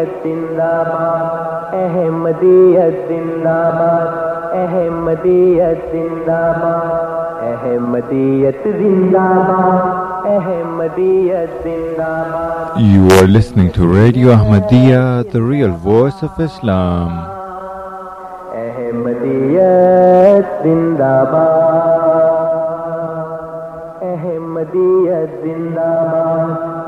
احمدیت زندہ باد احمدیت زندہ باد احمدیت زندہ باد احمدیت زندہ باد احمدیت زندہ باد You are listening to Radio Ahmadiyya, the real voice of Islam. احمدیت زندہ باد احمدیت زندہ باد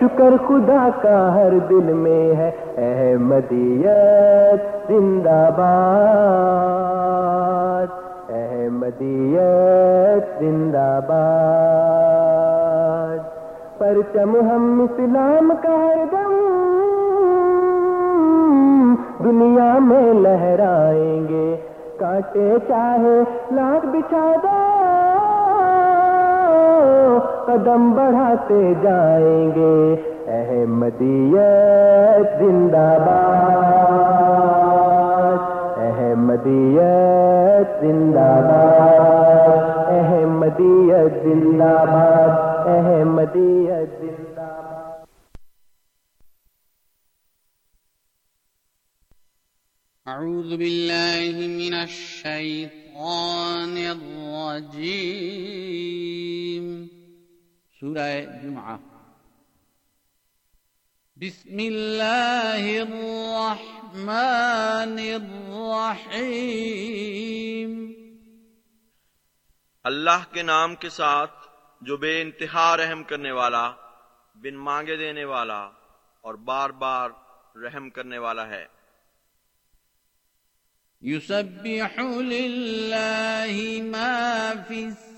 شکر خدا کا ہر دل میں ہے۔ احمدیت زندہ باد۔ احمدیت زندہ باد۔ پرچم ہم اسلام کا ہر دم۔ دنیا میں لہرائیں گے۔ کاٹے چاہے لاکھ بچھا دو قدم بڑھاتے جائیں گے۔ احمدیت زندہ باد۔ احمدیت زندہ باد۔ احمدیت زندہ باد۔ احمدیت زندہ باد۔ أعوذ بالله من الشيطان الرجيم سورة جمعة بسم الله الرحمن الرحيم اللہ کے نام کے ساتھ جو بے انتہا رحم کرنے والا بن مانگے دینے والا اور بار بار رحم کرنے والا ہے۔ يسبح لله ما في السماوات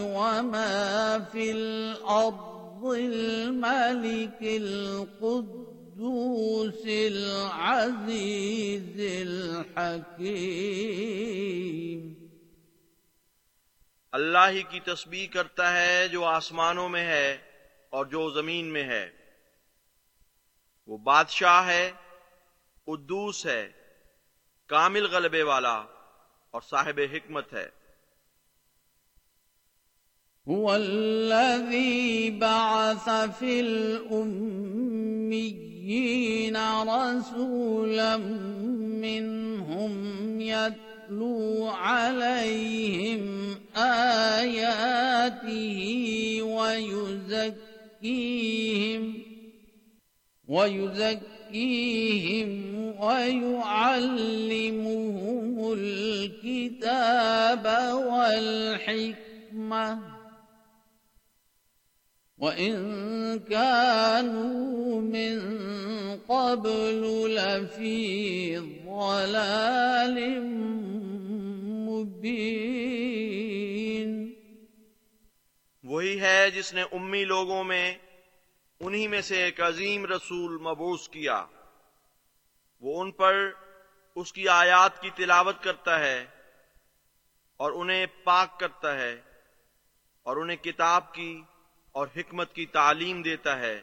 وما في الأرض الملك القدوس العزيز الحكيم اللہ ہی کی تسبیح کرتا ہے جو آسمانوں میں ہے اور جو زمین میں ہے۔ وہ بادشاہ ہے، قدوس ہے، کامل غلبے والا۔ اور صاحب حکمت ہے۔ هو الذي بعث في الأميين رسولا منهم يتلو عليهم آياته ويزكيهم ويزكيهم يزكيهم ويعلمهم الكتاب والحكمة وإن كانوا من قبل لفي ضلال مبين۔ وہی ہے جس نے امی لوگوں میں انہی میں سے ایک عظیم رسول مبوس کیا۔ وہ ان پر اس کی آیات کی تلاوت کرتا ہے اور انہیں پاک کرتا ہے اور انہیں کتاب کی اور حکمت کی تعلیم دیتا ہے،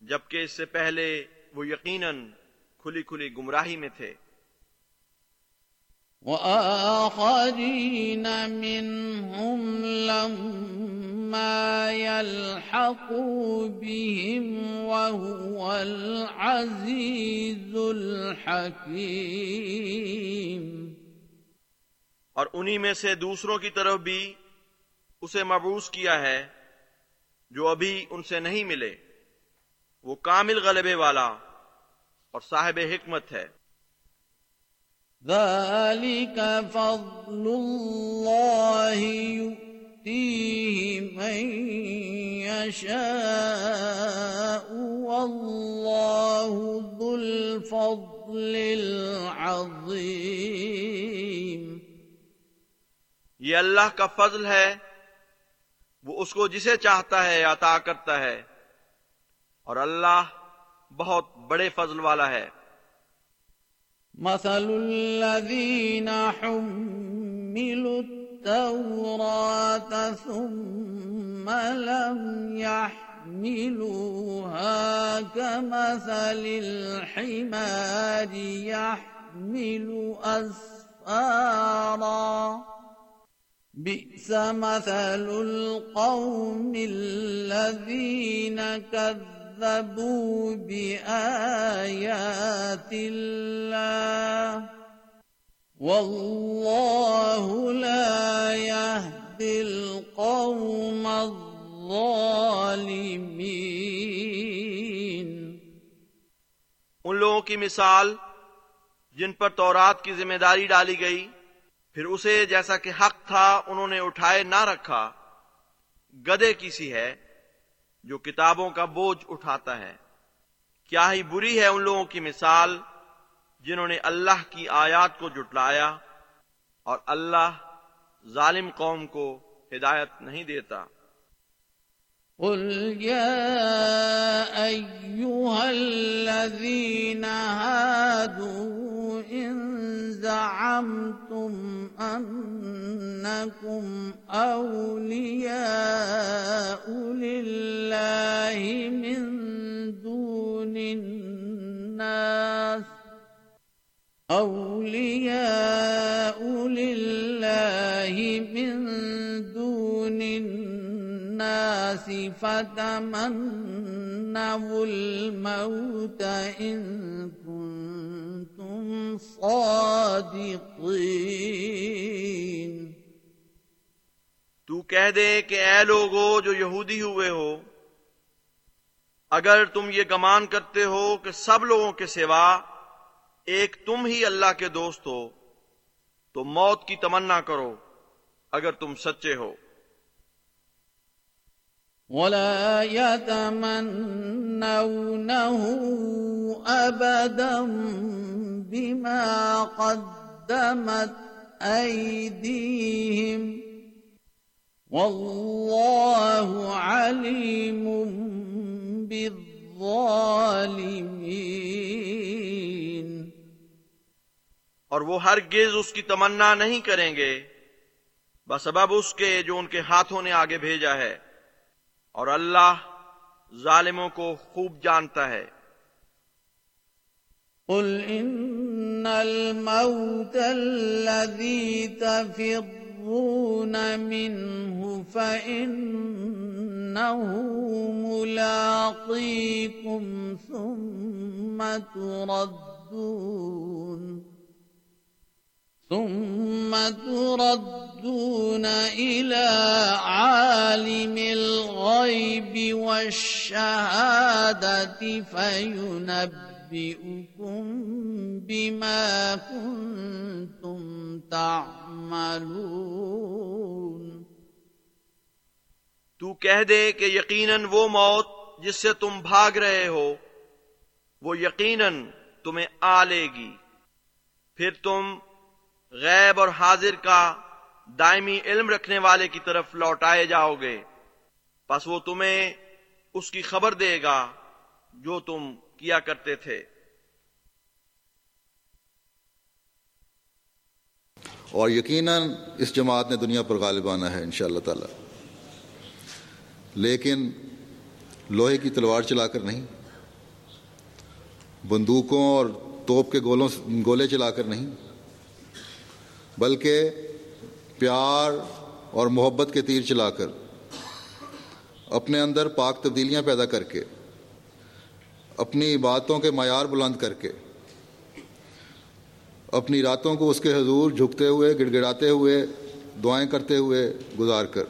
جبکہ اس سے پہلے وہ یقیناً کھلی کھلی گمراہی میں تھے۔ وآخرين منهم لما بهم وهو العزيز الحكيم اور انہی میں سے دوسروں کی طرف بھی اسے مبوس کیا ہے جو ابھی ان سے نہیں ملے۔ وہ کامل غلبے والا اور صاحب حکمت ہے۔ ذلك فضل الله يؤتيه من يشاء والله ذو الفضل العظيم۔ یہ اللہ کا فضل ہے وہ اس کو جسے چاہتا ہے عطا کرتا ہے۔ اور اللہ بہت بڑے فضل والا ہے۔ مثل الذين حملوا التوراة ثم لم يحملوها كمثل الحمار يحمل أسفارا. بئس مثل القوم الذين كذبوا بآيات الله. والله لا يهدي القوم الظالمين۔ ان لوگوں کی مثال جن پر تورات کی ذمہ داری ڈالی گئی، پھر اسے جیسا کہ حق تھا انہوں نے اٹھائے نہ رکھا، گدے کی سی ہے جو کتابوں کا بوجھ اٹھاتا ہے۔ کیا ہی بری ہے ان لوگوں کی مثال جنہوں نے اللہ کی آیات کو جٹلایا اور اللہ ظالم قوم کو ہدایت نہیں دیتا۔ قل يا أيها الذين هادوا إن زعمتم أنكم أولياء لله من دون الناس أولياء لله من دون الناس فتمنوا الموت إن كنتم صادقين. تو کہہ دے کہ اے لوگو جو یہودی ہوئے ہو، اگر تم یہ گمان کرتے ہو کہ سب لوگوں کے سوا ایک تم ہی اللہ کے دوست ہو، تو موت کی تمنا کرو اگر تم سچے ہو۔ ولا يتمنونه أبدا بما قدمت أيديهم والله عليم بالظالمين۔ اور وہ ہرگز اس کی تمنا نہیں کریں گے۔ بسبب اس کے جو ان کے ہاتھوں نے آگے بھیجا ہے۔ اور اللہ ظالموں کو خوب جانتا ہے۔ قل إن الموت الذي تفرون منه فإنه ملاقيكم ثم تردون ثم تردون إلى عالم الغيب والشهادة فينبئكم بما كنتم تعملون۔ تو کہہ دے کہ یقیناً وہ موت جس سے تم بھاگ رہے ہو، وہ یقیناً تمہیں آ لے گی۔ پھر تم غیب اور حاضر کا دائمی علم رکھنے والے کی طرف لوٹائے جاؤ گے۔ پس وہ تمہیں اس کی خبر دے گا جو تم کیا کرتے تھے۔ اور یقیناً اس جماعت نے دنیا پر غالب آنا ہے ان شاء اللہ تعالی۔ لیکن لوہے کی تلوار چلا کر نہیں، بندوقوں اور توپ کے گولوں گولے چلا کر نہیں بلکہ پیار اور محبت کے تیر چلا کر اپنے اندر پاک تبدیلیاں پیدا کر کے، اپنی باتوں کے معیار بلند کر کے، اپنی راتوں کو اس کے حضور جھکتے ہوئے گڑ گڑاتے ہوئے، دعائیں کرتے ہوئے گزار کر۔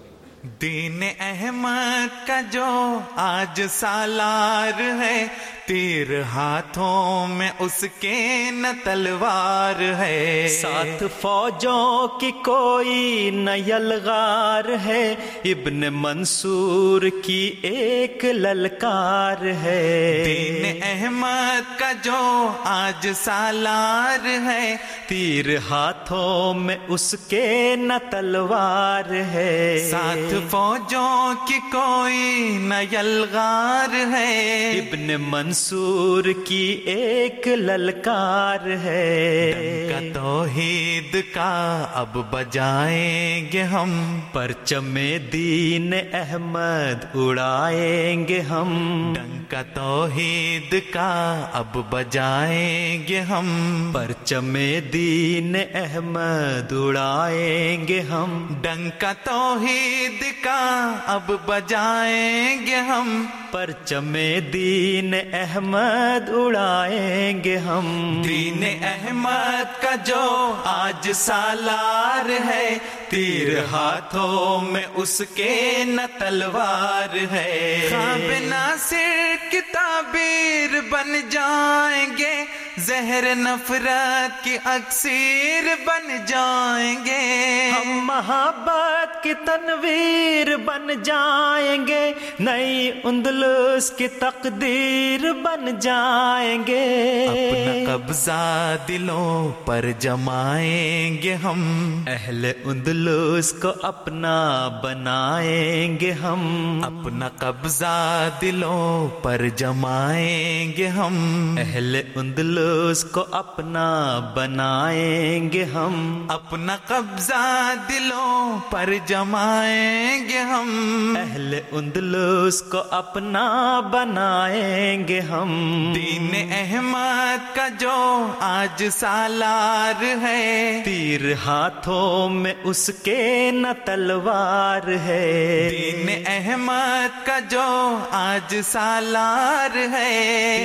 دین احمد کا جو آج سالار ہے تیر ہاتھوں میں اس کے نہ تلوار ہے۔ ساتھ فوجوں کی کوئی نہ یلغار ہے۔ ابن منصور کی ایک للکار ہے۔ دین احمد کا جو آج سالار ہے۔ تیر ہاتھوں میں اس کے نہ تلوار ہے۔ ساتھ فوجوں کی کوئی نہ یلغار ہے۔ ابن منصور منصور کی ایک للکار ہے۔ کا توحید کا اب بجائیں گے ہم۔ پرچم دین احمد اڑائیں گے ہم۔ ڈنکا توحید کا اب بجائیں گے ہم۔ پرچم دین احمد اڑائیں گے ہم۔ ڈنکا توحید کا اب بجائیں گے ہم۔ پرچم دین احمد اڑائیں گے ہم۔ دین احمد کا جو آج سالار ہے تیر ہاتھوں میں اس کے نہ تلوار ہے۔ خواب ناصر کی تعبیر بن جائیں گے زہر نفرت کی اکثیر بن جائیں گے۔ ہم محبت کی تنویر بن جائیں گے نئی اندلس کی تقدیر بن جائیں گے۔ اپنا قبضہ دلوں پر جمائیں گے ہم۔ اہل اندلس کو اپنا بنائیں گے ہم۔ اپنا قبضہ دلوں پر جمائیں گے ہم۔ اہل اندلس کو اپنا بنائیں گے ہم۔ اپنا قبضہ دلوں پر جمائیں گے ہم۔ اہل اندلس کو اپنا بنائیں گے ہم۔ دین احمد کا جو آج سالار ہے تیر ہاتھوں میں اس کے نہ تلوار ہے۔ دین احمد کا جو آج سالار ہے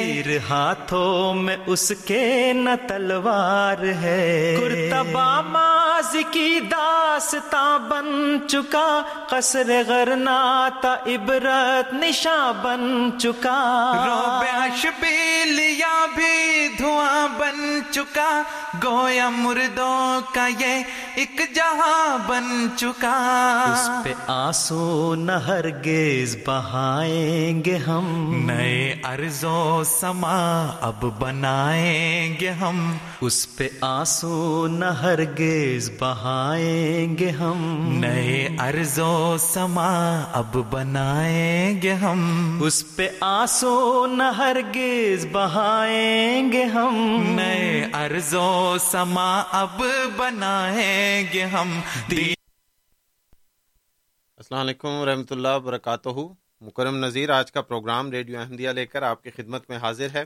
تیر ہاتھوں میں اس کے نہ تلوار ہے۔ کرتبہ ماض کی داستاں بن چکا قصر غرناتا عبرت نشاں بن چکا۔ روب اشبیل یا بھی دھواں بن چکا گویا مردوں کا یہ ایک جہاں بن چکا۔ اس پہ آنسو نہ ہرگز بہائیں گے ہم۔ نئے ارض و سما اب بنائیں گے ہم۔ اس پہ آنسو نہ ہرگز بہائیں گے ہم۔ نئے ارض و سما اب بنائیں گے ہم۔ اس پہ آنسو نہ ہرگز بہائیں گے ہم۔ نئے ارض و سما اب بنائیں گے ہم۔ السلام علیکم ورحمۃ اللہ وبرکاتہ مکرم نذیر آج کا پروگرام ریڈیو احمدیہ لے کر آپ کی خدمت میں حاضر ہے۔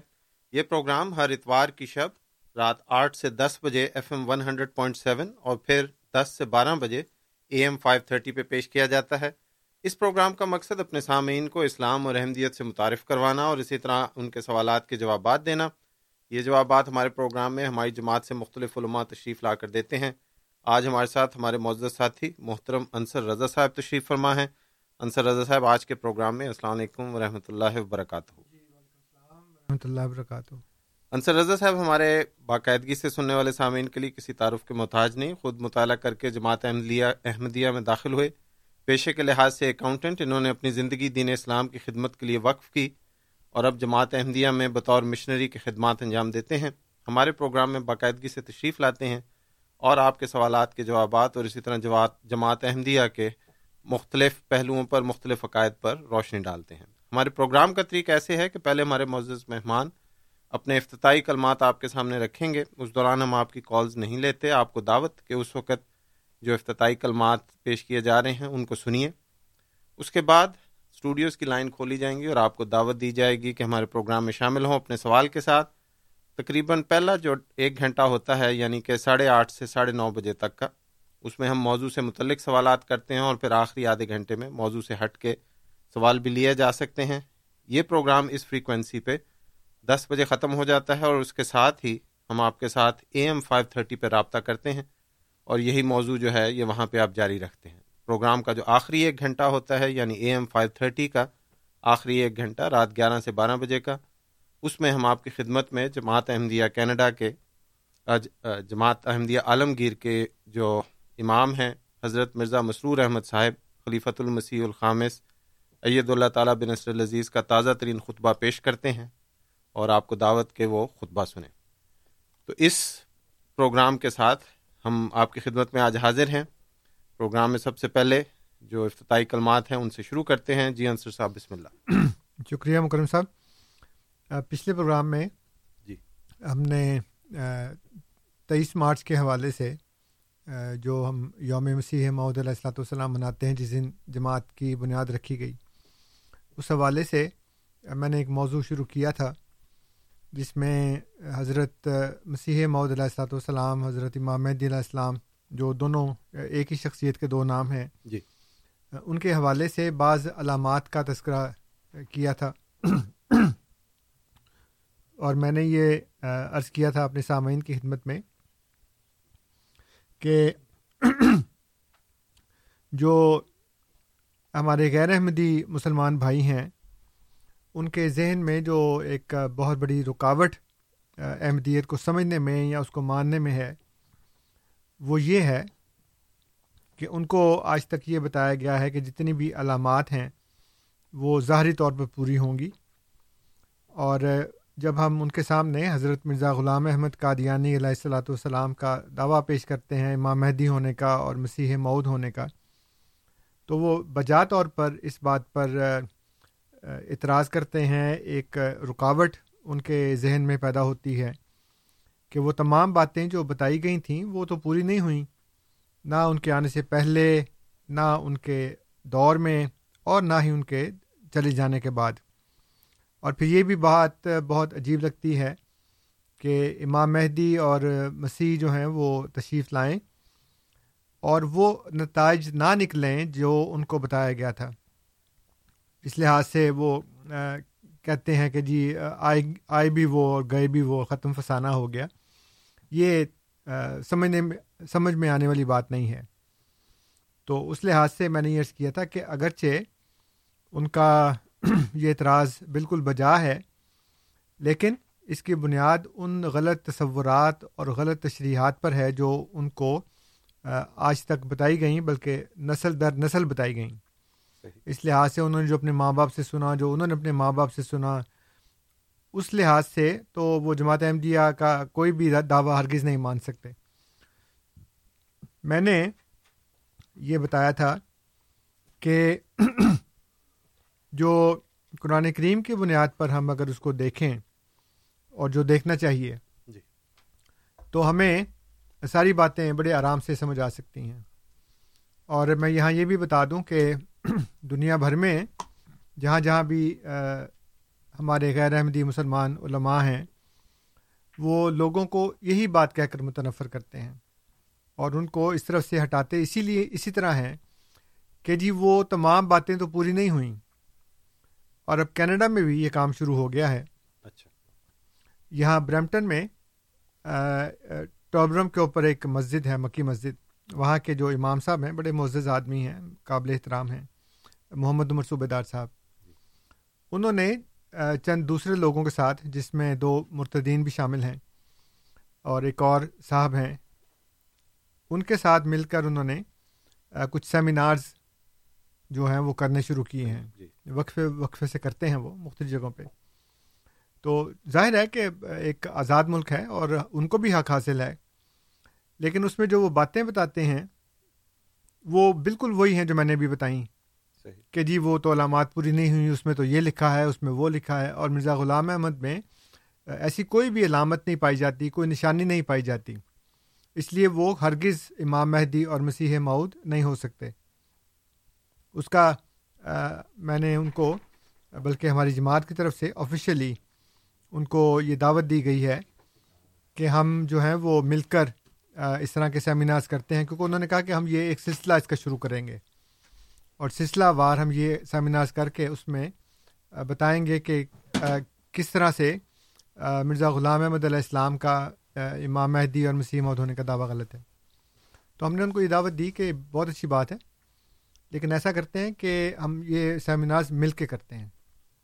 یہ پروگرام ہر اتوار کی شب رات آٹھ سے دس بجے F M one hundred point seven اور پھر دس سے بارہ بجے اے ایم فائیو تھرٹی پہ پیش کیا جاتا ہے۔ اس پروگرام کا مقصد اپنے سامعین کو اسلام اور احمدیت سے متعارف کروانا اور اسی طرح ان کے سوالات کے جوابات دینا۔ یہ جوابات ہمارے پروگرام میں ہماری جماعت سے مختلف علماء تشریف لا کر دیتے ہیں۔ آج ہمارے ساتھ ہمارے معزز ساتھی محترم انصر رضا صاحب تشریف فرما ہیں۔ انصر رضا صاحب آج کے پروگرام میں السلام علیکم ورحمۃ اللہ وبرکاتہ۔ رحمۃ اللہ وبرکاتہ۔ انصر رضا صاحب ہمارے باقاعدگی سے سننے والے سامعین کے لیے کسی تعارف کے محتاج نہیں خود مطالعہ کر کے جماعت احمدیہ احمدیہ میں داخل ہوئے۔ پیشے کے لحاظ سے اکاؤنٹنٹ انہوں نے اپنی زندگی دین اسلام کی خدمت کے لیے وقف کی اور اب جماعت احمدیہ میں بطور مشنری کے خدمات انجام دیتے ہیں۔ ہمارے پروگرام میں باقاعدگی سے تشریف لاتے ہیں اور آپ کے سوالات کے جوابات اور اسی طرح جماعت احمدیہ کے مختلف پہلوؤں پر مختلف عقائد پر روشنی ڈالتے ہیں۔ ہمارے پروگرام کا طریقہ ایسے ہے کہ پہلے ہمارے معزز مہمان اپنے افتتاحی کلمات آپ کے سامنے رکھیں گے۔ اس دوران ہم آپ کی کالز نہیں لیتے، آپ کو دعوت کہ اس وقت جو افتتاحی کلمات پیش کیے جا رہے ہیں، ان کو سنیے۔ اس کے بعد اسٹوڈیوز کی لائن کھولی جائیں گی اور آپ کو دعوت دی جائے گی کہ ہمارے پروگرام میں شامل ہوں اپنے سوال کے ساتھ۔ تقریباً پہلا جو ایک گھنٹہ ہوتا ہے یعنی کہ ساڑھے آٹھ سے ساڑھے نو بجے تک کا، اس میں ہم موضوع سے متعلق سوالات کرتے ہیں اور پھر آخری آدھے گھنٹے میں موضوع سے ہٹ کے سوال بھی لیے جا سکتے ہیں۔ یہ پروگرام اس فریکوینسی پہ دس بجے ختم ہو جاتا ہے اور اس کے ساتھ ہی ہم آپ کے ساتھ اے ایم فائیو تھرٹی پہ رابطہ کرتے ہیں۔ اور یہی موضوع جو ہے یہ وہاں پہ آپ جاری رکھتے ہیں۔ پروگرام کا جو آخری ایک گھنٹہ ہوتا ہے یعنی اے ایم فائیو تھرٹی کا آخری ایک گھنٹہ رات گیارہ سے بارہ بجے کا، اس میں ہم آپ کی خدمت میں جماعت احمدیہ کینیڈا کے جماعت احمدیہ عالمگیر کے جو امام ہیں، حضرت مرزا مسرور احمد صاحب، خلیفۃ المسیح الخامس عید اللہ تعالیٰ بن نصر العزیز کا تازہ ترین خطبہ پیش کرتے ہیں اور آپ کو دعوت کے وہ خطبہ سنیں۔ تو اس پروگرام کے ساتھ ہم آپ کی خدمت میں آج حاضر ہیں۔ پروگرام میں سب سے پہلے جو افتتاحی کلمات ہیں ان سے شروع کرتے ہیں۔ جی انصر صاحب بسم اللہ۔ شکریہ مکرم صاحب۔ پچھلے پروگرام میں جی۔ ہم نے تیئیس مارچ کے حوالے سے جو ہم یوم مسیح معود علیہ السلاۃ والسلام مناتے ہیں جس دن جماعت کی بنیاد رکھی گئی اس حوالے سے میں نے ایک موضوع شروع کیا تھا۔ جس میں حضرت مسیح معود علیہ السلاۃ والسلام حضرت امام مہدی علیہ السلام جو دونوں ایک ہی شخصیت کے دو نام ہیں جی۔ ان کے حوالے سے بعض علامات کا تذکرہ کیا تھا۔ اور میں نے یہ عرض کیا تھا اپنے سامعین کی خدمت میں کہ جو ہمارے غیر احمدی مسلمان بھائی ہیں ان کے ذہن میں جو ایک بہت بڑی رکاوٹ احمدیت کو سمجھنے میں یا اس کو ماننے میں ہے، وہ یہ ہے کہ ان کو آج تک یہ بتایا گیا ہے کہ جتنی بھی علامات ہیں، وہ ظاہری طور پر پوری ہوں گی۔ اور جب ہم ان کے سامنے حضرت مرزا غلام احمد قادیانی علیہ السلاۃ والسلام کا دعویٰ پیش کرتے ہیں، امام مہدی ہونے کا اور مسیح مود ہونے کا، تو وہ بجا طور پر اس بات پر اعتراض کرتے ہیں، ایک رکاوٹ ان کے ذہن میں پیدا ہوتی ہے کہ وہ تمام باتیں جو بتائی گئی تھیں وہ تو پوری نہیں ہوئیں۔ نہ ان کے آنے سے پہلے، نہ ان کے دور میں، اور نہ ہی ان کے چلے جانے کے بعد۔ اور پھر یہ بھی بات بہت عجیب لگتی ہے کہ امام مہدی اور مسیح جو ہیں وہ تشریف لائیں اور وہ نتائج نہ نکلیں جو ان کو بتایا گیا تھا۔ اس لحاظ سے وہ کہتے ہیں کہ جی آئے آئے بھی وہ اور گئے بھی وہ ختم فسانہ ہو گیا۔ یہ سمجھنے میں، سمجھ میں آنے والی بات نہیں ہے۔ تو اس لحاظ سے میں نے یہ کیا تھا کہ اگرچہ ان کا یہ اعتراض بالکل بجا ہے، لیکن اس کی بنیاد ان غلط تصورات اور غلط تشریحات پر ہے جو ان کو آج تک بتائی گئیں، بلکہ نسل در نسل بتائی گئیں۔ اس لحاظ سے انہوں نے جو اپنے ماں باپ سے سنا جو انہوں نے اپنے ماں باپ سے سنا اس لحاظ سے تو وہ جماعت احمدیہ کا کوئی بھی دعویٰ ہرگز نہیں مان سکتے۔ میں نے یہ بتایا تھا کہ جو قرآن کریم کی بنیاد پر ہم اگر اس کو دیکھیں اور جو دیکھنا چاہیے جی۔ تو ہمیں ساری باتیں بڑے آرام سے سمجھ آ سکتی ہیں۔ اور میں یہاں یہ بھی بتا دوں کہ دنیا بھر میں جہاں جہاں بھی ہمارے غیر احمدی مسلمان علماء ہیں وہ لوگوں کو یہی بات کہہ کر متنفر کرتے ہیں اور ان کو اس طرف سے ہٹاتے اسی لیے اسی طرح ہیں کہ جی وہ تمام باتیں تو پوری نہیں ہوئیں۔ اور اب کینیڈا میں بھی یہ کام شروع ہو گیا ہے۔ اچھا۔ یہاں برمپٹن میں ٹوبرم کے اوپر ایک مسجد ہے مکی مسجد۔ وہاں کے جو امام صاحب ہیں بڑے معزز آدمی ہیں قابل احترام ہیں۔ محمد عمر صوبے دار صاحب۔ انہوں نے چند دوسرے لوگوں کے ساتھ جس میں دو مرتدین بھی شامل ہیں اور ایک اور صاحب ہیں ان کے ساتھ مل کر انہوں نے کچھ سیمینارز جو ہیں وہ کرنے شروع کیے ہیں۔ جی۔ وقفے وقفے سے کرتے ہیں وہ مختلف جگہوں پہ۔ تو ظاہر ہے کہ ایک آزاد ملک ہے اور ان کو بھی حق حاصل ہے۔ لیکن اس میں جو وہ باتیں بتاتے ہیں وہ بالکل وہی ہیں جو میں نے بھی بتائیں۔ صحیح۔ کہ جی وہ تو علامات پوری نہیں ہوئی، اس میں تو یہ لکھا ہے، اس میں وہ لکھا ہے، اور مرزا غلام احمد میں ایسی کوئی بھی علامت نہیں پائی جاتی، کوئی نشانی نہیں پائی جاتی۔ اس لیے وہ ہرگز امام مہدی اور مسیح مود نہیں ہو سکتے۔ اس کا میں نے ان کو، بلکہ ہماری جماعت کی طرف سے آفیشیلی ان کو یہ دعوت دی گئی ہے کہ ہم جو ہیں وہ مل کر اس طرح کے سیمینارز کرتے ہیں، کیونکہ انہوں نے کہا کہ ہم یہ ایک سلسلہ اس کا شروع کریں گے۔ اور سلسلہ وار ہم یہ سیمینارز کر کے اس میں بتائیں گے کہ کس طرح سے مرزا غلام احمد علیہ السلام کا امام مہدی اور مسیح مود ہونے کا دعویٰ غلط ہے۔ تو ہم نے ان کو یہ دعوت دی کہ بہت اچھی بات ہے لیکن ایسا کرتے ہیں کہ ہم یہ سیمینارز مل کے کرتے ہیں۔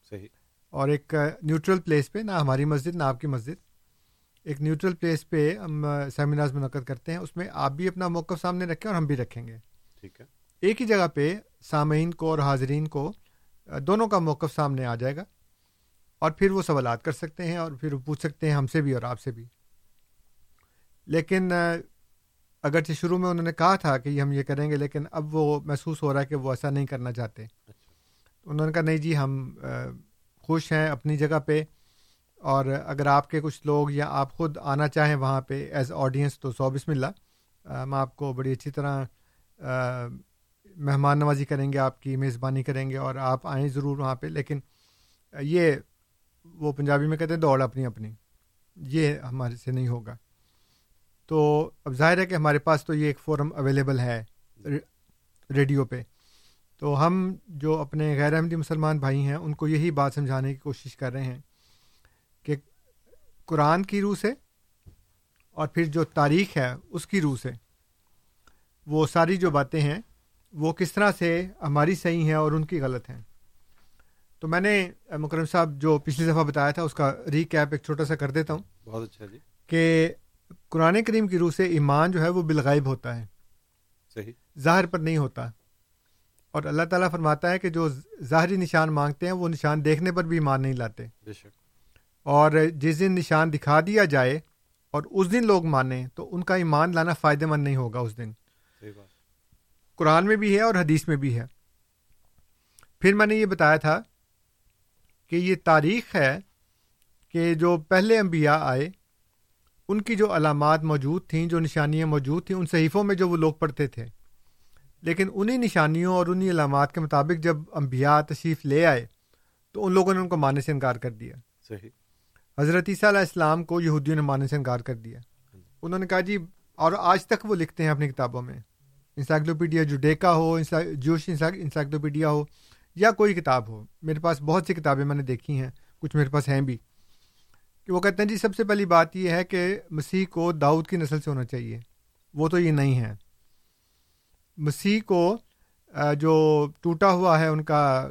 صحیح۔ اور ایک نیوٹرل پلیس پہ نہ ہماری مسجد نہ آپ کی مسجد ایک نیوٹرل پلیس پہ ہم سیمینارز منعقد کرتے ہیں۔ اس میں آپ بھی اپنا موقف سامنے رکھیں اور ہم بھی رکھیں گے۔ ٹھیک ہے۔ ایک ہی جگہ پہ سامعین کو اور حاضرین کو دونوں کا موقف سامنے آ جائے گا اور پھر وہ سوالات کر سکتے ہیں اور پھر وہ پوچھ سکتے ہیں ہم سے بھی اور آپ سے بھی۔ لیکن اگرچہ شروع میں انہوں نے کہا تھا کہ ہم یہ کریں گے لیکن اب وہ محسوس ہو رہا ہے کہ وہ ایسا نہیں کرنا چاہتے۔ انہوں نے کہا نہیں جی ہم خوش ہیں اپنی جگہ پہ اور اگر آپ کے کچھ لوگ یا آپ خود آنا چاہیں وہاں پہ ایز آڈینس تو سو بسم اللہ۔ ہم آپ کو بڑی اچھی طرح مہمان نوازی کریں گے، آپ کی میزبانی کریں گے اور آپ آئیں ضرور وہاں پہ۔ لیکن یہ وہ پنجابی میں کہتے ہیں دوڑ اپنی اپنی، یہ ہمارے سے نہیں ہوگا۔ تو اب ظاہر ہے کہ ہمارے پاس تو یہ ایک فورم اویلیبل ہے ریڈیو پہ۔ تو ہم جو اپنے غیر احمدی مسلمان بھائی ہیں، ان کو یہی بات سمجھانے کی کوشش کر رہے ہیں کہ قرآن کی روح سے اور پھر جو تاریخ ہے، اس کی روح سے وہ ساری جو باتیں ہیں وہ کس طرح سے ہماری صحیح ہیں اور ان کی غلط ہیں؟ تو میں نے مکرم صاحب جو پچھلی دفعہ بتایا تھا اس کا ری کیپ ایک چھوٹا سا کر دیتا ہوں۔ بہت اچھا جی۔ کہ قرآن کریم کی روح سے ایمان جو ہے وہ بالغائب ہوتا ہے۔ صحیح۔ ظاہر پر نہیں ہوتا۔ اور اللہ تعالیٰ فرماتا ہے کہ جو ظاہری نشان مانگتے ہیں وہ نشان دیکھنے پر بھی ایمان نہیں لاتے۔ بے شک۔ اور جس دن نشان دکھا دیا جائے اور اس دن لوگ مانیں تو ان کا ایمان لانا فائدہ مند نہیں ہوگا اس دن۔ قرآن میں بھی ہے اور حدیث میں بھی ہے۔ پھر میں نے یہ بتایا تھا کہ یہ تاریخ ہے کہ جو پہلے انبیاء آئے ان کی جو علامات موجود تھیں جو نشانیاں موجود تھیں ان صحیفوں میں جو وہ لوگ پڑھتے تھے۔ لیکن انہیں نشانیوں اور انہیں علامات کے مطابق جب انبیاء تشریف لے آئے تو ان لوگوں نے ان کو ماننے سے انکار کر دیا۔ صحیح۔ حضرت عیسیٰ علیہ السلام کو یہودیوں نے ماننے سے انکار کر دیا۔ انہوں نے کہا جی اور آج تک وہ لکھتے ہیں اپنی کتابوں میں۔ انسائکلوپیڈیا جوڈیکا ہو جوش انسائکلوپیڈیا ہو یا کوئی کتاب ہو۔ میرے پاس بہت سی کتابیں میں نے دیکھی ہیں کچھ میرے پاس ہیں بھی۔ کہ وہ کہتے ہیں جی سب سے پہلی بات یہ ہے کہ مسیح کو داؤد کی نسل سے ہونا چاہیے۔ وہ تو یہ نہیں ہے۔ مسیح کو جو ٹوٹا ہوا ہے ان کا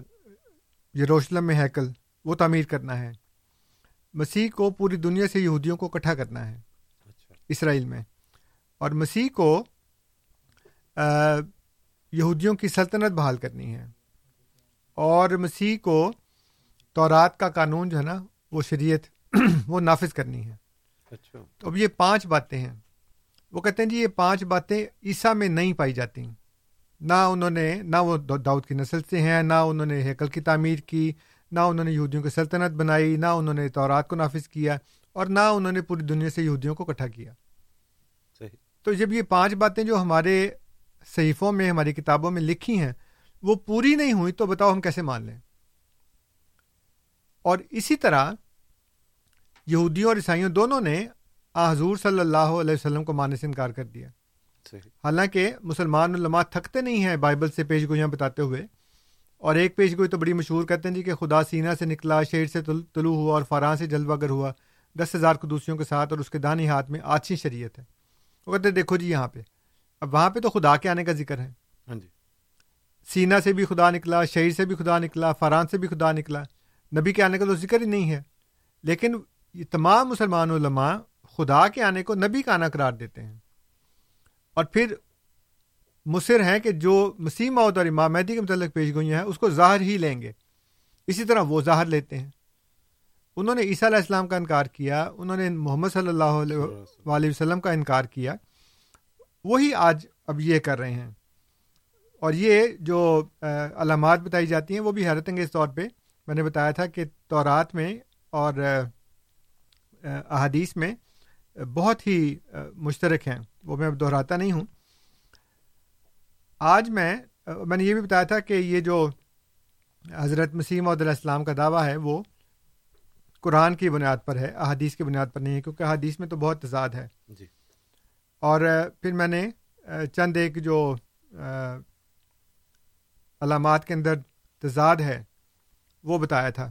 یروشلم میں ہیکل وہ تعمیر کرنا ہے۔ مسیح کو پوری دنیا سے یہودیوں کو اکٹھا کرنا ہے۔ اسرائیل میں۔ اور مسیح کو یہودیوں کی سلطنت بحال کرنی ہے۔ اور مسیح کو تورات کا قانون جو ہے نا وہ شریعت وہ نافذ کرنی ہے۔ اچھا۔ تو اب یہ پانچ باتیں ہیں۔ وہ کہتے ہیں جی یہ پانچ باتیں عیسیٰ میں نہیں پائی جاتی۔ نہ انہوں نے نہ وہ داؤد کی نسل سے ہیں نہ انہوں نے ہیکل کی تعمیر کی نہ انہوں نے یہودیوں کی سلطنت بنائی نہ انہوں نے تورات کو نافذ کیا اور نہ انہوں نے پوری دنیا سے یہودیوں کو اکٹھا کیا۔ صحیح۔ تو جب یہ پانچ باتیں جو ہمارے صحیفوں میں ہماری کتابوں میں لکھی ہیں وہ پوری نہیں ہوئی تو بتاؤ ہم کیسے مان لیں۔ اور اسی طرح یہودیوں اور عیسائیوں دونوں نے حضور صلی اللہ علیہ وسلم کو ماننے سے انکار کر دیا۔ صحیح۔ حالانکہ مسلمان علماء تھکتے نہیں ہیں بائبل سے پیش گوئیاں بتاتے ہوئے اور ایک پیش گوئی تو بڑی مشہور کہتے ہیں جی کہ خدا سینہ سے نکلا شیر سے طلوع ہوا اور فران سے جلوہ گر ہوا۔ دس ہزار قدوسیوں کے ساتھ اور اس کے دانی ہاتھ میں آچھی شریعت ہے۔ وہ کہتے ہیں دیکھو جی یہاں پہ اب وہاں پہ تو خدا کے آنے کا ذکر ہے۔ ہاں جی۔ سینہ سے بھی خدا نکلا شہر سے بھی خدا نکلا فران سے بھی خدا نکلا۔ نبی کے آنے کا تو ذکر ہی نہیں ہے۔ لیکن یہ تمام مسلمان علماء خدا کے آنے کو نبی کا آنا قرار دیتے ہیں۔ اور پھر مصر ہیں کہ جو مسیح موت اور امام مہدی کے متعلق پیش گوئیاں ہیں اس کو ظاہر ہی لیں گے۔ اسی طرح وہ ظاہر لیتے ہیں۔ انہوں نے عیسیٰ علیہ السلام کا انکار کیا انہوں نے محمد صلی اللہ علیہ وسلم کا انکار کیا۔ وہی آج اب یہ کر رہے ہیں۔ اور یہ جو علامات بتائی جاتی ہیں، وہ بھی حیرت انگیز طور پہ میں نے بتایا تھا کہ تورات میں اور احادیث میں بہت ہی مشترک ہیں۔ وہ میں اب دہراتا نہیں ہوں۔ آج میں میں نے یہ بھی بتایا تھا کہ یہ جو حضرت مسیم علیہ السلام کا دعویٰ ہے، وہ قرآن کی بنیاد پر ہے، احادیث کی بنیاد پر نہیں ہے، کیونکہ احادیث میں تو بہت تضاد ہے۔ جی۔ اور پھر میں نے چند ایک جو علامات کے اندر تضاد ہے وہ بتایا تھا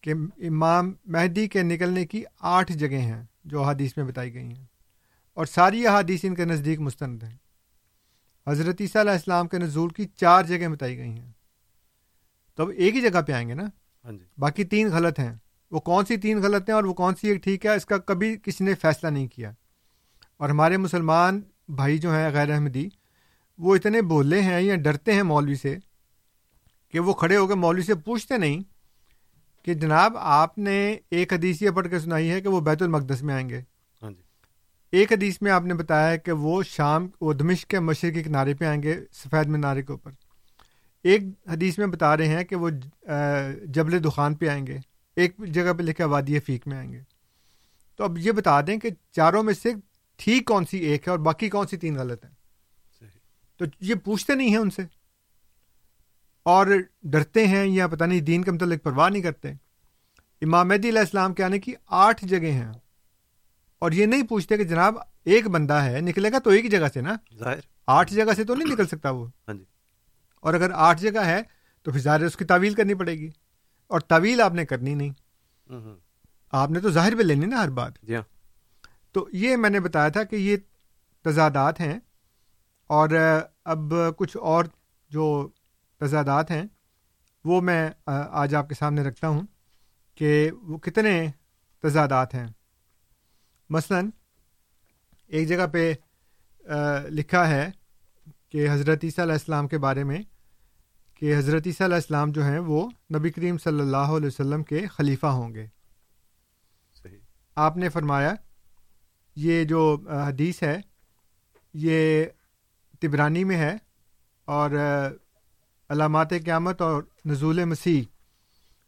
کہ امام مہدی کے نکلنے کی آٹھ جگہیں ہیں جو احادیث میں بتائی گئی ہیں اور ساری احادیث ان کے نزدیک مستند ہیں۔ حضرت عیسیٰ علیہ السلام کے نزول کی چار جگہیں بتائی گئی ہیں۔ تو اب ایک ہی جگہ پہ آئیں گے نا؟ ہاں جی۔ باقی تین غلط ہیں۔ وہ کون سی تین غلط ہیں اور وہ کون سی ایک ٹھیک ہے؟ اس کا کبھی کسی نے فیصلہ نہیں کیا۔ اور ہمارے مسلمان بھائی جو ہیں غیر احمدی وہ اتنے بولے ہیں یا ڈرتے ہیں مولوی سے کہ وہ کھڑے ہو کے مولوی سے پوچھتے نہیں کہ جناب آپ نے ایک حدیث یہ پڑھ کے سنائی ہے کہ وہ بیت المقدس میں آئیں گے۔ ہاں جی۔ ایک حدیث میں آپ نے بتایا ہے کہ وہ شام وہ دمشق کے مشرقی کنارے پہ آئیں گے سفید مینارے کے اوپر۔ ایک حدیث میں بتا رہے ہیں کہ وہ جبل دخان پہ آئیں گے ایک جگہ پہ لکھا وادی فیق میں آئیں گے۔ تو اب یہ بتا دیں کہ چاروں میں سے ٹھیک کون سی ایک ہے اور باقی کون سی تین غلط ہیں؟ تو یہ پوچھتے نہیں ہیں ان سے۔ اور ڈرتے ہیں یا پتہ نہیں دین کے متعلق پرواہ نہیں کرتے۔ امام مہدی علیہ السلام کے آنے کی آٹھ جگہ ہیں۔ اور یہ نہیں پوچھتے کہ جناب ایک بندہ ہے نکلے گا تو ایک ہی جگہ سے نا؟ ظاہر۔ آٹھ جگہ سے تو نہیں نکل سکتا وہ۔ ہاں جی۔ اور اگر آٹھ جگہ ہے تو پھر ظاہر اس کی تعویل کرنی پڑے گی۔ اور طویل آپ نے کرنی نہیں۔ آپ نے تو ظاہر پہ لینی نا ہر بات۔ جی ہاں۔ تو یہ میں نے بتایا تھا کہ یہ تضادات ہیں اور اب کچھ اور جو تضادات ہیں وہ میں آج آپ کے سامنے رکھتا ہوں کہ وہ کتنے تضادات ہیں۔ مثلا ایک جگہ پہ لکھا ہے کہ حضرت عیسیٰ علیہ السلام کے بارے میں کہ حضرت عیسیٰ علیہ السلام جو ہیں وہ نبی کریم صلی اللہ علیہ وسلم کے خلیفہ ہوں گے۔ صحیح۔ آپ نے فرمایا یہ جو حدیث ہے، یہ تبرانی میں ہے اور علامات قیامت اور نزول مسیح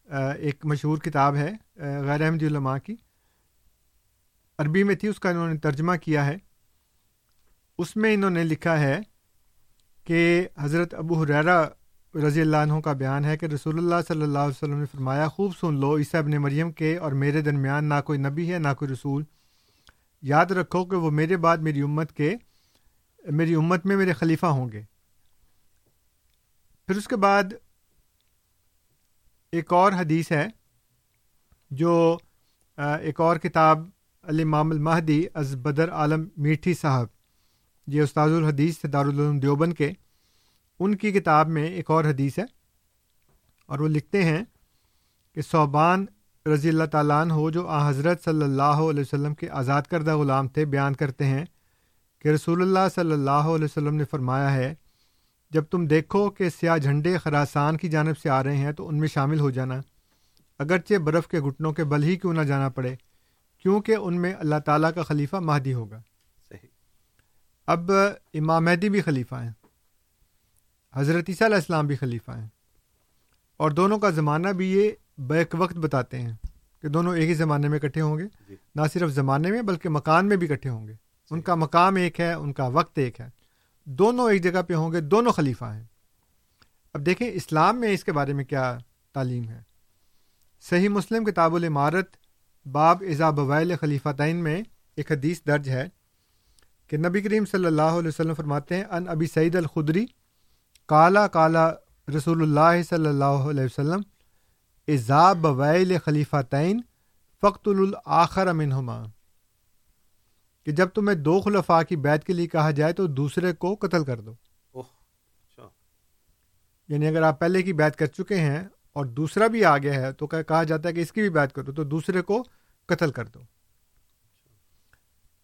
ایک مشہور کتاب ہے غیر احمدی علماء کی۔ عربی میں تھی، اس کا انہوں نے ترجمہ کیا ہے۔ اس میں انہوں نے لکھا ہے کہ حضرت ابو حریرہ رضی اللہ عنہ کا بیان ہے کہ رسول اللہ صلی اللہ علیہ وسلم نے فرمایا، خوب سن لو، عیسیٰ ابن مریم کے اور میرے درمیان نہ کوئی نبی ہے، نہ کوئی رسول۔ یاد رکھو کہ وہ میرے بعد میری امت کے، میری امت میں میرے خلیفہ ہوں گے۔ پھر اس کے بعد ایک اور حدیث ہے جو ایک اور کتاب الامام المہدی از بدر عالم میٹھی صاحب، یہ استاذ الحدیث تھے دارالعلوم دیوبند کے، ان کی کتاب میں ایک اور حدیث ہے اور وہ لکھتے ہیں کہ صوبان رضی اللہ تعالیٰ عنہ جو آ حضرت صلی اللہ علیہ وسلم کے آزاد کردہ غلام تھے بیان کرتے ہیں کہ رسول اللہ صلی اللہ علیہ وسلم نے فرمایا ہے جب تم دیکھو کہ سیاہ جھنڈے خراسان کی جانب سے آ رہے ہیں تو ان میں شامل ہو جانا۔ اگرچہ برف کے گھٹنوں کے بل ہی کیوں نہ جانا پڑے کیونکہ ان میں اللہ تعالیٰ کا خلیفہ مہدی ہوگا۔ صحیح۔ اب امام مہدی بھی خلیفہ ہیں حضرت عیسیٰ علیہ السلام بھی خلیفہ ہیں۔ اور دونوں کا زمانہ بھی یہ بیک وقت بتاتے ہیں کہ دونوں ایک ہی زمانے میں اکٹھے ہوں گے جی۔ نہ صرف زمانے میں بلکہ مکان میں بھی اکٹھے ہوں گے۔ ان کا مقام ایک ہے ان کا وقت ایک ہے۔ دونوں ایک جگہ پہ ہوں گے دونوں خلیفہ ہیں۔ اب دیکھیں اسلام میں اس کے بارے میں کیا تعلیم ہے۔ صحیح مسلم کتاب العمارت باب ازا بویل خلیفہ تعین میں ایک حدیث درج ہے کہ نبی کریم صلی اللہ علیہ وسلم فرماتے ہیں ان ابی سعید الخدری کالا کالا رسول اللہ صلی اللہ علیہ وسلم ازا بویل خلیفہ تعین فخت الآخر منہما کہ جب تمہیں دو خلفاء کی بیت کے لیے کہا جائے تو دوسرے کو قتل کر دو۔ اچھا۔ یعنی اگر آپ پہلے کی بیت کر چکے ہیں اور دوسرا بھی آ گیا ہے تو کہ- کہا جاتا ہے کہ اس کی بھی بیت کرو تو دوسرے کو قتل کر دو۔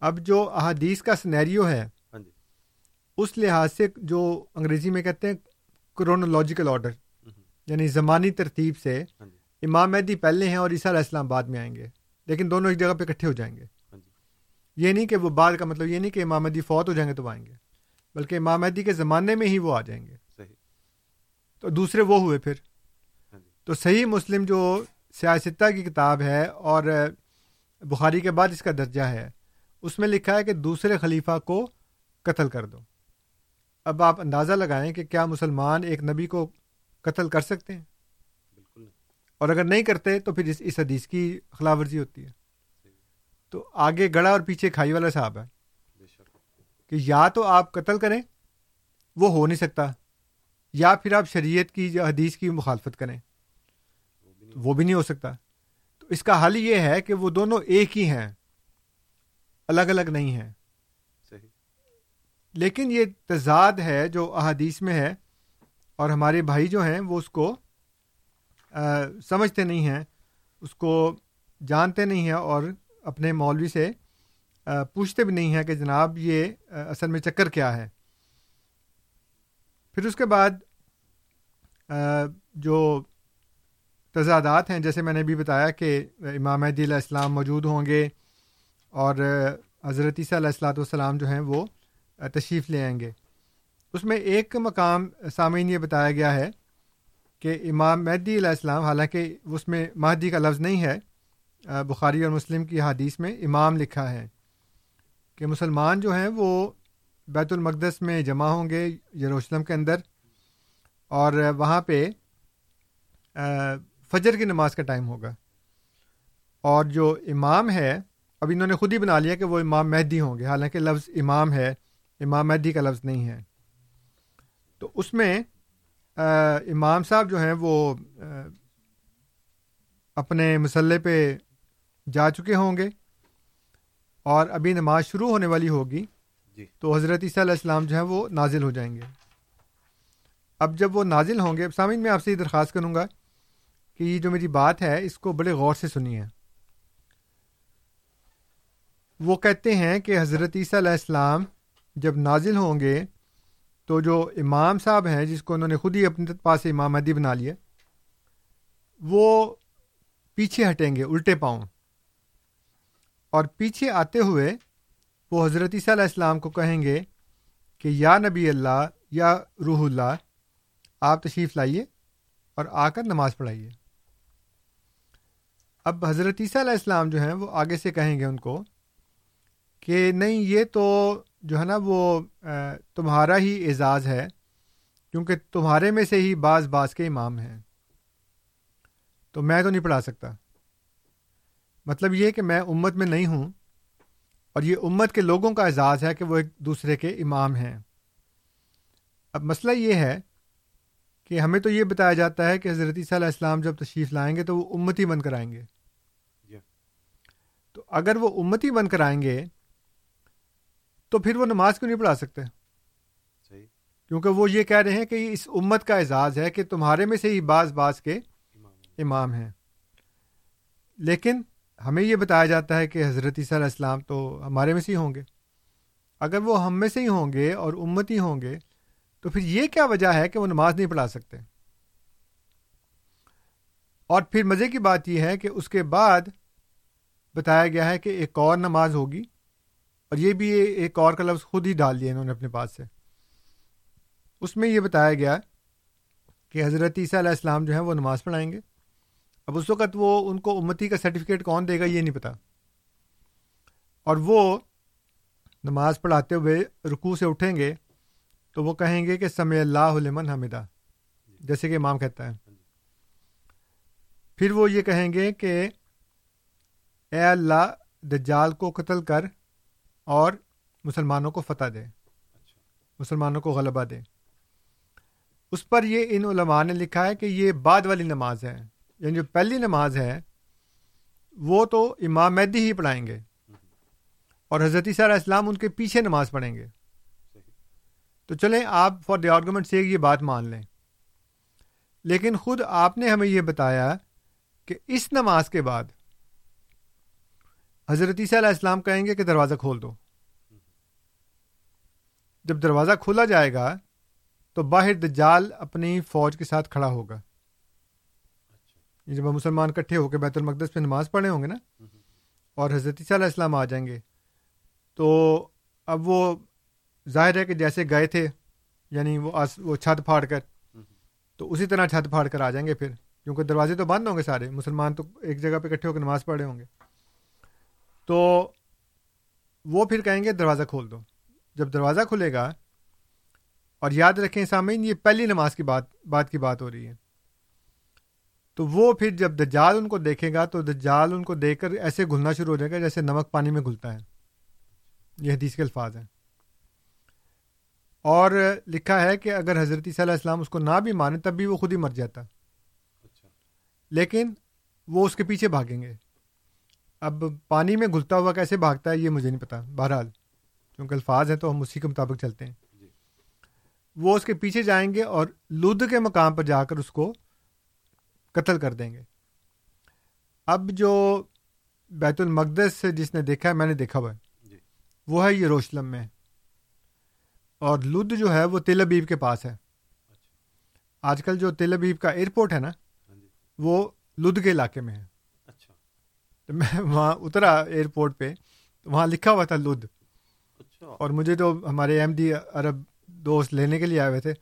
اب جو احادیث کا سنیریو ہے ہاں جی۔ اس لحاظ سے جو انگریزی میں کہتے ہیں کرونولوجیکل آرڈر یعنی زمانی ترتیب سے ہاں جی۔ امام مہدی پہلے ہیں اور عیسیٰ علیہ السلام بعد میں آئیں گے لیکن دونوں ایک جگہ پہ اکٹھے ہو جائیں گے۔ ہاں جی۔ یہ نہیں کہ وہ بعد کا مطلب یہ نہیں کہ امام مہدی فوت ہو جائیں گے تو وہ آئیں گے بلکہ امام مہدی کے زمانے میں ہی وہ آ جائیں گے۔ صحیح۔ تو دوسرے وہ ہوئے پھر۔ ہاں جی۔ تو صحیح مسلم جو سیاستہ کی کتاب ہے اور بخاری کے بعد اس کا درجہ ہے اس میں لکھا ہے کہ دوسرے خلیفہ کو قتل کر دو۔ اب آپ اندازہ لگائیں کہ کیا مسلمان ایک نبی کو قتل کر سکتے ہیں۔ بالکل۔ اور اگر نہیں کرتے تو پھر اس اس حدیث کی خلاف ورزی ہوتی ہے۔ تو آگے گڑا اور پیچھے کھائی والا صاحب ہے کہ یا تو آپ قتل کریں وہ ہو نہیں سکتا یا پھر آپ شریعت کی یا حدیث کی مخالفت کریں۔ وہ بھی نہیں ہو سکتا۔ تو اس کا حل یہ ہے کہ وہ دونوں ایک ہی ہیں الگ الگ نہیں ہیں۔ لیکن یہ تضاد ہے جو احادیث میں ہے اور ہمارے بھائی جو ہیں وہ اس کو آ، سمجھتے نہیں ہیں اس کو جانتے نہیں ہیں اور اپنے مولوی سے آ، پوچھتے بھی نہیں ہیں کہ جناب یہ آ، اصل میں چکر کیا ہے۔ پھر اس کے بعد جو تضادات ہیں جیسے میں نے بھی بتایا کہ امام مہدی علیہ السلام موجود ہوں گے اور حضرت عیسیٰ علیہ السلاۃ والسلام جو ہیں وہ تشریف لے آئیں گے۔ اس میں ایک مقام سامعین یہ بتایا گیا ہے کہ امام مہدی علیہ السلام، حالانکہ اس میں مہدی کا لفظ نہیں ہے بخاری اور مسلم کی حدیث میں امام لکھا ہے کہ مسلمان جو ہیں وہ بیت المقدس میں جمع ہوں گے یروشلم کے اندر اور وہاں پہ فجر کی نماز کا ٹائم ہوگا۔ اور جو امام ہے، اب انہوں نے خود ہی بنا لیا کہ وہ امام مہدی ہوں گے، حالانکہ لفظ امام ہے، امام مہدی کا لفظ نہیں ہے۔ تو اس میں امام صاحب جو ہیں وہ اپنے مسلح پہ جا چکے ہوں گے اور ابھی نماز شروع ہونے والی ہوگی جی۔ تو حضرت عیسیٰ علیہ السلام جو ہیں وہ نازل ہو جائیں گے۔ اب جب وہ نازل ہوں گے سامعین میں آپ سے یہ درخواست کروں گا کہ یہ جو میری بات ہے اس کو بڑے غور سے سنیے۔ وہ کہتے ہیں کہ حضرت عیسیٰ علیہ السلام جب نازل ہوں گے تو جو امام صاحب ہیں، جس کو انہوں نے خود ہی اپنے پاس امام مہدی بنا لیا، وہ پیچھے ہٹیں گے، الٹے پاؤں۔ اور پیچھے آتے ہوئے وہ حضرت عیسیٰ علیہ السلام کو کہیں گے کہ، یا نبی اللہ، یا روح اللہ، آپ تشریف لائیے اور آ کر نماز پڑھائیے۔ اب حضرت عیسیٰ علیہ السلام جو ہیں، وہ آگے سے کہیں گے ان کو کہ، نہیں، یہ تو جو ہے نا وہ تمہارا ہی اعزاز ہے کیونکہ تمہارے میں سے ہی بعض بعض کے امام ہیں۔ تو میں تو نہیں پڑھا سکتا۔ مطلب یہ کہ میں امت میں نہیں ہوں اور یہ امت کے لوگوں کا اعزاز ہے کہ وہ ایک دوسرے کے امام ہیں۔ اب مسئلہ یہ ہے کہ ہمیں تو یہ بتایا جاتا ہے کہ حضرت عیسیٰ علیہ السلام جب تشریف لائیں گے تو وہ امتی بن کر آئیں گے۔ تو اگر وہ امتی بن کر آئیں گے تو پھر وہ نماز کیوں نہیں پڑھا سکتے؟ کیونکہ وہ یہ کہہ رہے ہیں کہ اس امت کا اعزاز ہے کہ تمہارے میں سے ہی بعض بعض کے امام ہیں۔ لیکن ہمیں یہ بتایا جاتا ہے کہ حضرت عیسیٰ علیہ السلام تو ہمارے میں سے ہی ہوں گے۔ اگر وہ ہم میں سے ہی ہوں گے اور امتی ہوں گے تو پھر یہ کیا وجہ ہے کہ وہ نماز نہیں پڑھا سکتے؟ اور پھر مزے کی بات یہ ہے کہ اس کے بعد بتایا گیا ہے کہ ایک اور نماز ہوگی۔ اور یہ بھی ایک اور کا لفظ خود ہی ڈال دیا انہوں نے اپنے پاس سے۔ اس میں یہ بتایا گیا کہ حضرت عیسیٰ علیہ السلام جو ہے وہ نماز پڑھائیں گے۔ اب اس وقت وہ ان کو امتی کا سرٹیفکیٹ کون دے گا یہ نہیں پتا۔ اور وہ نماز پڑھاتے ہوئے رکوع سے اٹھیں گے تو وہ کہیں گے کہ سمع اللہ علمن حمدہ۔ جیسے کہ امام کہتا ہے۔ پھر وہ یہ کہیں گے کہ اے اللہ دجال کو قتل کر۔ اور مسلمانوں کو فتح دے۔ مسلمانوں کو غلبہ دے۔ اس پر یہ ان علماء نے لکھا ہے کہ یہ بعد والی نماز ہے۔ یعنی جو پہلی نماز ہے، وہ تو امام مہدی ہی پڑھائیں گے۔ اور حضرت علیہ السلام ان کے پیچھے نماز پڑھیں گے۔ تو چلیں آپ فار دی آرگومنٹ سے یہ بات مان لیں۔ لیکن خود آپ نے ہمیں یہ بتایا کہ اس نماز کے بعد حضرت عیسیٰ علیہ السلام کہیں گے کہ دروازہ کھول دو۔ جب دروازہ کھولا جائے گا تو باہر دجال اپنی فوج کے ساتھ کھڑا ہوگا۔ جب مسلمان کٹھے ہو کے بیت المقدس پہ نماز پڑھے ہوں گے نا اور حضرت عیسیٰ علیہ السلام آ جائیں گے تو اب وہ ظاہر ہے کہ جیسے گئے تھے یعنی وہ آس، وہ چھت پھاڑ کر۔ تو اسی طرح چھت پھاڑ کر آ جائیں گے پھر، کیونکہ دروازے تو بند ہوں گے سارے، مسلمان تو ایک جگہ پہ اکٹھے ہو کے نماز پڑھے ہوں گے۔ تو وہ پھر کہیں گے دروازہ کھول دو۔ جب دروازہ کھلے گا اور یاد رکھیں سامعین یہ پہلی نماز کی بات بات کی بات ہو رہی ہے۔ تو وہ پھر جب دجال ان کو دیکھے گا تو دجال ان کو دیکھ کر ایسے گھلنا شروع ہو جائے گا جیسے نمک پانی میں گھلتا ہے۔ یہ حدیث کے الفاظ ہیں۔ اور لکھا ہے کہ اگر حضرت صلی اللہ السلام اس کو نہ بھی مانے تب بھی وہ خود ہی مر جاتا۔ اچھا۔ لیکن وہ اس کے پیچھے بھاگیں گے۔ اب پانی میں گھلتا ہوا کیسے بھاگتا ہے یہ مجھے نہیں پتا بہرحال کیونکہ الفاظ ہیں تو ہم اسی کے مطابق چلتے ہیں جی۔ وہ اس کے پیچھے جائیں گے اور لدھ کے مقام پر جا کر اس کو قتل کر دیں گے اب جو بیت المقدس جس نے دیکھا ہے میں نے دیکھا ہوا ہے جی۔ وہ ہے یہ روشلم میں اور لدھ جو ہے وہ تل ابیب کے پاس ہے اچھا۔ آج کل جو تل ابیب کا ایئرپورٹ ہے نا ہاں جی۔ وہ لدھ کے علاقے میں ہے تو میں وہاں اترا ایئرپورٹ پہ تو وہاں لکھا ہوا تھا لدھ۔ اچھا۔ اور مجھے تو ہمارے ایم ڈی عرب دوست لینے کے لیے آئے ہوئے تھے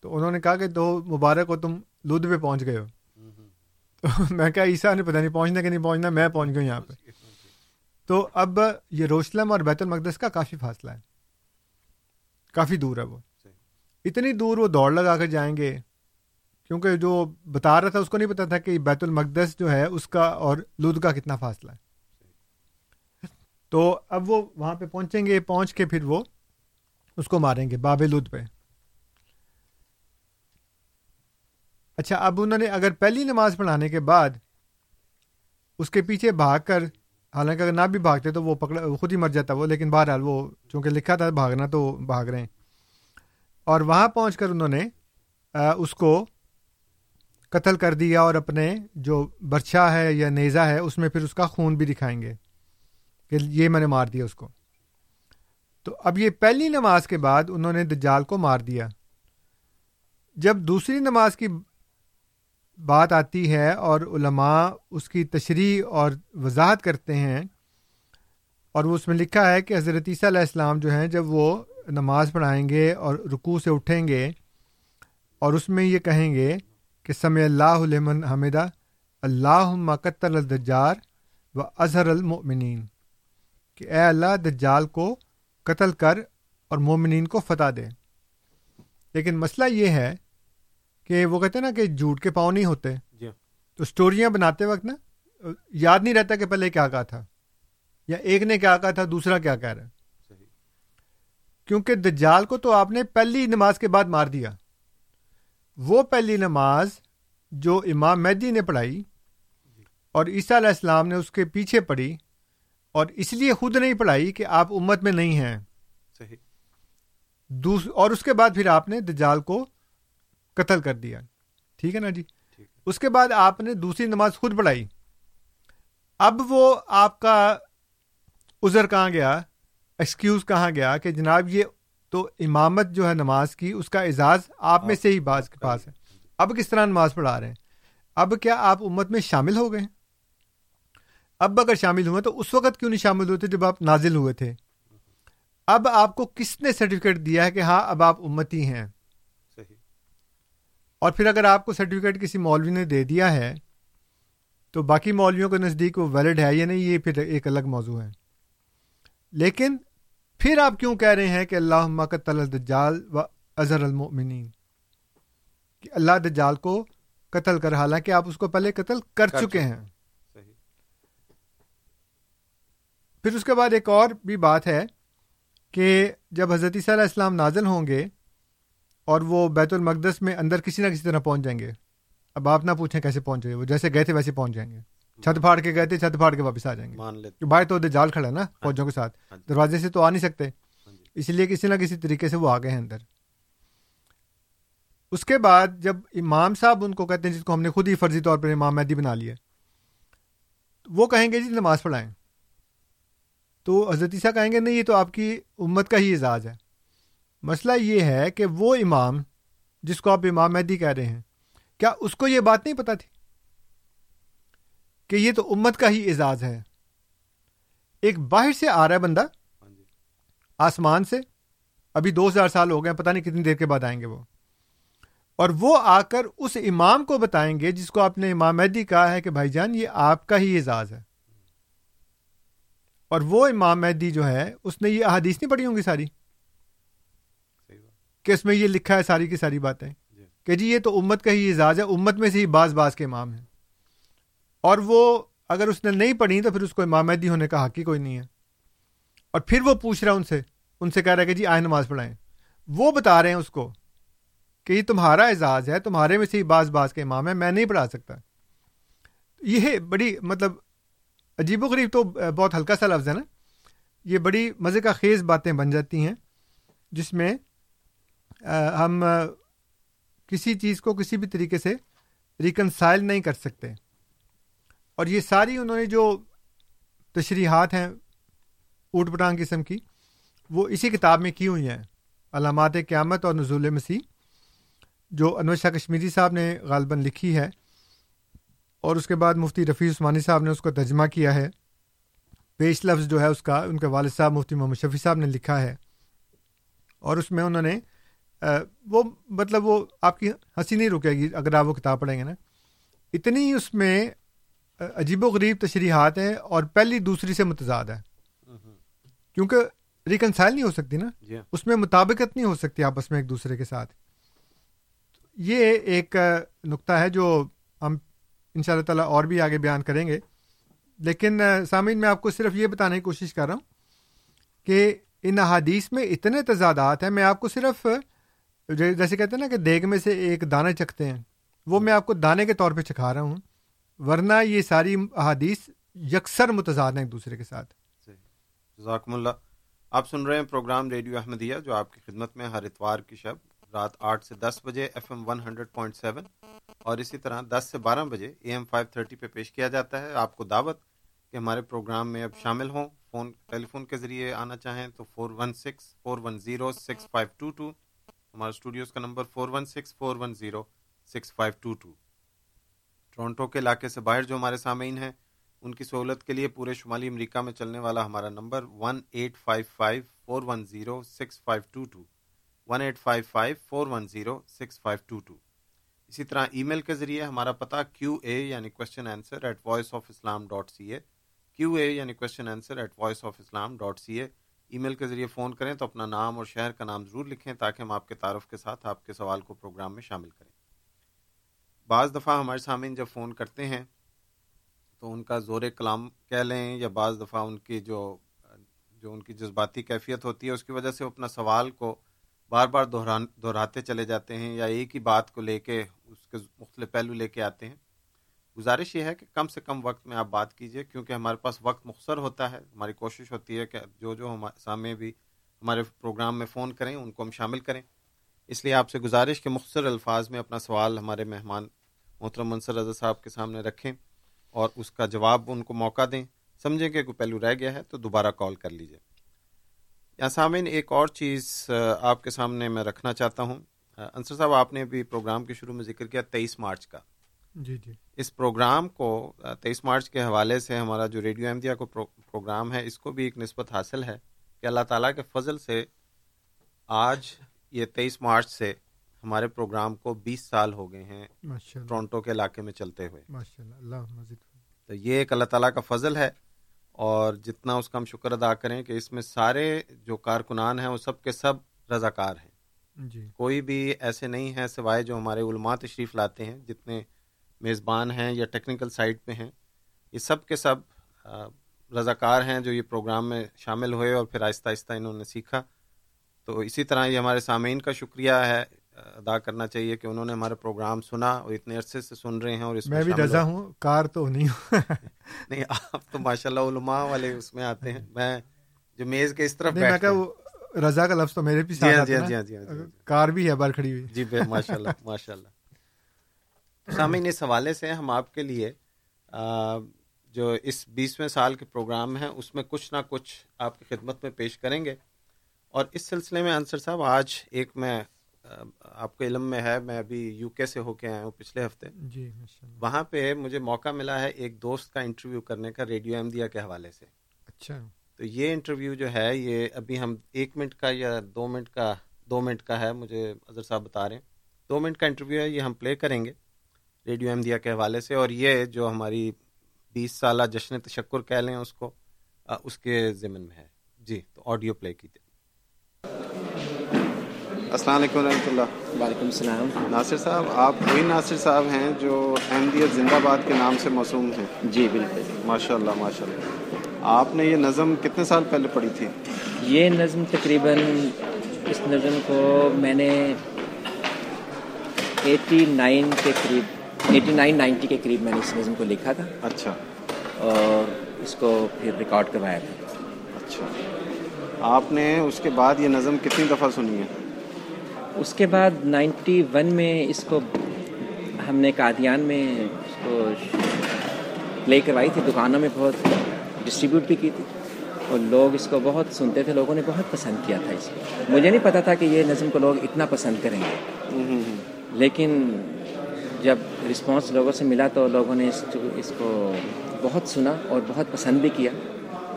تو انہوں نے کہا کہ دو مبارک ہو تم لدھ پہ پہنچ گئے ہو۔ تو میں کہا عیسیٰ نے پتہ نہیں پہنچنا کہ نہیں پہنچنا میں پہنچ گیا یہاں پہ۔ تو اب یہ روشلم اور بیت المقدس کا کافی فاصلہ ہے۔ کافی دور ہے وہ۔ اتنی دور وہ دوڑ لگا کر جائیں گے۔ کیونکہ جو بتا رہا تھا اس کو نہیں پتا تھا کہ بیت المقدس جو ہے اس کا اور لدھ کا کتنا فاصلہ ہے۔ تو اب وہ وہاں پہ پہنچیں گے، پہنچ کے پھر وہ اس کو ماریں گے، باب لدھ پہ۔ اچھا اب انہوں نے اگر پہلی نماز پڑھانے کے بعد اس کے پیچھے بھاگ کر، حالانکہ اگر نہ بھی بھاگتے تو وہ پکڑا خود ہی مر جاتا، وہ لیکن بہرحال وہ چونکہ لکھا تھا بھاگنا تو بھاگ رہے ہیں۔ اور وہاں پہنچ کر انہوں نے اس کو قتل کر دیا اور اپنے جو برچھا ہے یا نیزا ہے، اس میں پھر اس کا خون بھی دکھائیں گے کہ یہ میں نے مار دیا اس کو۔ تو اب یہ پہلی نماز کے بعد انہوں نے دجال کو مار دیا۔ جب دوسری نماز کی بات آتی ہے اور علماء اس کی تشریح اور وضاحت کرتے ہیں اور وہ اس میں لکھا ہے کہ حضرت عیسیٰ علیہ السلام جو ہیں، جب وہ نماز پڑھائیں گے اور رکوع سے اٹھیں گے اور اس میں یہ کہیں گے کہ سمع اللہ علمن حمدہ اللہ مقتل الدجار و اظہر المؤمنین۔ کہ اے اللہ دجال کو قتل کر اور مومنین کو فتح دے۔ لیکن مسئلہ یہ ہے کہ وہ کہتے ہیں نا کہ جھوٹ کے پاؤں نہیں ہوتے۔ جی۔ تو اسٹوریاں بناتے وقت نا یاد نہیں رہتا کہ پہلے کیا کہا تھا۔ یا ایک نے کیا کہا تھا دوسرا کیا کہہ رہا ہے۔ کیونکہ دجال کو تو آپ نے پہلی نماز کے بعد مار دیا۔ وہ پہلی نماز جو امام مہدی نے پڑھائی اور عیسیٰ علیہ السلام نے اس کے پیچھے پڑھی اور اس لیے خود نہیں پڑھائی کہ آپ امت میں نہیں ہیں۔ صحیح۔ اور اس کے بعد پھر آپ نے دجال کو قتل کر دیا۔ ٹھیک ہے نا جی؟ اس کے بعد آپ نے دوسری نماز خود پڑھائی۔ اب وہ آپ کا عذر کہاں گیا؟ ایکسکیوز کہاں گیا کہ جناب یہ تو امامت جو ہے نماز کی اس کا اعزاز آپ میں سے ہی باز کے پاس ہے۔ اب کس طرح نماز پڑھا رہے ہیں؟ اب کیا آپ امت میں شامل ہو گئے اب اگر شامل ہوئے تو اس وقت کیوں نہیں شامل ہوتے جب آپ نازل ہوئے تھے؟ اب آپ کو کس نے سرٹیفکیٹ دیا ہے کہ ہاں اب آپ امتی ہیں؟ صحیح۔ اور پھر اگر آپ کو سرٹیفکیٹ کسی مولوی نے دے دیا ہے تو باقی مولویوں کے نزدیک وہ ویلڈ ہے یا نہیں یہ پھر ایک الگ موضوع ہے۔ لیکن پھر آپ کیوں کہہ رہے ہیں کہ اللہ مکت الدجال و اظہر المؤمنین؟ کہ اللہ دجال کو قتل کر حالانکہ آپ اس کو پہلے قتل کر چکے ہیں۔ صحیح۔ پھر اس کے بعد ایک اور بھی بات ہے کہ جب حضرت عیسیٰ علیہ السلام نازل ہوں گے اور وہ بیت المقدس میں اندر کسی نہ کسی طرح پہنچ جائیں گے اب آپ نہ پوچھیں کیسے پہنچ گئے وہ جیسے گئے تھے ویسے پہنچ جائیں گے۔ چھت پھاڑ کے گئے تھے چھت پھاڑ کے واپس آ جائیں گے۔ مان لیتے باہر تو دجال کھڑا ہے نا فوجوں کے ساتھ۔ ہاں جی۔ دروازے سے تو آ نہیں سکتے۔ ہاں جی۔ اس لیے کسی نہ کسی طریقے سے وہ آ گئے ہیں اندر۔ اس کے بعد جب امام صاحب ان کو کہتے ہیں جس کو ہم نے خود ہی فرضی طور پر امام مہدی بنا لیا وہ کہیں گے جی نماز پڑھائیں۔ تو حضرت عیسیٰ کہیں گے نہیں یہ تو آپ کی امت کا ہی اعزاز ہے۔ مسئلہ یہ ہے کہ وہ امام جس کو آپ امام مہدی کہہ رہے ہیں کیا اس کو یہ بات نہیں پتا تھی؟ کہ یہ تو امت کا ہی اعزاز ہے۔ ایک باہر سے آ رہا ہے بندہ آسمان سے ابھی دو ہزار سال ہو گئے پتہ نہیں کتنی دیر کے بعد آئیں گے وہ۔ اور وہ آ کر اس امام کو بتائیں گے جس کو آپ نے امام مہدی کہا ہے کہ بھائی جان یہ آپ کا ہی اعزاز ہے۔ اور وہ امام مہدی جو ہے اس نے یہ احادیث نہیں پڑھی ہوں گی ساری؟ کہ اس میں یہ لکھا ہے ساری کی ساری باتیں۔ جی۔ کہ جی یہ تو امت کا ہی اعزاز ہے امت میں سے ہی بعض بعض کے امام ہیں۔ اور وہ اگر اس نے نہیں پڑھی تو پھر اس کو امام مہدی ہونے کا حق ہی کوئی نہیں ہے۔ اور پھر وہ پوچھ رہا ہے ان سے ان سے کہہ رہا ہے کہ جی آئے نماز پڑھائیں۔ وہ بتا رہے ہیں اس کو کہ یہ تمہارا اعزاز ہے، تمہارے میں سے ہی بعض بعض کے امام ہیں، میں نہیں پڑھا سکتا۔ یہ بڑی مطلب عجیب و غریب تو بہت ہلکا سا لفظ ہے نا۔ یہ بڑی مزے کا خیز باتیں بن جاتی ہیں، جس میں ہم کسی چیز کو کسی بھی طریقے سے ریکنسائل نہیں کر سکتے۔ اور یہ ساری انہوں نے جو تشریحات ہیں اوٹ پٹانگ قسم کی، وہ اسی کتاب میں کی ہوئی ہیں، علامات قیامت اور نزول مسیح، جو انور شاہ کشمیری صاحب نے غالباً لکھی ہے، اور اس کے بعد مفتی رفیع عثمانی صاحب نے اس کو ترجمہ کیا ہے۔ پیش لفظ جو ہے اس کا، ان کے والد صاحب مفتی محمد شفیع صاحب نے لکھا ہے۔ اور اس میں انہوں نے وہ مطلب وہ آپ کی ہنسی نہیں رکے گی اگر آپ وہ کتاب پڑھیں گے نا۔ اتنی اس میں عجیب و غریب تشریحات ہیں اور پہلی دوسری سے متضاد ہے کیونکہ ریکنسائل نہیں ہو سکتی نا۔ جی ہاں۔ اس میں مطابقت نہیں ہو سکتی آپس میں ایک دوسرے کے ساتھ۔ یہ ایک نقطہ ہے جو ہم ان شاء اللہ تعالیٰ اور بھی آگے بیان کریں گے۔ لیکن سامعین میں آپ کو صرف یہ بتانے کی کوشش کر رہا ہوں کہ ان احادیث میں اتنے تضادات ہیں۔ میں آپ کو صرف جیسے کہتے ہیں نا کہ دیگ میں سے ایک دانہ چکھتے ہیں۔ وہ میں آپ کو دانے کے طور پہ چکھا رہا ہوں۔ ورنہ یہ ساری احادیث یکسر متضاد ہیں ایک دوسرے کے ساتھ۔ جزاکم اللہ۔ آپ سن رہے ہیں پروگرام ریڈیو احمدیہ، جو آپ کی خدمت میں ہر اتوار کی شب رات آٹھ سے دس بجے F M one hundred point seven اور اسی طرح دس سے بارہ بجے اے ایم فائیو تھرٹی پہ پیش کیا جاتا ہے۔ آپ کو دعوت کہ ہمارے پروگرام میں اب شامل ہوں۔ فون، ٹیلی فون کے ذریعے آنا چاہیں تو four one six four one zero six five two two. ہمارے اسٹوڈیوز کا number four one six four one zero six five two two. Toronto کے علاقے سے باہر جو ہمارے سامعین ہیں، ان کی سہولت کے لیے پورے شمالی امریکہ میں چلنے والا ہمارا number one eight five five four one zero six five two two one eight five five four one zero six five two two اسی طرح ای میل کے ذریعے ہمارا پتہ کیو اے یعنی question answer at voice of Islam dot C A, Q A یعنی question answer at voice of Islam dot C A. Email کے ذریعے فون کریں تو اپنا نام اور شہر کا نام ضرور لکھیں تاکہ ہم آپ کے تعارف کے ساتھ آپ کے سوال کو پروگرام میں شامل کریں۔ بعض دفعہ ہمارے سامعین جب فون کرتے ہیں تو ان کا زور کلام کہہ لیں یا بعض دفعہ ان کی جو جو ان کی جذباتی کیفیت ہوتی ہے اس کی وجہ سے وہ اپنا سوال کو بار بار دہران دہراتے چلے جاتے ہیں یا ایک ہی بات کو لے کے اس کے مختلف پہلو لے کے آتے ہیں۔ گزارش یہ ہے کہ کم سے کم وقت میں آپ بات کیجیے کیونکہ ہمارے پاس وقت مختصر ہوتا ہے۔ ہماری کوشش ہوتی ہے کہ جو جو ہمارے سامنے بھی ہمارے پروگرام میں فون کریں، ان کو ہم شامل کریں۔ اس لیے آپ سے گزارش کے مختصر الفاظ میں اپنا سوال ہمارے مہمان محترم منصر رضا صاحب کے سامنے رکھیں اور اس کا جواب ان کو موقع دیں۔ سمجھیں کہ کوئی پہلو رہ گیا ہے تو دوبارہ کال کر لیجیے یا سامعین ایک اور چیز آپ کے سامنے میں رکھنا چاہتا ہوں۔ انصر صاحب آپ نے بھی پروگرام کے شروع میں ذکر کیا تیئیس مارچ کا۔ جی جی۔ اس پروگرام کو تیئیس مارچ کے حوالے سے ہمارا جو ریڈیو احمدیہ کو پروگرام ہے اس کو بھی ایک نسبت حاصل ہے کہ اللہ تعالیٰ کے فضل سے آج یہ تیئیس مارچ سے ہمارے پروگرام کو بیس سال ہو گئے ہیں ٹورنٹو کے علاقے میں چلتے ہوئے۔ تو یہ ایک اللہ تعالیٰ کا فضل ہے اور جتنا اس کا ہم شکر ادا کریں کہ اس میں سارے جو کارکنان ہیں وہ سب کے سب رضاکار ہیں۔ جی۔ کوئی بھی ایسے نہیں ہیں سوائے جو ہمارے علماء تشریف لاتے ہیں جتنے میزبان ہیں یا ٹیکنیکل سائٹ پہ ہیں یہ سب کے سب رضاکار ہیں جو یہ پروگرام میں شامل ہوئے اور پھر آہستہ آہستہ انہوں نے سیکھا۔ تو اسی طرح یہ ہمارے سامعین کا شکریہ ہے۔ ادا کرنا چاہیے کہ انہوں نے ہمارا پروگرام سنا اور اتنے عرصے سے سن رہے ہیں اور اس میں بھی رضا ہوں کار تو نہیں ہوں۔ نہیں آپ تو ماشاء اللہ علماء والے اس میں آتے ہیں۔ میں جو میز کے اس طرف رضا کا لفظ تو میرے بھی جی جی جی جی کار بھی ہے بار کھڑی ہوئی۔ جی ماشاء اللہ ماشاء اللہ سامعین اس حوالے سے ہم آپ کے لیے جو اس بیسویں سال کے پروگرام ہیں اس میں کچھ نہ کچھ آپ کی خدمت میں پیش کریں گے۔ اور اس سلسلے میں انصر صاحب آج ایک میں آپ کے علم میں ہے میں ابھی یو کے سے ہو کے آیا ہوں پچھلے ہفتے۔ جی وہاں پہ مجھے موقع ملا ہے ایک دوست کا انٹرویو کرنے کا ریڈیو احمدیہ کے حوالے سے۔ اچھا۔ تو یہ انٹرویو جو ہے یہ ابھی ہم ایک منٹ کا یا دو منٹ کا دو منٹ کا ہے مجھے اظہر صاحب بتا رہے ہیں۔ دو منٹ کا انٹرویو ہے یہ ہم پلے کریں گے ریڈیو احمدیہ کے حوالے سے۔ اور یہ جو ہماری بیس سالہ جشن تشکر کہہ لیں اس کو اس کے ضمن میں ہے۔ جی تو آڈیو پلے کیجیے۔ السلام علیکم ورحمۃ اللہ۔ وعلیکم السلام۔ ناصر صاحب آپ وہی ناصر صاحب ہیں جو احمدیت زندہ باد کے نام سے موسوم ہیں۔ جی بالکل۔ ماشاء اللہ ماشاء اللہ آپ نے یہ نظم کتنے سال پہلے پڑھی تھی؟ یہ نظم تقریباً اس نظم کو میں نے ایٹی نائن کے قریب ایٹی نائن نائنٹی کے قریب میں نے اس نظم کو لکھا تھا۔ اچھا۔ اور اس کو پھر ریکارڈ کروایا تھا۔ اچھا۔ آپ نے اس کے بعد یہ نظم کتنی دفعہ سنی ہے؟ اس کے بعد نائنٹی ون میں اس کو ہم نے قادیان میں اس کو پلے کروائی تھی، دکانوں میں بہت ڈسٹریبیوٹ بھی کی تھی۔ اور لوگ اس کو بہت سنتے تھے، لوگوں نے بہت پسند کیا تھا اس کو مجھے نہیں پتا تھا کہ یہ نظم کو لوگ اتنا پسند کریں گے۔ لیکن جب رسپانس لوگوں سے ملا تو لوگوں نے اس اس کو بہت سنا اور بہت پسند بھی کیا۔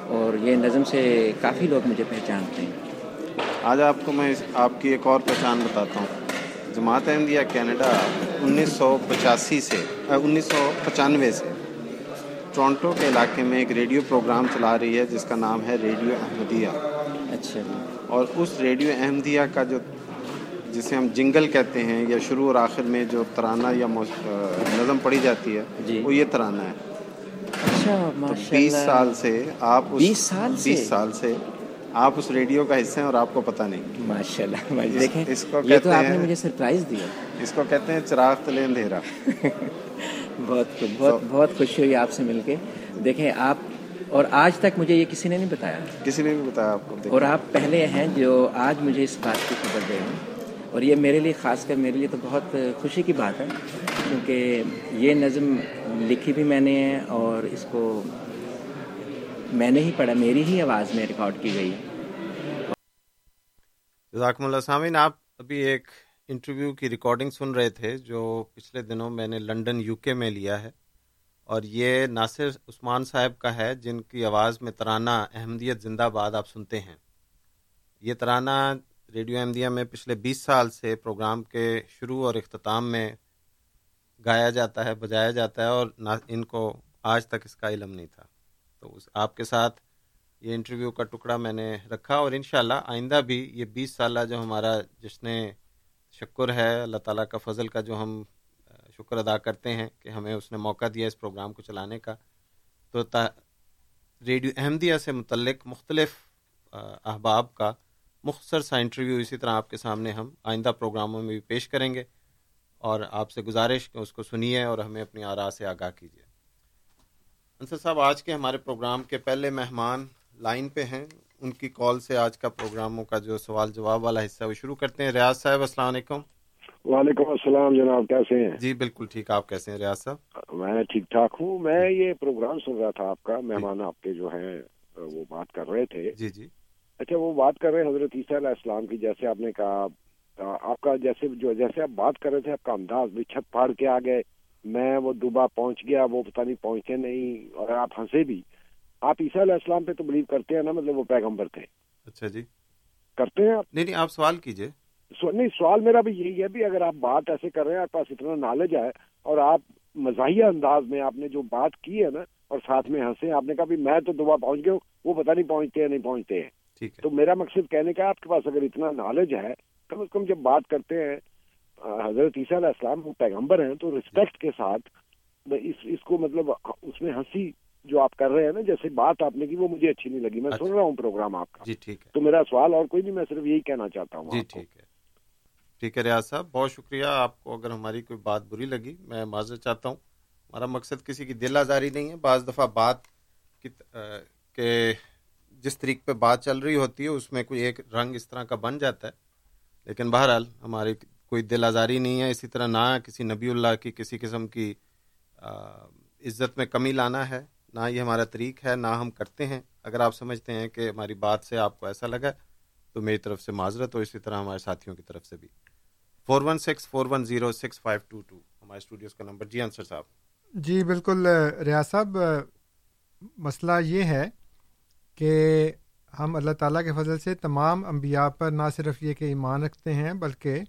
اور یہ نظم سے کافی لوگ مجھے پہچانتے ہیں۔ آج آپ کو میں آپ کی ایک اور پہچان بتاتا ہوں۔ جماعت احمدیہ کینیڈا انیس سو پچاسی سے انیس سو پچانوے سے۔ ٹورنٹو کے علاقے میں ایک ریڈیو پروگرام چلا رہی ہے جس کا نام ہے ریڈیو احمدیہ۔ اچھا۔ اور اس ریڈیو احمدیہ کا جو جسے ہم جنگل کہتے ہیں یا شروع اور آخر میں جو ترانہ یا نظم پڑھی جاتی ہے جی۔ وہ یہ ترانہ ہے۔ اچھا بیس سال سے آپ بیس سال بیس سال سے آپ اس ریڈیو کا حصہ ہیں اور آپ کو پتہ نہیں۔ ماشاء اللہ دیکھیں اس کو یہ تو آپ نے مجھے سرپرائز دیا۔ اس کو کہتے ہیں چراغ تلے اندھیرا۔ بہت بہت بہت خوشی ہوئی آپ سے مل کے۔ دیکھیں آپ اور آج تک مجھے یہ کسی نے نہیں بتایا۔ کسی نے بھی بتایا آپ کو؟ اور آپ پہلے ہیں جو آج مجھے اس بات کی خبر دے رہے ہیں۔ اور یہ میرے لیے خاص کر میرے لیے تو بہت خوشی کی بات ہے۔ کیونکہ یہ نظم لکھی بھی میں نے ہے اور اس کو میں نے ہی پڑھا، میری ہی آواز میں ریکارڈ کی گئی۔ جزاکم اللہ، سامعین، آپ ابھی ایک انٹرویو کی ریکارڈنگ سن رہے تھے جو پچھلے دنوں میں نے لنڈن یو کے میں لیا ہے۔ اور یہ ناصر عثمان صاحب کا ہے، جن کی آواز میں ترانہ احمدیت زندہ باد آپ سنتے ہیں۔ یہ ترانہ ریڈیو احمدیہ میں پچھلے بیس سال سے پروگرام کے شروع اور اختتام میں گایا جاتا ہے، بجایا جاتا ہے اور ان کو آج تک اس کا علم نہیں تھا۔ تو آپ کے ساتھ یہ انٹرویو کا ٹکڑا میں نے رکھا اور انشاءاللہ آئندہ بھی یہ بیس سالہ جو ہمارا جشن شکر ہے، اللہ تعالیٰ کا فضل کا جو ہم شکر ادا کرتے ہیں کہ ہمیں اس نے موقع دیا اس پروگرام کو چلانے کا۔ تو ریڈیو احمدیہ سے متعلق مختلف احباب کا مختصر سا انٹرویو اسی طرح آپ کے سامنے ہم آئندہ پروگراموں میں بھی پیش کریں گے اور آپ سے گزارش کہ اس کو سنیے اور ہمیں اپنی آراء سے آگاہ کیجیے۔ انصر صاحب آج کے ہمارے پروگرام کے پہلے مہمان لائن پہ ہیں۔ ان کی کال سے آج کا پروگراموں کا جو سوال جواب والا حصہ وہ شروع کرتے ہیں۔ ریاض صاحب السلام علیکم۔ وعلیکم السلام جناب کیسے ہیں؟ جی بالکل ٹھیک۔ آپ کیسے ہیں ریاض صاحب؟ میں ٹھیک ٹھاک ہوں۔ میں یہ پروگرام سن رہا تھا آپ کا مہمان آپ کے جو ہیں وہ بات کر رہے تھے۔ جی جی۔ اچھا وہ بات کر رہے ہیں حضرت عیسیٰ علیہ السلام کی جیسے آپ نے کہا آپ کا جیسے جو جیسے آپ بات کر رہے تھے آپ کا انداز بھی چھت پھاڑ کے آ گئے میں وہ دوبا پہنچ گیا وہ پتہ نہیں پہنچے نہیں اور آپ ہنسے بھی۔ آپ عیسیٰ علیہ السلام پہ تو بلیو کرتے ہیں نا مطلب وہ پیغمبر تھے۔ اچھا جی۔ کرتے ہیں آپ؟ نہیں نہیں آپ سوال کیجیے۔ نہیں سوال میرا بھی یہی ہے بھی اگر آپ بات ایسے کر رہے ہیں آپ پاس اتنا نالج ہے اور آپ مزاحیہ انداز میں آپ نے جو بات کی ہے نا اور ساتھ میں ہنسے آپ نے کہا بھی میں تو دبا پہنچ گیا ہوں وہ پتہ نہیں پہنچتے ہیں نہیں پہنچتے ہیں۔ تو میرا مقصد کہنے کا آپ کے پاس اگر اتنا نالج ہے کم از کم جب بات کرتے ہیں حضرت عیسیٰ علیہ السلام وہ پیغمبر ہیں تو رسپیکٹ کے ساتھ اس اس کو مطلب اس میں ہنسی جو آپ کر رہے ہیں نا جیسے بات آپ نے کی وہ مجھے اچھی نہیں لگی۔ میں سن رہا ہوں پروگرام آپ کا۔ جی ٹھیک ہے۔ تو میرا سوال اور کوئی نہیں میں صرف یہی کہنا چاہتا ہوں جی ٹھیک ہے۔ ٹھیک ہے ریاض صاحب بہت شکریہ۔ آپ کو اگر ہماری کوئی بات بری لگی میں معذرت چاہتا ہوں۔ ہمارا مقصد کسی کی دل آزاری نہیں ہے۔ بعض دفعہ بات کہ جس طریقے پہ بات چل رہی ہوتی ہے اس میں کوئی ایک رنگ اس طرح کا بن جاتا ہے۔ لیکن بہرحال ہماری کوئی دل آزاری نہیں ہے، اسی طرح نہ کسی نبی اللہ کی، کسی قسم کی عزت میں کمی لانا ہے، نہ یہ ہمارا طریق ہے، نہ ہم کرتے ہیں۔ اگر آپ سمجھتے ہیں کہ ہماری بات سے آپ کو ایسا لگا تو میری طرف سے معذرت ہو اسی طرح ہمارے ساتھیوں کی طرف سے بھی۔ Four one six, four one zero six, five two two, ہمارے اسٹوڈیوز کا نمبر۔ جی انصر صاحب۔ جی بالکل ریاض صاحب مسئلہ یہ ہے کہ ہم اللہ تعالیٰ کے فضل سے تمام انبیاء پر نہ صرف یہ کہ ایمان رکھتے ہیں، بلکہ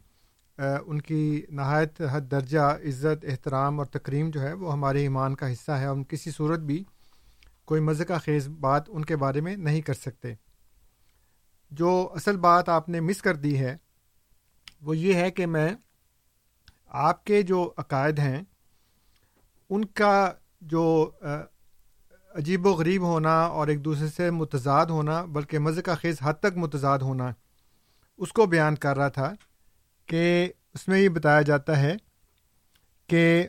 ان کی نہایت حد درجہ عزت، احترام اور تکریم جو ہے وہ ہمارے ایمان کا حصہ ہے۔ ہم کسی صورت بھی کوئی مزہ خیز بات ان کے بارے میں نہیں کر سکتے۔ جو اصل بات آپ نے مس کر دی ہے، وہ یہ ہے کہ میں آپ کے جو عقائد ہیں، ان کا جو عجیب و غریب ہونا اور ایک دوسرے سے متضاد ہونا، بلکہ مزے کا خیز حد تک متضاد ہونا، اس کو بیان کر رہا تھا۔ کہ اس میں یہ بتایا جاتا ہے کہ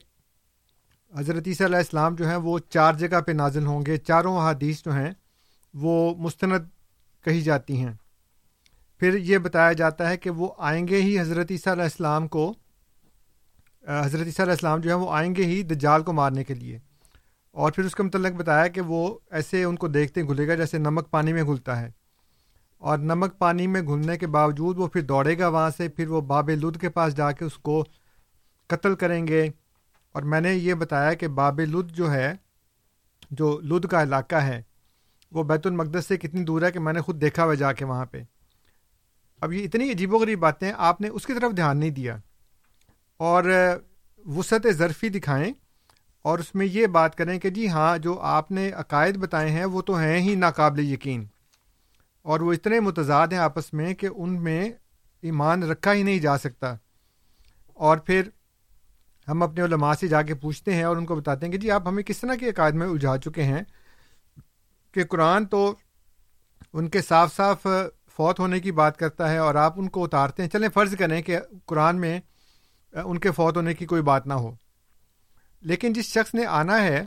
حضرت عیسیٰ علیہ السلام جو ہیں وہ چار جگہ پہ نازل ہوں گے، چاروں حدیث جو ہیں وہ مستند کہی جاتی ہیں۔ پھر یہ بتایا جاتا ہے کہ وہ آئیں گے ہی حضرت عیسیٰ علیہ السلام کو حضرت عیسیٰ علیہ السلام جو ہے وہ آئیں گے ہی دجال کو مارنے کے لیے۔ اور پھر اس کے متعلق بتایا کہ وہ ایسے ان کو دیکھتے گھلے گا جیسے نمک پانی میں گھلتا ہے۔ اور نمک پانی میں گھلنے کے باوجود وہ پھر دوڑے گا وہاں سے، پھر وہ باب لد کے پاس جا کے اس کو قتل کریں گے۔ اور میں نے یہ بتایا کہ باب لد جو ہے، جو لد کا علاقہ ہے، وہ بیت المقدس سے کتنی دور ہے کہ میں نے خود دیکھا ہوا جا کے وہاں پہ۔ اب یہ اتنی عجیب و غریب باتیں، آپ نے اس کی طرف دھیان نہیں دیا۔ اور وسعت ظرفی دکھائیں اور اس میں یہ بات کریں کہ جی ہاں جو آپ نے عقائد بتائے ہیں، وہ تو ہیں ہی ناقابل یقین۔ اور وہ اتنے متضاد ہیں آپس میں کہ ان میں ایمان رکھا ہی نہیں جا سکتا۔ اور پھر ہم اپنے علماء سے جا کے پوچھتے ہیں اور ان کو بتاتے ہیں کہ جی آپ ہمیں کس طرح کے عقائد میں الجھا چکے ہیں کہ قرآن تو ان کے صاف صاف فوت ہونے کی بات کرتا ہے اور آپ ان کو اتارتے ہیں۔ چلیں فرض کریں کہ قرآن میں ان کے فوت ہونے کی کوئی بات نہ ہو۔ لیکن جس شخص نے آنا ہے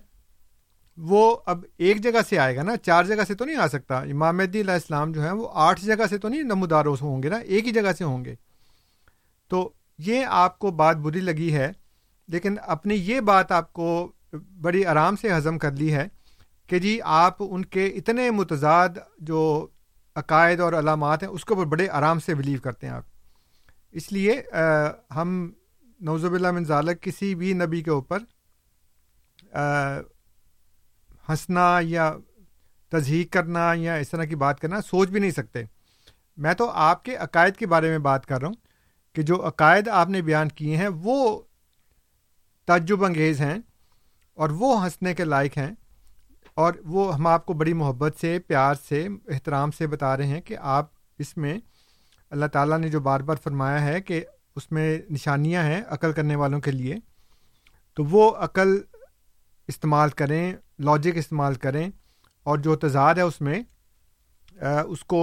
وہ اب ایک جگہ سے آئے گا نا، چار جگہ سے تو نہیں آ سکتا۔ امام مہدی علیہ السلام جو ہے وہ آٹھ جگہ سے تو نہیں نمودار ہوں گے نا، ایک ہی جگہ سے ہوں گے۔ تو یہ آپ کو بات بری لگی ہے، لیکن اپنی یہ بات آپ کو بڑی آرام سے ہضم کر لی ہے کہ جی آپ ان کے اتنے متضاد جو عقائد اور علامات ہیں، اس کے اوپر بڑے آرام سے بلیو کرتے ہیں آپ۔ اس لیے ہم نوزب اللہ منظالک کسی بھی نبی کے اوپر ہنسنا یا تضحیق کرنا یا اس طرح کی بات کرنا سوچ بھی نہیں سکتے۔ میں تو آپ کے عقائد کے بارے میں بات کر رہا ہوں کہ جو عقائد آپ نے بیان کیے ہیں وہ تعجب انگیز ہیں اور وہ ہنسنے کے لائق ہیں اور وہ ہم آپ کو بڑی محبت سے، پیار سے، احترام سے بتا رہے ہیں کہ آپ اس میں اللہ تعالیٰ نے جو بار بار فرمایا ہے کہ اس میں نشانیاں ہیں عقل کرنے والوں کے لیے، تو وہ عقل استعمال کریں لاجک استعمال کریں، اور جو تضاد ہے اس میں اس کو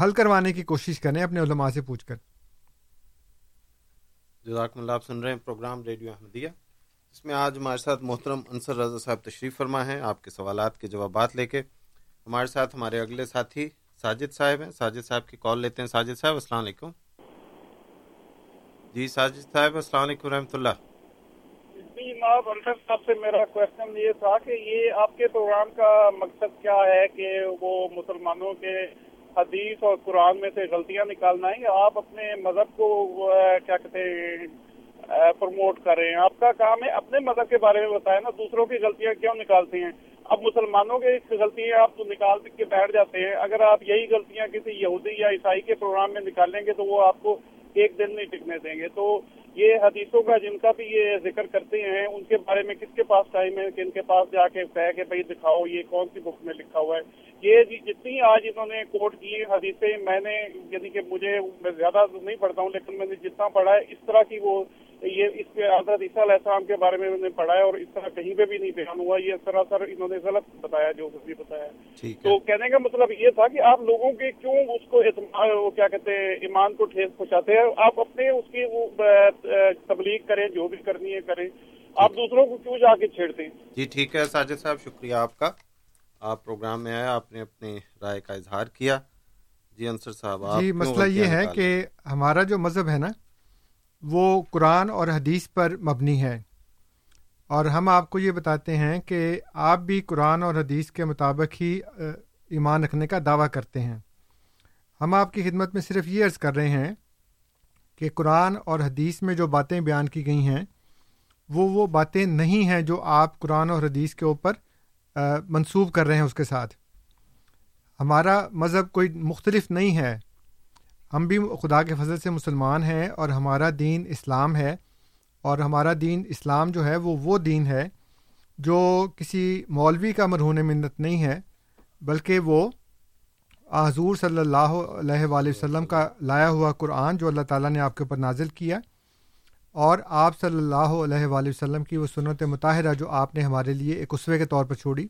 حل کروانے کی کوشش کریں اپنے علماء سے پوچھ کر۔ جزاک اللہ، آپ سن رہے ہیں پروگرام ریڈیو احمدیہ۔ اس میں آج ہمارے ساتھ محترم انصر رضا صاحب تشریف فرما ہیں۔ آپ کے سوالات کے جوابات لے کے ہمارے ساتھ ہمارے اگلے ساتھی ساجد صاحب ہیں۔ ساجد صاحب کی کال لیتے ہیں۔ ساجد صاحب، السلام علیکم۔ جی ساجد صاحب، السلام علیکم رحمۃ اللہ۔ جی انصر صاحب سے میرا کوشچن یہ تھا کہ یہ آپ کے پروگرام کا مقصد کیا ہے کہ وہ مسلمانوں کے حدیث اور قرآن میں سے غلطیاں نکالنا ہے یا آپ اپنے مذہب کو کیا کہتے ہیں پروموٹ کر رہے ہیں؟ آپ کا کام ہے اپنے مذہب کے بارے میں بتائیں نا، دوسروں کی غلطیاں کیوں نکالتے ہیں؟ اب مسلمانوں کے غلطیاں آپ تو نکال کے بیٹھ جاتے ہیں۔ اگر آپ یہی غلطیاں کسی یہودی یا عیسائی کے پروگرام میں نکالیں گے تو وہ آپ کو ایک دن نہیں ٹکنے دیں گے۔ تو یہ حدیثوں کا جن کا بھی یہ ذکر کرتے ہیں، ان کے بارے میں کس کے پاس ٹائم ہے؟ کہ ان کے پاس جا کے کہہ کہ بھائی دکھاؤ، یہ کون سی بک میں لکھا ہوا ہے؟ یہ جی جتنی آج انہوں نے کوٹ کی حدیثیں، میں نے یعنی کہ مجھے، میں زیادہ نہیں پڑھتا ہوں، لیکن میں نے جتنا پڑھا ہے، اس طرح کی وہ یہ اس کے حضرت عیسیٰ علیہ السلام کے بارے میں انہوں نے پڑھا ہے اور اس طرح کہیں پہ بھی نہیں بیان ہوا یہ سراسر انہوں نے غلط بتایا جو کچھ بھی بتایا تو کہنے کا مطلب یہ تھا کہ آپ لوگوں کے کیوں اس کو وہ کیا کہتے ہیں ایمان کو ٹھیس پہنچاتے ہیں؟ آپ اپنے اس کی وہ تبلیغ کریں جو بھی کرنی ہے کریں۔ آپ دوسروں کو کیوں جا کے چھیڑتے؟ ہیں جی ٹھیک ہے ساجد صاحب شکریہ آپ کا۔ آپ پروگرام میں آئے آپ نے اپنی رائے کا اظہار کیا۔ جی انصر صاحب جی مسئلہ یہ ہے کہ ہمارا جو مذہب ہے نا وہ قرآن اور حدیث پر مبنی ہے۔ اور ہم آپ کو یہ بتاتے ہیں کہ آپ بھی قرآن اور حدیث کے مطابق ہی ایمان رکھنے کا دعویٰ کرتے ہیں۔ ہم آپ کی خدمت میں صرف یہ عرض کر رہے ہیں کہ قرآن اور حدیث میں جو باتیں بیان کی گئی ہیں، وہ وہ باتیں نہیں ہیں جو آپ قرآن اور حدیث کے اوپر منسوب کر رہے ہیں اس کے ساتھ۔ ہمارا مذہب کوئی مختلف نہیں ہے۔ ہم بھی خدا کے فضل سے مسلمان ہیں اور ہمارا دین اسلام ہے اور ہمارا دین اسلام جو ہے وہ وہ دین ہے جو کسی مولوی کا مرہون منت نہیں ہے، بلکہ وہ حضور صلی اللہ علیہ وآلہ وسلم کا لایا ہوا قرآن جو اللہ تعالیٰ نے آپ کے اوپر نازل کیا اور آپ صلی اللہ علیہ وآلہ وسلم کی وہ سنت مطالعہ جو آپ نے ہمارے لیے ایک اسوے کے طور پر چھوڑی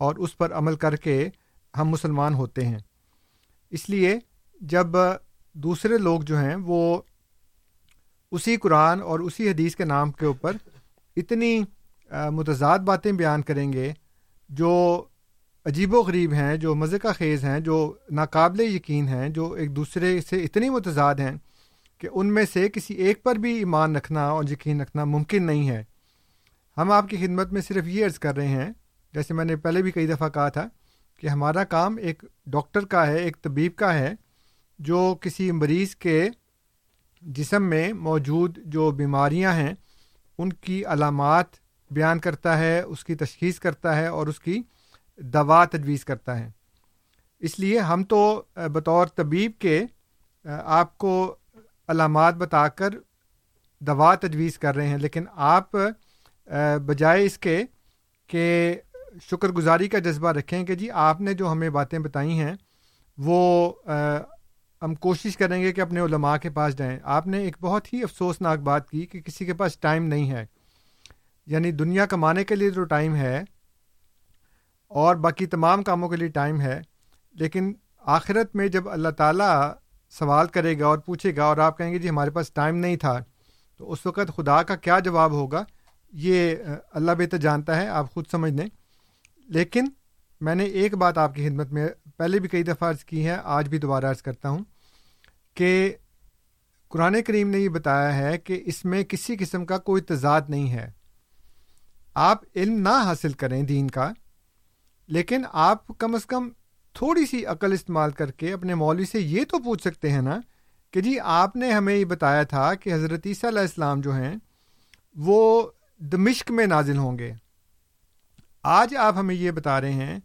اور اس پر عمل کر کے ہم مسلمان ہوتے ہیں۔ اس لیے جب دوسرے لوگ جو ہیں وہ اسی قرآن اور اسی حدیث کے نام کے اوپر اتنی متضاد باتیں بیان کریں گے جو عجیب و غریب ہیں، جو مزے کا خیز ہیں، جو ناقابل یقین ہیں، جو ایک دوسرے سے اتنی متضاد ہیں کہ ان میں سے کسی ایک پر بھی ایمان رکھنا اور یقین رکھنا ممکن نہیں ہے۔ ہم آپ کی خدمت میں صرف یہ عرض کر رہے ہیں، جیسے میں نے پہلے بھی کئی دفعہ کہا تھا کہ ہمارا کام ایک ڈاکٹر کا ہے، ایک طبیب کا ہے جو کسی مریض کے جسم میں موجود جو بیماریاں ہیں، ان کی علامات بیان کرتا ہے، اس کی تشخیص کرتا ہے اور اس کی دوا تجویز کرتا ہے۔ اس لیے ہم تو بطور طبیب کے آپ کو علامات بتا کر دوا تجویز کر رہے ہیں، لیکن آپ بجائے اس کے کہ شکر گزاری کا جذبہ رکھیں کہ جی آپ نے جو ہمیں باتیں بتائی ہیں، وہ ہم کوشش کریں گے کہ اپنے علماء کے پاس جائیں۔ آپ نے ایک بہت ہی افسوسناک بات کی کہ کسی کے پاس ٹائم نہیں ہے۔ یعنی دنیا کمانے کے لیے جو ٹائم ہے اور باقی تمام کاموں کے لیے ٹائم ہے، لیکن آخرت میں جب اللہ تعالیٰ سوال کرے گا اور پوچھے گا اور آپ کہیں گے جی ہمارے پاس ٹائم نہیں تھا، تو اس وقت خدا کا کیا جواب ہوگا؟ یہ اللہ بہتر جانتا ہے، آپ خود سمجھ لیں۔ لیکن میں نے ایک بات آپ کی خدمت میں پہلے بھی کئی دفعہ عرض کی ہے، آج بھی دوبارہ عرض کرتا ہوں۔ کہ قرآن کریم نے یہ بتایا ہے کہ اس میں کسی قسم کا کوئی تضاد نہیں ہے۔ آپ علم نہ حاصل کریں دین کا، لیکن آپ کم از کم تھوڑی سی عقل استعمال کر کے اپنے مولوی سے یہ تو پوچھ سکتے ہیں نا کہ جی آپ نے ہمیں یہ بتایا تھا کہ حضرت عیسیٰ علیہ السلام جو ہیں، وہ دمشق میں نازل ہوں گے۔ آج آپ ہمیں یہ بتا رہے ہیں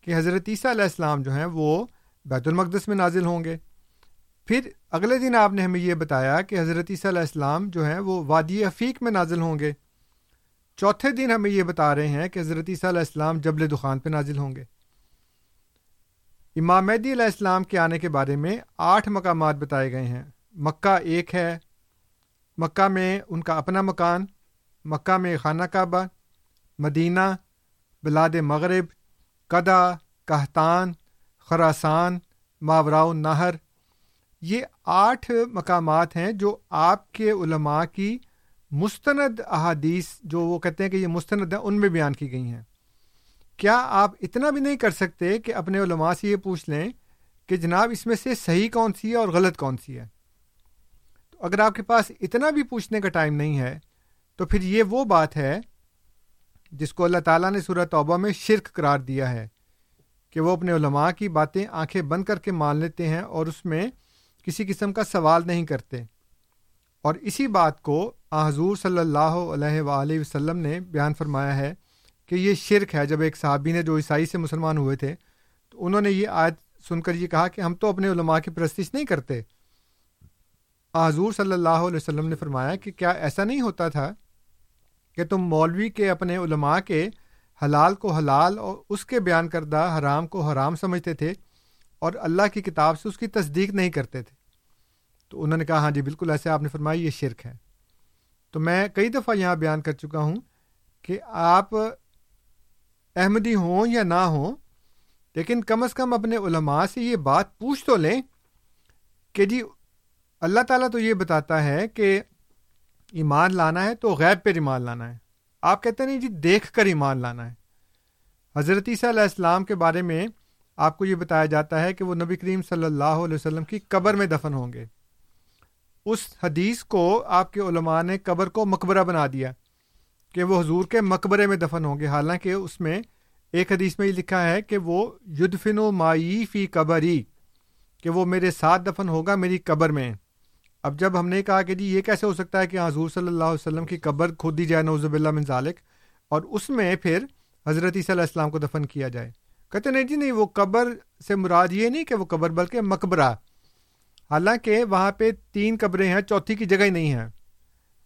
کہ حضرت عیسیٰ علیہ السلام جو ہیں، وہ بیت المقدس میں نازل ہوں گے۔ پھر اگلے دن آپ نے ہمیں یہ بتایا کہ حضرت عیسیٰ علیہ السلام جو ہیں وہ وادی افیق میں نازل ہوں گے۔ چوتھے دن ہمیں یہ بتا رہے ہیں کہ حضرت عیسیٰ علیہ السلام جبل دخان پہ نازل ہوں گے۔ امام مہدی علیہ السلام کے آنے کے بارے میں آٹھ مقامات بتائے گئے ہیں۔ مکہ ایک ہے۔ مکہ میں ان کا اپنا مکان، مکہ میں خانہ کعبہ، مدینہ، بلاد مغرب قدا کہتان، خراسان ماوراؤ نہر یہ آٹھ مقامات ہیں جو آپ کے علماء کی مستند احادیث جو وہ کہتے ہیں کہ یہ مستند ہیں، ان میں بیان کی گئی ہیں۔ کیا آپ اتنا بھی نہیں کر سکتے کہ اپنے علماء سے یہ پوچھ لیں کہ جناب اس میں سے صحیح کون سی ہے اور غلط کون سی ہے؟ تو اگر آپ کے پاس اتنا بھی پوچھنے کا ٹائم نہیں ہے، تو پھر یہ وہ بات ہے جس کو اللہ تعالیٰ نے صورت توبہ میں شرک قرار دیا ہے کہ وہ اپنے علماء کی باتیں آنکھیں بند کر کے مان لیتے ہیں اور اس میں کسی قسم کا سوال نہیں کرتے۔ اور اسی بات کو حضور صلی اللہ علیہ وآلہ وسلم نے بیان فرمایا ہے کہ یہ شرک ہے۔ جب ایک صحابی نے جو عیسائی سے مسلمان ہوئے تھے، تو انہوں نے یہ آج سن کر یہ کہا کہ ہم تو اپنے علماء کی پرستش نہیں کرتے۔ حضور صلی اللہ علیہ وسلم نے فرمایا کہ کیا ایسا نہیں ہوتا تھا کہ تم مولوی کے اپنے علماء کے حلال کو حلال اور اس کے بیان کردہ حرام کو حرام سمجھتے تھے؟ اور اللہ کی کتاب سے اس کی تصدیق نہیں کرتے تھے۔ تو انہوں نے کہا ہاں جی بالکل ایسے آپ نے فرمایا، یہ شرک ہے۔ تو میں کئی دفعہ یہاں بیان کر چکا ہوں کہ آپ احمدی ہوں یا نہ ہوں، لیکن کم از کم اپنے علماء سے یہ بات پوچھ تو لیں کہ جی اللہ تعالیٰ تو یہ بتاتا ہے کہ ایمان لانا ہے تو غیب پہ ایمان لانا ہے۔ آپ کہتے ہیں جی دیکھ کر ایمان لانا ہے۔ حضرت عیسیٰ علیہ السلام کے بارے میں آپ کو یہ بتایا جاتا ہے کہ وہ نبی کریم صلی اللہ علیہ وسلم کی قبر میں دفن ہوں گے۔ اس حدیث کو آپ کے علماء نے قبر کو مقبرہ بنا دیا کہ وہ حضور کے مقبرے میں دفن ہوں گے۔ حالانکہ اس میں ایک حدیث میں یہ لکھا ہے کہ وہ یدفن و مائی فی قبری، کہ وہ میرے ساتھ دفن ہوگا میری قبر میں۔ اب جب ہم نے کہا کہ جی یہ کیسے ہو سکتا ہے کہ حضور صلی اللہ علیہ وسلم کی قبر کھود دی جائے نوزب اللہ من ذالک، اور اس میں پھر حضرت عیسیٰ علیہ السلام کو دفن کیا جائے۔ کہتے نہیں جی نہیں وہ قبر سے مراد یہ نہیں کہ وہ قبر بلکہ مقبرہ۔ حالانکہ وہاں پہ تین قبریں ہیں چوتھی کی جگہ ہی نہیں ہے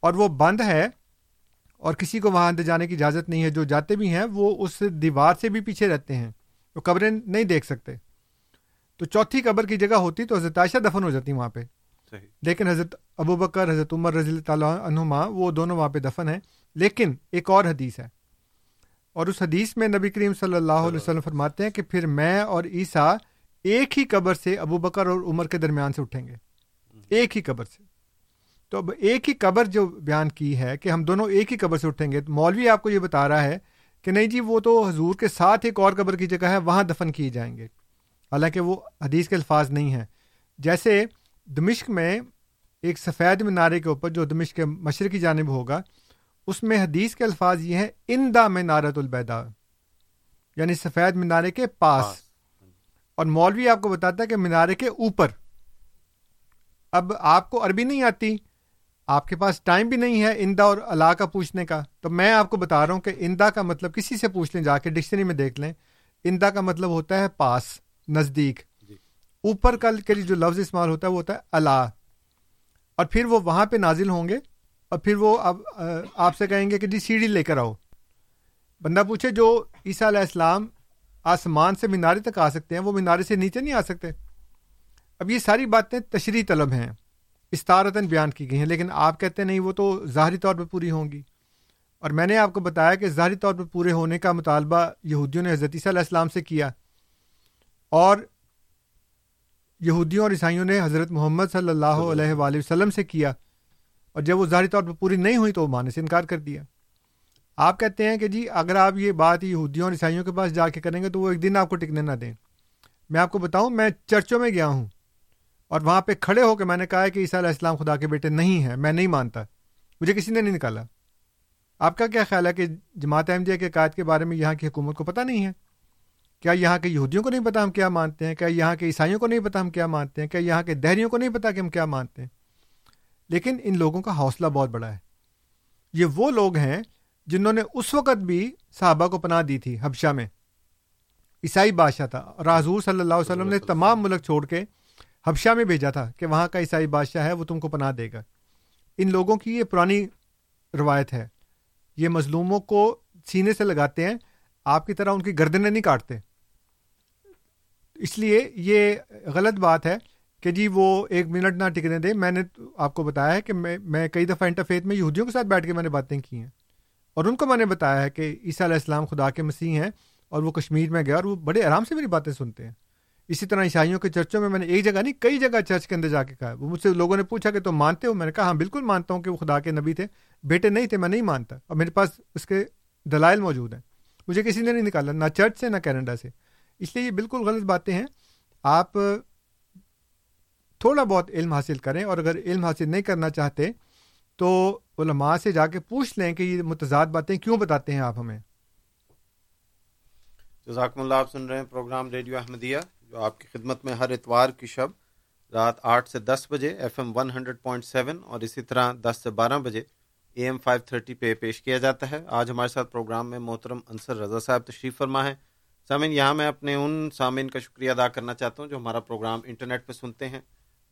اور وہ بند ہے اور کسی کو وہاں اندر جانے کی اجازت نہیں ہے۔ جو جاتے بھی ہیں وہ اس دیوار سے بھی پیچھے رہتے ہیں۔ وہ قبریں نہیں دیکھ سکتے۔ تو چوتھی قبر کی جگہ ہوتی تو حضرت عائشہ دفن ہو جاتی وہاں پہ۔ لیکن حضرت ابو بکر حضرت عمر رضی اللہ تعالیٰ عنہما وہ دونوں وہاں پہ دفن ہیں۔ لیکن ایک اور حدیث ہے۔ اور اس حدیث میں نبی کریم صلی اللہ علیہ وسلم فرماتے ہیں کہ پھر میں اور عیسیٰ ایک ہی قبر سے ابو بکر اور عمر کے درمیان سے اٹھیں گے۔ ایک ہی قبر سے۔ تو اب ایک ہی قبر جو بیان کی ہے کہ ہم دونوں ایک ہی قبر سے اٹھیں گے، مولوی آپ کو یہ بتا رہا ہے کہ نہیں جی وہ تو حضور کے ساتھ ایک اور قبر کی جگہ ہے، وہاں دفن کیے جائیں گے۔ حالانکہ وہ حدیث کے الفاظ نہیں ہیں۔ جیسے دمشق میں ایک سفید مینارے کے اوپر جو دمشق کے مشرقی جانب ہوگا اس میں حدیث کے الفاظ یہ ہیں اندا میں نارت البیدا یعنی سفید مینارے کے پاس۔ اور مولوی آپ کو بتاتا ہے کہ مینارے کے اوپر۔ اب آپ کو عربی نہیں آتی آپ کے پاس ٹائم بھی نہیں ہے اندا اور اللہ کا پوچھنے کا۔ تو میں آپ کو بتا رہا ہوں کہ اندا کا مطلب کسی سے پوچھ لیں جا کے ڈکشنری میں دیکھ لیں۔ اندا کا مطلب ہوتا ہے پاس نزدیک۔ جی۔ اوپر کا کے لیے جو لفظ استعمال ہوتا ہے وہ ہوتا ہے اللہ اور پھر وہ وہاں پہ نازل ہوں گے۔ اور پھر وہ اب آپ سے کہیں گے کہ جی سیڑھی لے کر آؤ۔ بندہ پوچھے، جو عیسیٰ علیہ السلام آسمان سے مینارے تک آ سکتے ہیں، وہ مینارے سے نیچے نہیں آ سکتے۔ اب یہ ساری باتیں تشریح طلب ہیں۔ استارتاً بیان کی گئی ہیں، لیکن آپ کہتے ہیں، نہیں، وہ تو ظاہری طور پہ پوری ہوں گی۔ اور میں نے آپ کو بتایا کہ ظاہری طور پہ پورے ہونے کا مطالبہ یہودیوں نے حضرت عیسیٰ علیہ السلام سے کیا۔ اور یہودیوں اور عیسائیوں نے حضرت محمد صلی اللہ علیہ وآلہ وسلم سے کیا۔ اور جب وہ ظاہری طور پہ پوری نہیں ہوئی تو وہ مانے سے انکار کر دیا۔ آپ کہتے ہیں کہ جی اگر آپ یہ بات یہودیوں اور عیسائیوں کے پاس جا کے کریں گے تو وہ ایک دن آپ کو ٹکنے نہ دیں۔ میں آپ کو بتاؤں، میں چرچوں میں گیا ہوں اور وہاں پہ کھڑے ہو کے میں نے کہا ہے کہ عیسیٰ علیہ السلام خدا کے بیٹے نہیں ہیں، میں نہیں مانتا۔ مجھے کسی نے نہیں نکالا۔ آپ کا کیا خیال ہے کہ جماعت احمدیہ کے قائد کے بارے میں یہاں کی حکومت کو پتہ نہیں ہے؟ کیا یہاں کے یہودیوں کو نہیں پتا ہم کیا مانتے ہیں؟ کیا یہاں کے عیسائیوں کو نہیں پتا ہم کیا مانتے ہیں؟ کیا یہاں کے دہریوں کو نہیں پتا کہ ہم کیا مانتے ہیں؟ لیکن ان لوگوں کا حوصلہ بہت بڑا ہے۔ یہ وہ لوگ ہیں جنہوں نے اس وقت بھی صحابہ کو پناہ دی تھی حبشہ میں۔ عیسائی بادشاہ تھا۔ اور حضور صلی اللہ علیہ وسلم نے تمام ملک چھوڑ کے حبشہ میں بھیجا تھا کہ وہاں کا عیسائی بادشاہ ہے وہ تم کو پناہ دے گا۔ ان لوگوں کی یہ پرانی روایت ہے۔ یہ مظلوموں کو سینے سے لگاتے ہیں آپ کی طرح ان کی گردنیں نہیں کاٹتے۔ اس لیے یہ غلط بات ہے کہ جی وہ ایک منٹ نہ ٹکنے دے میں نے آپ کو بتایا ہے کہ میں میں کئی دفعہ انٹرفیت میں یہودیوں کے ساتھ بیٹھ کے میں نے باتیں کی ہیں۔ اور ان کو میں نے بتایا ہے کہ عیسیٰ علیہ السلام خدا کے مسیح ہیں اور وہ کشمیر میں گیا اور وہ بڑے آرام سے میری باتیں سنتے ہیں۔ اسی طرح عیسائیوں کے چرچوں میں میں نے ایک جگہ نہیں، کئی جگہ چرچ کے اندر جا کے کہا وہ مجھ سے لوگوں نے پوچھا کہ تم مانتے ہو؟ میں نے کہا ہاں بالکل مانتا ہوں کہ وہ خدا کے نبی تھے۔ بیٹے نہیں تھے، میں نہیں مانتا۔ اور میرے پاس اس کے دلائل موجود ہیں۔ مجھے کسی نے نہیں نکالا، نہ چرچ سے، نہ کینیڈا سے۔ اس لیے یہ بالکل غلط باتیں ہیں۔ آپ تھوڑا بہت علم حاصل کریں اور اگر علم حاصل نہیں کرنا چاہتے تو علماء سے جا کے پوچھ لیں کہ یہ متضاد باتیں کیوں بتاتے ہیں آپ ہمیں؟ جزاکم اللہ، آپ سن رہے ہیں پروگرام ریڈیو احمدیہ، جو آپ کی خدمت میں ہر اتوار کی شب رات آٹھ سے دس بجے F M one hundred point seven اور اسی طرح دس سے بارہ بجے اے ایم فائیو تھرٹی پہ پیش کیا جاتا ہے۔ آج ہمارے ساتھ پروگرام میں محترم انصر رضا صاحب تشریف فرما ہے سامعین، یہاں میں اپنے ان سامعین کا شکریہ ادا کرنا چاہتا ہوں جو ہمارا پروگرام انٹرنیٹ پہ سنتے ہیں۔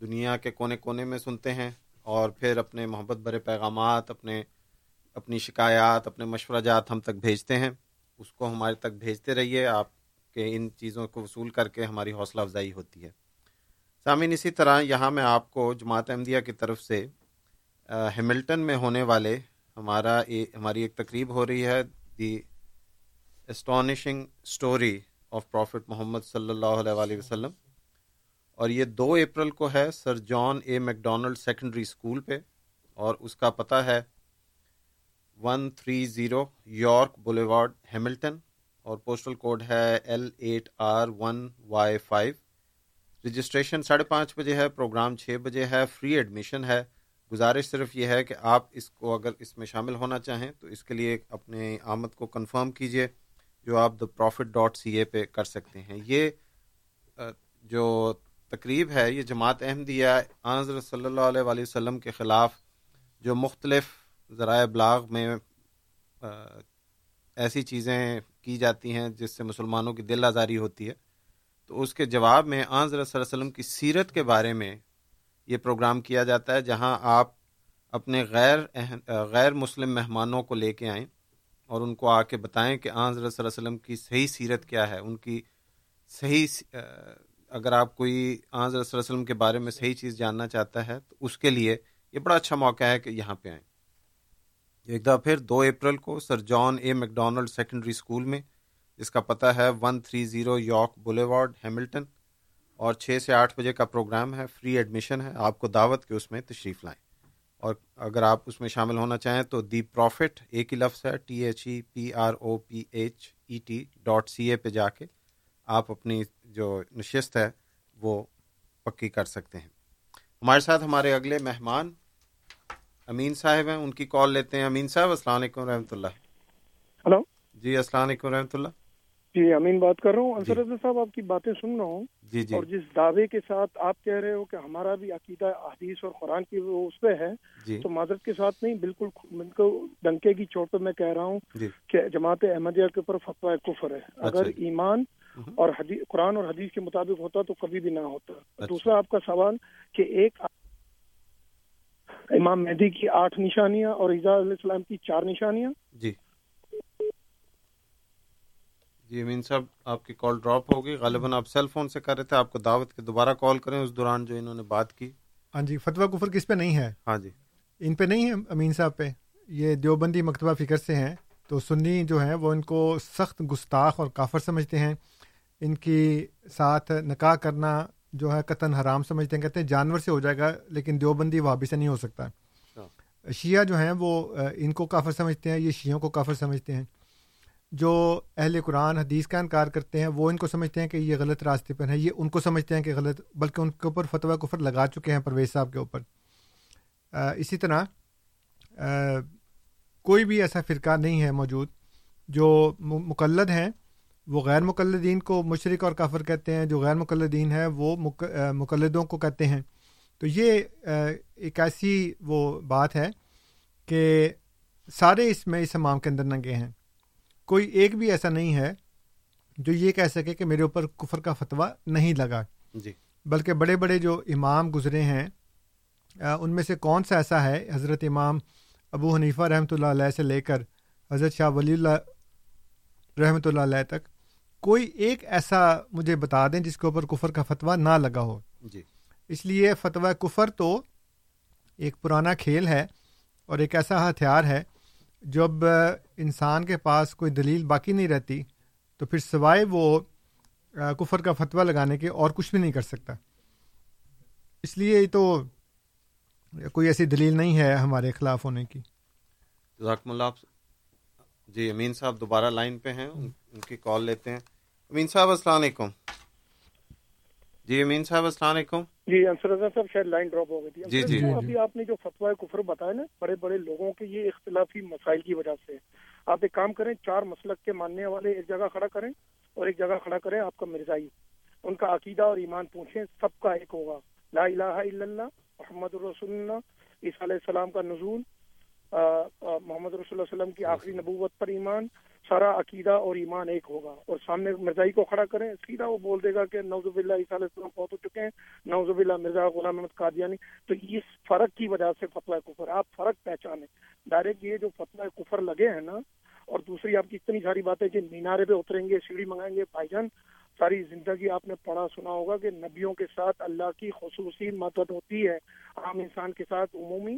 دنیا کے کونے کونے میں سنتے ہیں اور پھر اپنے محبت برے پیغامات، اپنے، اپنی شکایات، اپنے مشورہ جات ہم تک بھیجتے ہیں۔ اس کو ہمارے تک بھیجتے رہیے، آپ کہ ان چیزوں کو وصول کر کے ہماری حوصلہ افزائی ہوتی ہے۔ سامعین، اسی طرح یہاں میں آپ کو جماعت احمدیہ کی طرف سے ہیملٹن میں ہونے والے ہمارا ہماری ایک تقریب ہو رہی ہے، the astonishing story of prophet Muhammad صلی اللہ علیہ وسلم۔ اور یہ دو اپریل کو ہے Sir John A Macdonald secondary school پہ، اور اس کا پتہ ہے one three zero York boulevard, Hamilton, اور پوسٹل کوڈ ہے L eight R one Y five registration ساڑھے پانچ بجے ہے، پروگرام چھ بجے ہے فری ایڈمیشن ہے۔ گزارش صرف یہ ہے کہ آپ اس کو اگر اس میں شامل ہونا چاہیں تو اس کے لیے اپنے آمد کو کنفرم کیجیے، جو آپ دا پروفٹ ڈاٹ سی اے پہ کر سکتے ہیں۔ یہ جو تقریب ہے، یہ جماعت احمدیہ حضرت صلی اللہ علیہ وآلہ وسلم کے خلاف جو مختلف ذرائع ابلاغ میں ایسی چیزیں کی جاتی ہیں جس سے مسلمانوں کی دل آزاری ہوتی ہے۔ تو اس کے جواب میں آن صلی اللہ علیہ وسلم کی سیرت کے بارے میں یہ پروگرام کیا جاتا ہے، جہاں آپ اپنے غیر غیر مسلم مہمانوں کو لے کے آئیں اور ان کو آ کے بتائیں کہ آن صلی اللہ علیہ وسلم کی صحیح سیرت کیا ہے، ان کی صحیح اگر آپ کوئی آن صلی اللہ علیہ وسلم کے بارے میں صحیح چیز جاننا چاہتا ہے، تو اس کے لیے یہ بڑا اچھا موقع ہے کہ یہاں پہ آئیں۔ ایک دفعہ پھر دو اپریل کو Sir John A Macdonald secondary school میں جس کا پتہ ہے one three zero York boulevard, Hamilton, اور چھ سے آٹھ بجے کا پروگرام ہے، فری ایڈمیشن ہے، آپ کو دعوت کے اس میں تشریف لائیں۔ اور اگر آپ اس میں شامل ہونا چاہیں تو دی پروفٹ، ایک ہی لفظ ہے، T H E P R O P H E T dot C A پہ جا کے آپ اپنی جو نشست ہے وہ پکی کر سکتے ہیں۔ ہمارے ساتھ ہمارے اگلے مہمان امین صاحب ہیں ان کی کال لیتے ہیں۔ امین صاحب السلام علیکم رحمۃ اللہ۔ ہلو۔ جی السلام علیکم رحمۃ اللہ۔ جی امین بات کر رہا ہوں۔ انصر رضا صاحب آپ کی باتیں سن رہا ہوں۔ جی جی۔ اور جس دعوے کے ساتھ آپ کہہ رہے ہو کہ ہمارا بھی عقیدہ حدیث اور قرآن کی وہ اس پہ ہے جی۔ تو معذرت کے ساتھ نہیں بالکل بالکل ڈنکے کی چوٹ پہ میں کہہ رہا ہوں جی۔ کہ جماعت احمدیہ کے اوپر فتویٰ کفر ہے۔ اگر جی۔ ایمان اور حدیث قرآن اور حدیث کے مطابق ہوتا تو کبھی بھی نہ ہوتا۔ اچھا۔ دوسرا آپ کا سوال کہ ایک امام مہدی کی آٹھ نشانیاں اور عیزا علیہ السلام کی چار نشانیاں؟ جی۔ جی امین صاحب آپ کی کال ڈراپ ہوگی غالباً آپ سیل فون سے کر رہے تھے۔ آپ کو دعوت کے دوبارہ کال کریں۔ اس دوران جو انہوں نے بات کی۔ ہاں جی فتویٰ کفر کس پہ نہیں ہے؟ ہاں جی۔ ان پہ نہیں ہے امین صاحب پہ۔ یہ دیوبندی مکتبہ فکر سے ہیں۔ تو سنی جو ہیں وہ ان کو سخت گستاخ اور کافر سمجھتے ہیں۔ ان کی ساتھ نکاح کرنا جو ہے قطن حرام سمجھتے ہیں کہتے ہیں جانور سے ہو جائے گا لیکن دیوبندی وہابی سے نہیں ہو سکتا۔ شیعہ جو ہیں وہ ان کو کافر سمجھتے ہیں یہ شیعوں کو کافر سمجھتے ہیں۔ جو اہل قرآن حدیث کا انکار کرتے ہیں وہ ان کو سمجھتے ہیں کہ یہ غلط راستے پر ہیں یہ ان کو سمجھتے ہیں کہ غلط بلکہ ان کے اوپر فتویٰ کفر لگا چکے ہیں پرویز صاحب کے اوپر۔ اسی طرح کوئی بھی ایسا فرقہ نہیں ہے موجود جو مقلد ہیں۔ وہ غیر مقلدین کو مشرق اور کافر کہتے ہیں جو غیر مقلدین ہے وہ مقلدوں کو کہتے ہیں۔ تو یہ ایک ایسی وہ بات ہے کہ سارے اس میں اس امام کے اندر ننگے ہیں۔ کوئی ایک بھی ایسا نہیں ہے جو یہ کہہ سکے کہ میرے اوپر کفر کا فتویٰ نہیں لگا۔ جی۔ بلکہ بڑے بڑے جو امام گزرے ہیں ان میں سے کون سا ایسا ہے؟ حضرت امام ابو حنیفہ رحمۃ اللہ علیہ سے لے کر حضرت شاہ ولی اللہ رحمۃ اللہ علیہ تک کوئی ایک ایسا مجھے بتا دیں جس کے اوپر کفر کا فتویٰ نہ لگا ہو۔ جی۔ اس لیے فتویٰ کفر تو ایک پرانا کھیل ہے اور ایک ایسا ہتھیار ہے۔ جب انسان کے پاس کوئی دلیل باقی نہیں رہتی تو پھر سوائے وہ کفر کا فتویٰ لگانے کے اور کچھ بھی نہیں کر سکتا۔ اس لیے تو کوئی ایسی دلیل نہیں ہے ہمارے خلاف ہونے کی۔ اللہ جی امین صاحب دوبارہ لائن پہ ہیں۔ ان کی کال لیتے ہیں۔ امین صاحب السلام علیکم۔ جی امین صاحب السلام علیکم۔ جی انصر صاحب شاید لائن ڈراپ ہو گئی تھی۔ جی جی۔ ابھی آپ نے جو فتویٰ کفر بتایا نا بڑے بڑے لوگوں کے یہ اختلافی مسائل کی وجہ سے۔ آپ ایک کام کریں چار مسلک کے ماننے والے ایک جگہ کھڑا کریں اور ایک جگہ کھڑا کریں آپ کا مرزائی۔ ان کا عقیدہ اور ایمان پوچھیں سب کا ایک ہوگا۔ لا الہ الا اللہ محمد الرسول اللہ۔ عیسیٰ علیہ السلام کا نزول محمد رسول اللہ وسلم کی آخری نبوت پر ایمان۔ سارا عقیدہ اور ایمان ایک ہوگا اور سامنے مرزائی کو کھڑا کریں، سیدھا وہ بول دے گا کہ نوزب اللہ عیسیٰ علیہ السلام پہنچ چکے ہیں نوزب اللہ مرزا غلام احمد قادیانی۔ تو اس فرق کی وجہ سے فتویٰ کفر، آپ فرق پہچانے ڈائریکٹ یہ جو فتویٰ کفر لگے ہیں نا، اور دوسری آپ کی اتنی ساری باتیں کہ مینارے پہ اتریں گے، سیڑھی منگائیں گے، بھائی جان، ساری زندگی آپ نے پڑھا سنا ہوگا کہ نبیوں کے ساتھ اللہ کی خصوصی مدد ہوتی ہے، عام انسان کے ساتھ، عمومی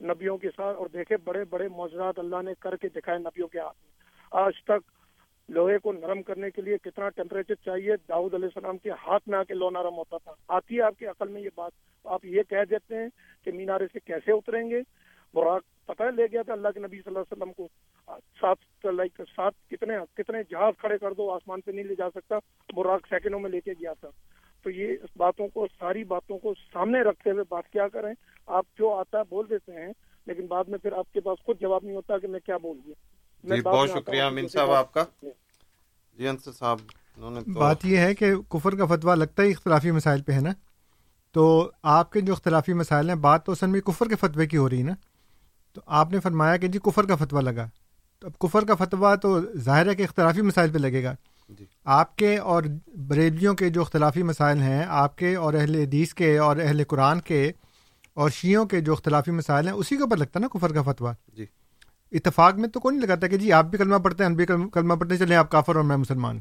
نبیوں کے ساتھ۔ اور دیکھے بڑے بڑے معجزات اللہ نے کر کے دکھائے نبیوں کے ہاتھ میں۔ آج تک لوہے کو نرم کرنے کے لیے کتنا ٹیمپریچر چاہیے؟ داؤد علیہ السلام کے ہاتھ میں آ کے لو نرم ہوتا تھا۔ آتی ہے آپ کی عقل میں یہ بات۔ آپ یہ کہہ دیتے ہیں کہ مینارے سے کیسے اتریں گے؟ براق پتہ لے گیا تھا اللہ کے نبی صلی اللہ علیہ وسلم کو۔ سات لائک سات کتنے کتنے جہاز کھڑے کر دو، آسمان پہ نہیں لے جا سکتا۔ براق سیکنڈوں میں لے کے گیا تھا۔ تو یہ اس باتوں کو، ساری باتوں کو سامنے رکھتے ہوئے بات کیا کریں۔ آپ جو آتا ہے بول دیتے ہیں، لیکن بعد میں پھر آپ کے پاس خود جواب نہیں ہوتا کہ میں کیا بول دیا۔ جی بہت شکریہ امین صاحب آپ کا؟ جی انصر صاحب بات یہ ہے کہ کفر کا فتویٰ لگتا ہی اختلافی مسائل پہ ہے نا۔ تو آپ کے جو اختلافی مسائل ہیں بات تو اصل میں کفر کے فتوے کی ہو رہی نا۔ تو آپ نے فرمایا کہ جی کفر کا فتویٰ لگا۔ تو اب کفر کا فتویٰ تو ظاہر ہے کہ اختلافی مسائل پہ لگے گا۔ جی۔ آپ کے اور بریلیوں کے جو اختلافی مسائل ہیں آپ کے اور اہل حدیث کے اور اہل قرآن کے اور شیعوں کے جو اختلافی مسائل ہیں اسی کے اوپر لگتا ہے نا کفر کا فتویٰ۔ جی۔ اتفاق میں تو کوئی نہیں لگاتا کہ جی آپ بھی کلمہ پڑھتے ہیں ہم بھی کلمہ پڑھتے چلیں آپ کافر اور میں مسلمان۔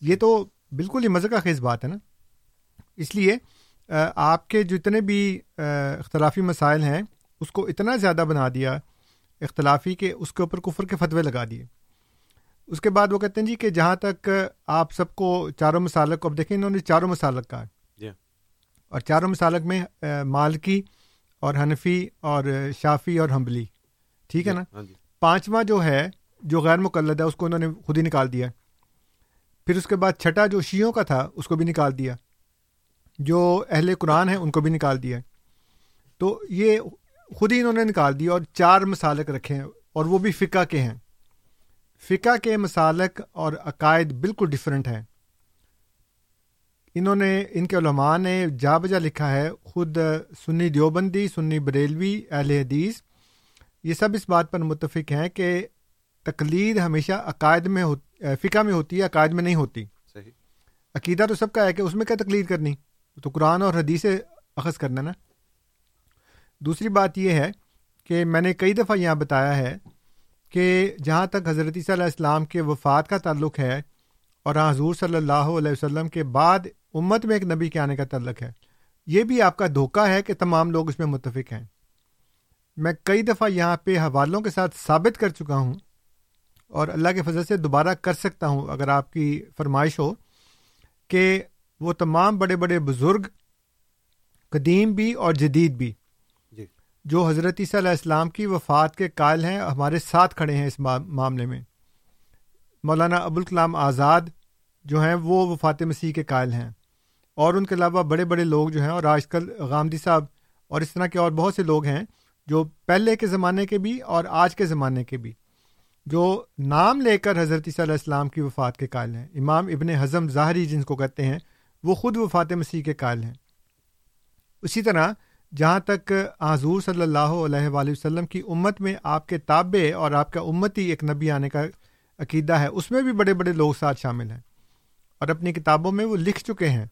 یہ تو بالکل ہی مزے کا خیز بات ہے نا۔ اس لیے آپ کے جتنے بھی اختلافی مسائل ہیں اس کو اتنا زیادہ بنا دیا اختلافی کہ اس کے اوپر کفر کے فتوے لگا دیے۔ اس کے بعد وہ کہتے ہیں جی کہ جہاں تک آپ سب کو چاروں مسالک کو اب دیکھیں انہوں نے چاروں مسالک کہا۔ جی۔ اور چاروں مسالک میں مالکی اور حنفی اور شافی اور حمبلی ٹھیک ہے نا؟ ہاں جی۔ پانچواں جو ہے جو غیر مقلد ہے اس کو انہوں نے خود ہی نکال دیا۔ پھر اس کے بعد چھٹا جو شیعوں کا تھا اس کو بھی نکال دیا۔ جو اہل قرآن ہیں ان کو بھی نکال دیا۔ تو یہ خود ہی انہوں نے نکال دیا اور چار مسالک رکھے ہیں اور وہ بھی فقہ کے ہیں۔ فقہ کے مسالک اور عقائد بالکل ڈفرینٹ ہیں۔ انہوں نے ان کے علماء نے جا بجا لکھا ہے خود سنی دیوبندی سنی بریلوی اہل حدیث۔ یہ سب اس بات پر متفق ہیں کہ تقلید ہمیشہ عقائد میں فقہ میں ہوتی ہے عقائد میں نہیں ہوتی۔ صحیح۔ عقیدہ تو سب کا ہے کہ اس میں کیا تقلید کرنی؟ تو قرآن اور حدیث سے اخذ کرنا نا۔ دوسری بات یہ ہے کہ میں نے کئی دفعہ یہاں بتایا ہے کہ جہاں تک حضرت صلی اللہ السلام کے وفات کا تعلق ہے اور حضور صلی اللہ علیہ وسلم کے بعد امت میں ایک نبی کے آنے کا تعلق ہے یہ بھی آپ کا دھوکہ ہے کہ تمام لوگ اس میں متفق ہیں۔ میں کئی دفعہ یہاں پہ حوالوں کے ساتھ ثابت کر چکا ہوں اور اللہ کے فضل سے دوبارہ کر سکتا ہوں اگر آپ کی فرمائش ہو کہ وہ تمام بڑے بڑے بزرگ قدیم بھی اور جدید بھی جی۔ جو حضرت صلی اللہ السلام کی وفات کے قائل ہیں ہمارے ساتھ کھڑے ہیں اس معاملے میں۔ مولانا ابوالکلام آزاد جو ہیں وہ وفات مسیح کے قائل ہیں۔ اور ان کے علاوہ بڑے بڑے لوگ جو ہیں اور آج کل غامدی صاحب اور اس طرح کے اور بہت سے لوگ ہیں جو پہلے کے زمانے کے بھی اور آج کے زمانے کے بھی، جو نام لے کر حضرت صلی اللہ السلام کی وفات کے قائل ہیں۔ امام ابن ہضم ظاہری جن کو کہتے ہیں، وہ خود وفات مسیح کے قائل ہیں۔ اسی طرح جہاں تک حضور صلی اللہ علیہ وآلہ وسلم کی امت میں آپ کے تابع اور آپ کا امتی ایک نبی آنے کا عقیدہ ہے، اس میں بھی بڑے بڑے لوگ ساتھ شامل ہیں۔ اور اپنی کتابوں میں وہ لکھ چکے ہیں۔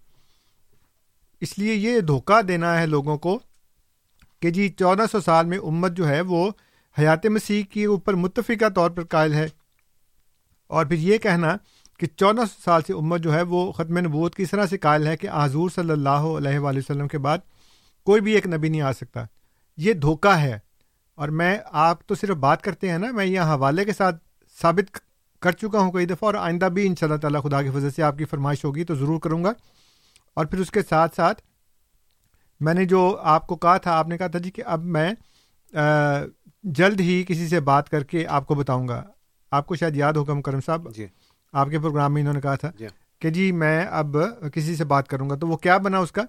اس لیے یہ دھوکہ دینا ہے لوگوں کو کہ جی چودہ سو سال میں امت جو ہے وہ حیات مسیح کے اوپر متفقہ طور پر قائل ہے۔ اور پھر یہ کہنا کہ چودہ سو سال سے امت جو ہے وہ ختم نبوت کی طرح سے قائل ہے کہ حضور صلی اللہ علیہ وآلہ وسلم کے بعد کوئی بھی ایک نبی نہیں آ سکتا۔ یہ دھوکہ ہے۔ اور میں، آپ تو صرف بات کرتے ہیں نا، میں یہاں حوالے کے ساتھ ثابت کر چکا ہوں کئی دفعہ اور آئندہ بھی ان شاء اللہ تعالیٰ خدا کی وجہ سے آپ کی فرمائش ہوگی تو ضرور کروں گا۔ اور پھر اس کے ساتھ ساتھ میں نے جو آپ کو کہا تھا آپ نے کہا تھا جی کہ اب میں جلد ہی کسی سے بات کر کے آپ کو بتاؤں گا۔ آپ کو شاید یاد ہوگا مکرم صاحب۔ جی۔ آپ کے پروگرام میں انہوں نے کہا تھا جی۔ کہ جی میں اب کسی سے بات کروں گا۔ تو وہ کیا بنا اس کا؟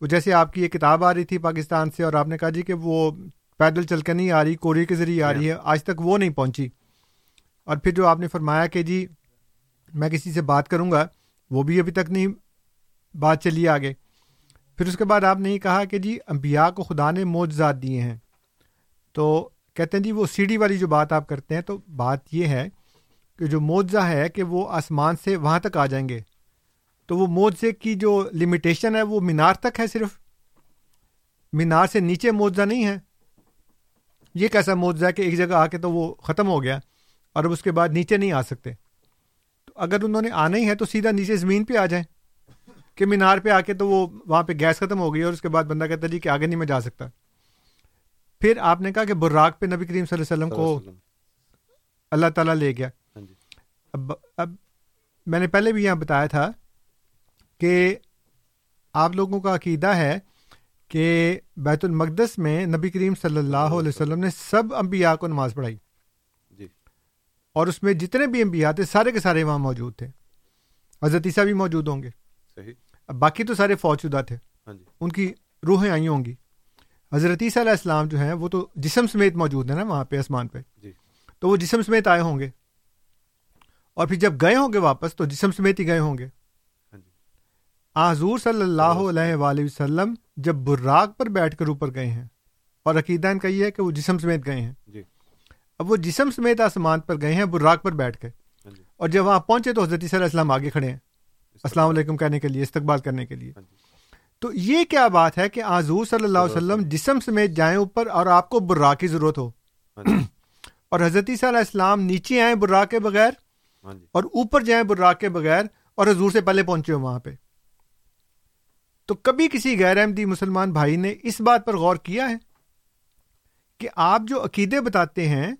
وہ جیسے آپ کی یہ کتاب آ رہی تھی پاکستان سے اور آپ نے کہا جی کہ وہ پیدل چل کر نہیں آ رہی کوریئر کے ذریعے آ رہی ہے آج تک وہ نہیں پہنچی۔ اور پھر جو آپ نے فرمایا کہ جی میں کسی سے بات کروں گا وہ بھی ابھی تک نہیں بات چلی آگے۔ پھر اس کے بعد آپ نے یہ کہا کہ جی انبیاء کو خدا نے موجزات دیے ہیں۔ تو کہتے ہیں جی وہ سی ڈی والی جو بات آپ کرتے ہیں، تو بات یہ ہے کہ جو معجزہ ہے کہ وہ آسمان سے وہاں تک آ جائیں گے۔ تو وہ معجزے کی جو لمیٹیشن ہے، وہ مینار تک ہے صرف؟ مینار سے نیچے معجزہ نہیں ہے۔ یہ کیسا معجزہ ہے کہ ایک جگہ آ کے تو وہ ختم ہو گیا اور اب اس کے بعد نیچے نہیں آ سکتے۔ تو اگر انہوں نے آنا ہی ہے تو سیدھا نیچے زمین پہ آ جائیں۔ کہ مینار پہ آ کے تو وہ وہاں پہ گیس ختم ہو گئی اور اس کے بعد بندہ کہتا جی کہ آگے نہیں میں جا سکتا۔ پھر آپ نے کہا کہ براق پہ نبی کریم صلی اللہ علیہ وسلم کو اللہ تعالیٰ لے گیا۔ اب اب میں نے پہلے بھی یہاں بتایا تھا کہ آپ لوگوں کا عقیدہ ہے کہ بیت المقدس میں نبی کریم صلی اللہ علیہ وسلم نے سب انبیاء کو نماز پڑھائی۔ جی۔ اور اس میں جتنے بھی انبیاء تھے سارے کے سارے وہاں موجود تھے۔ حضرت عیسیٰ بھی موجود ہوں گے۔ صحیح۔ باقی تو سارے فوج شدہ تھے۔ ہاں جی۔ ان کی روحیں آئی ہوں گی۔ حضرت عیسیٰ علیہ السلام جو ہیں وہ تو جسم سمیت موجود ہیں نا وہاں پہ آسمان پہ۔ جی۔ تو وہ جسم سمیت آئے ہوں گے۔ اور پھر جب گئے ہوں گے واپس تو جسم سمیت ہی گئے ہوں گے۔ ہاں جی۔ حضور صلی اللہ علیہ وآلہ وسلم۔ جب براق پر بیٹھ کر اوپر گئے ہیں اور عقیدہ ان کا یہ ہے کہ وہ جسم سمیت گئے ہیں۔ جی۔ اب وہ جسم سمیت آسمان پر گئے ہیں براق پر بیٹھ کے۔ ہاں جی۔ اور جب وہاں پہنچے تو حضرت صلی اللہ علیہ وسلم آگے کھڑے ہیں۔ السلام علیکم کہنے کے لیے استقبال کرنے کے لیے۔ ہاں جی۔ تو یہ کیا بات ہے کہ حضور صلی اللہ علیہ وسلم جسم سمیت جائیں اوپر اور آپ کو برا کی ضرورت ہو۔ ہاں جی۔ اور حضرت صلی اللہ علیہ السلام نیچے آئیں برا کے بغیر ہاں جی۔ اور اوپر جائیں برا کے بغیر اور حضور سے پہلے پہنچے ہو وہاں پہ۔ تو کبھی کسی غیر احمدی مسلمان بھائی نے اس بات پر غور کیا ہے کہ آپ جو عقیدے بتاتے ہیں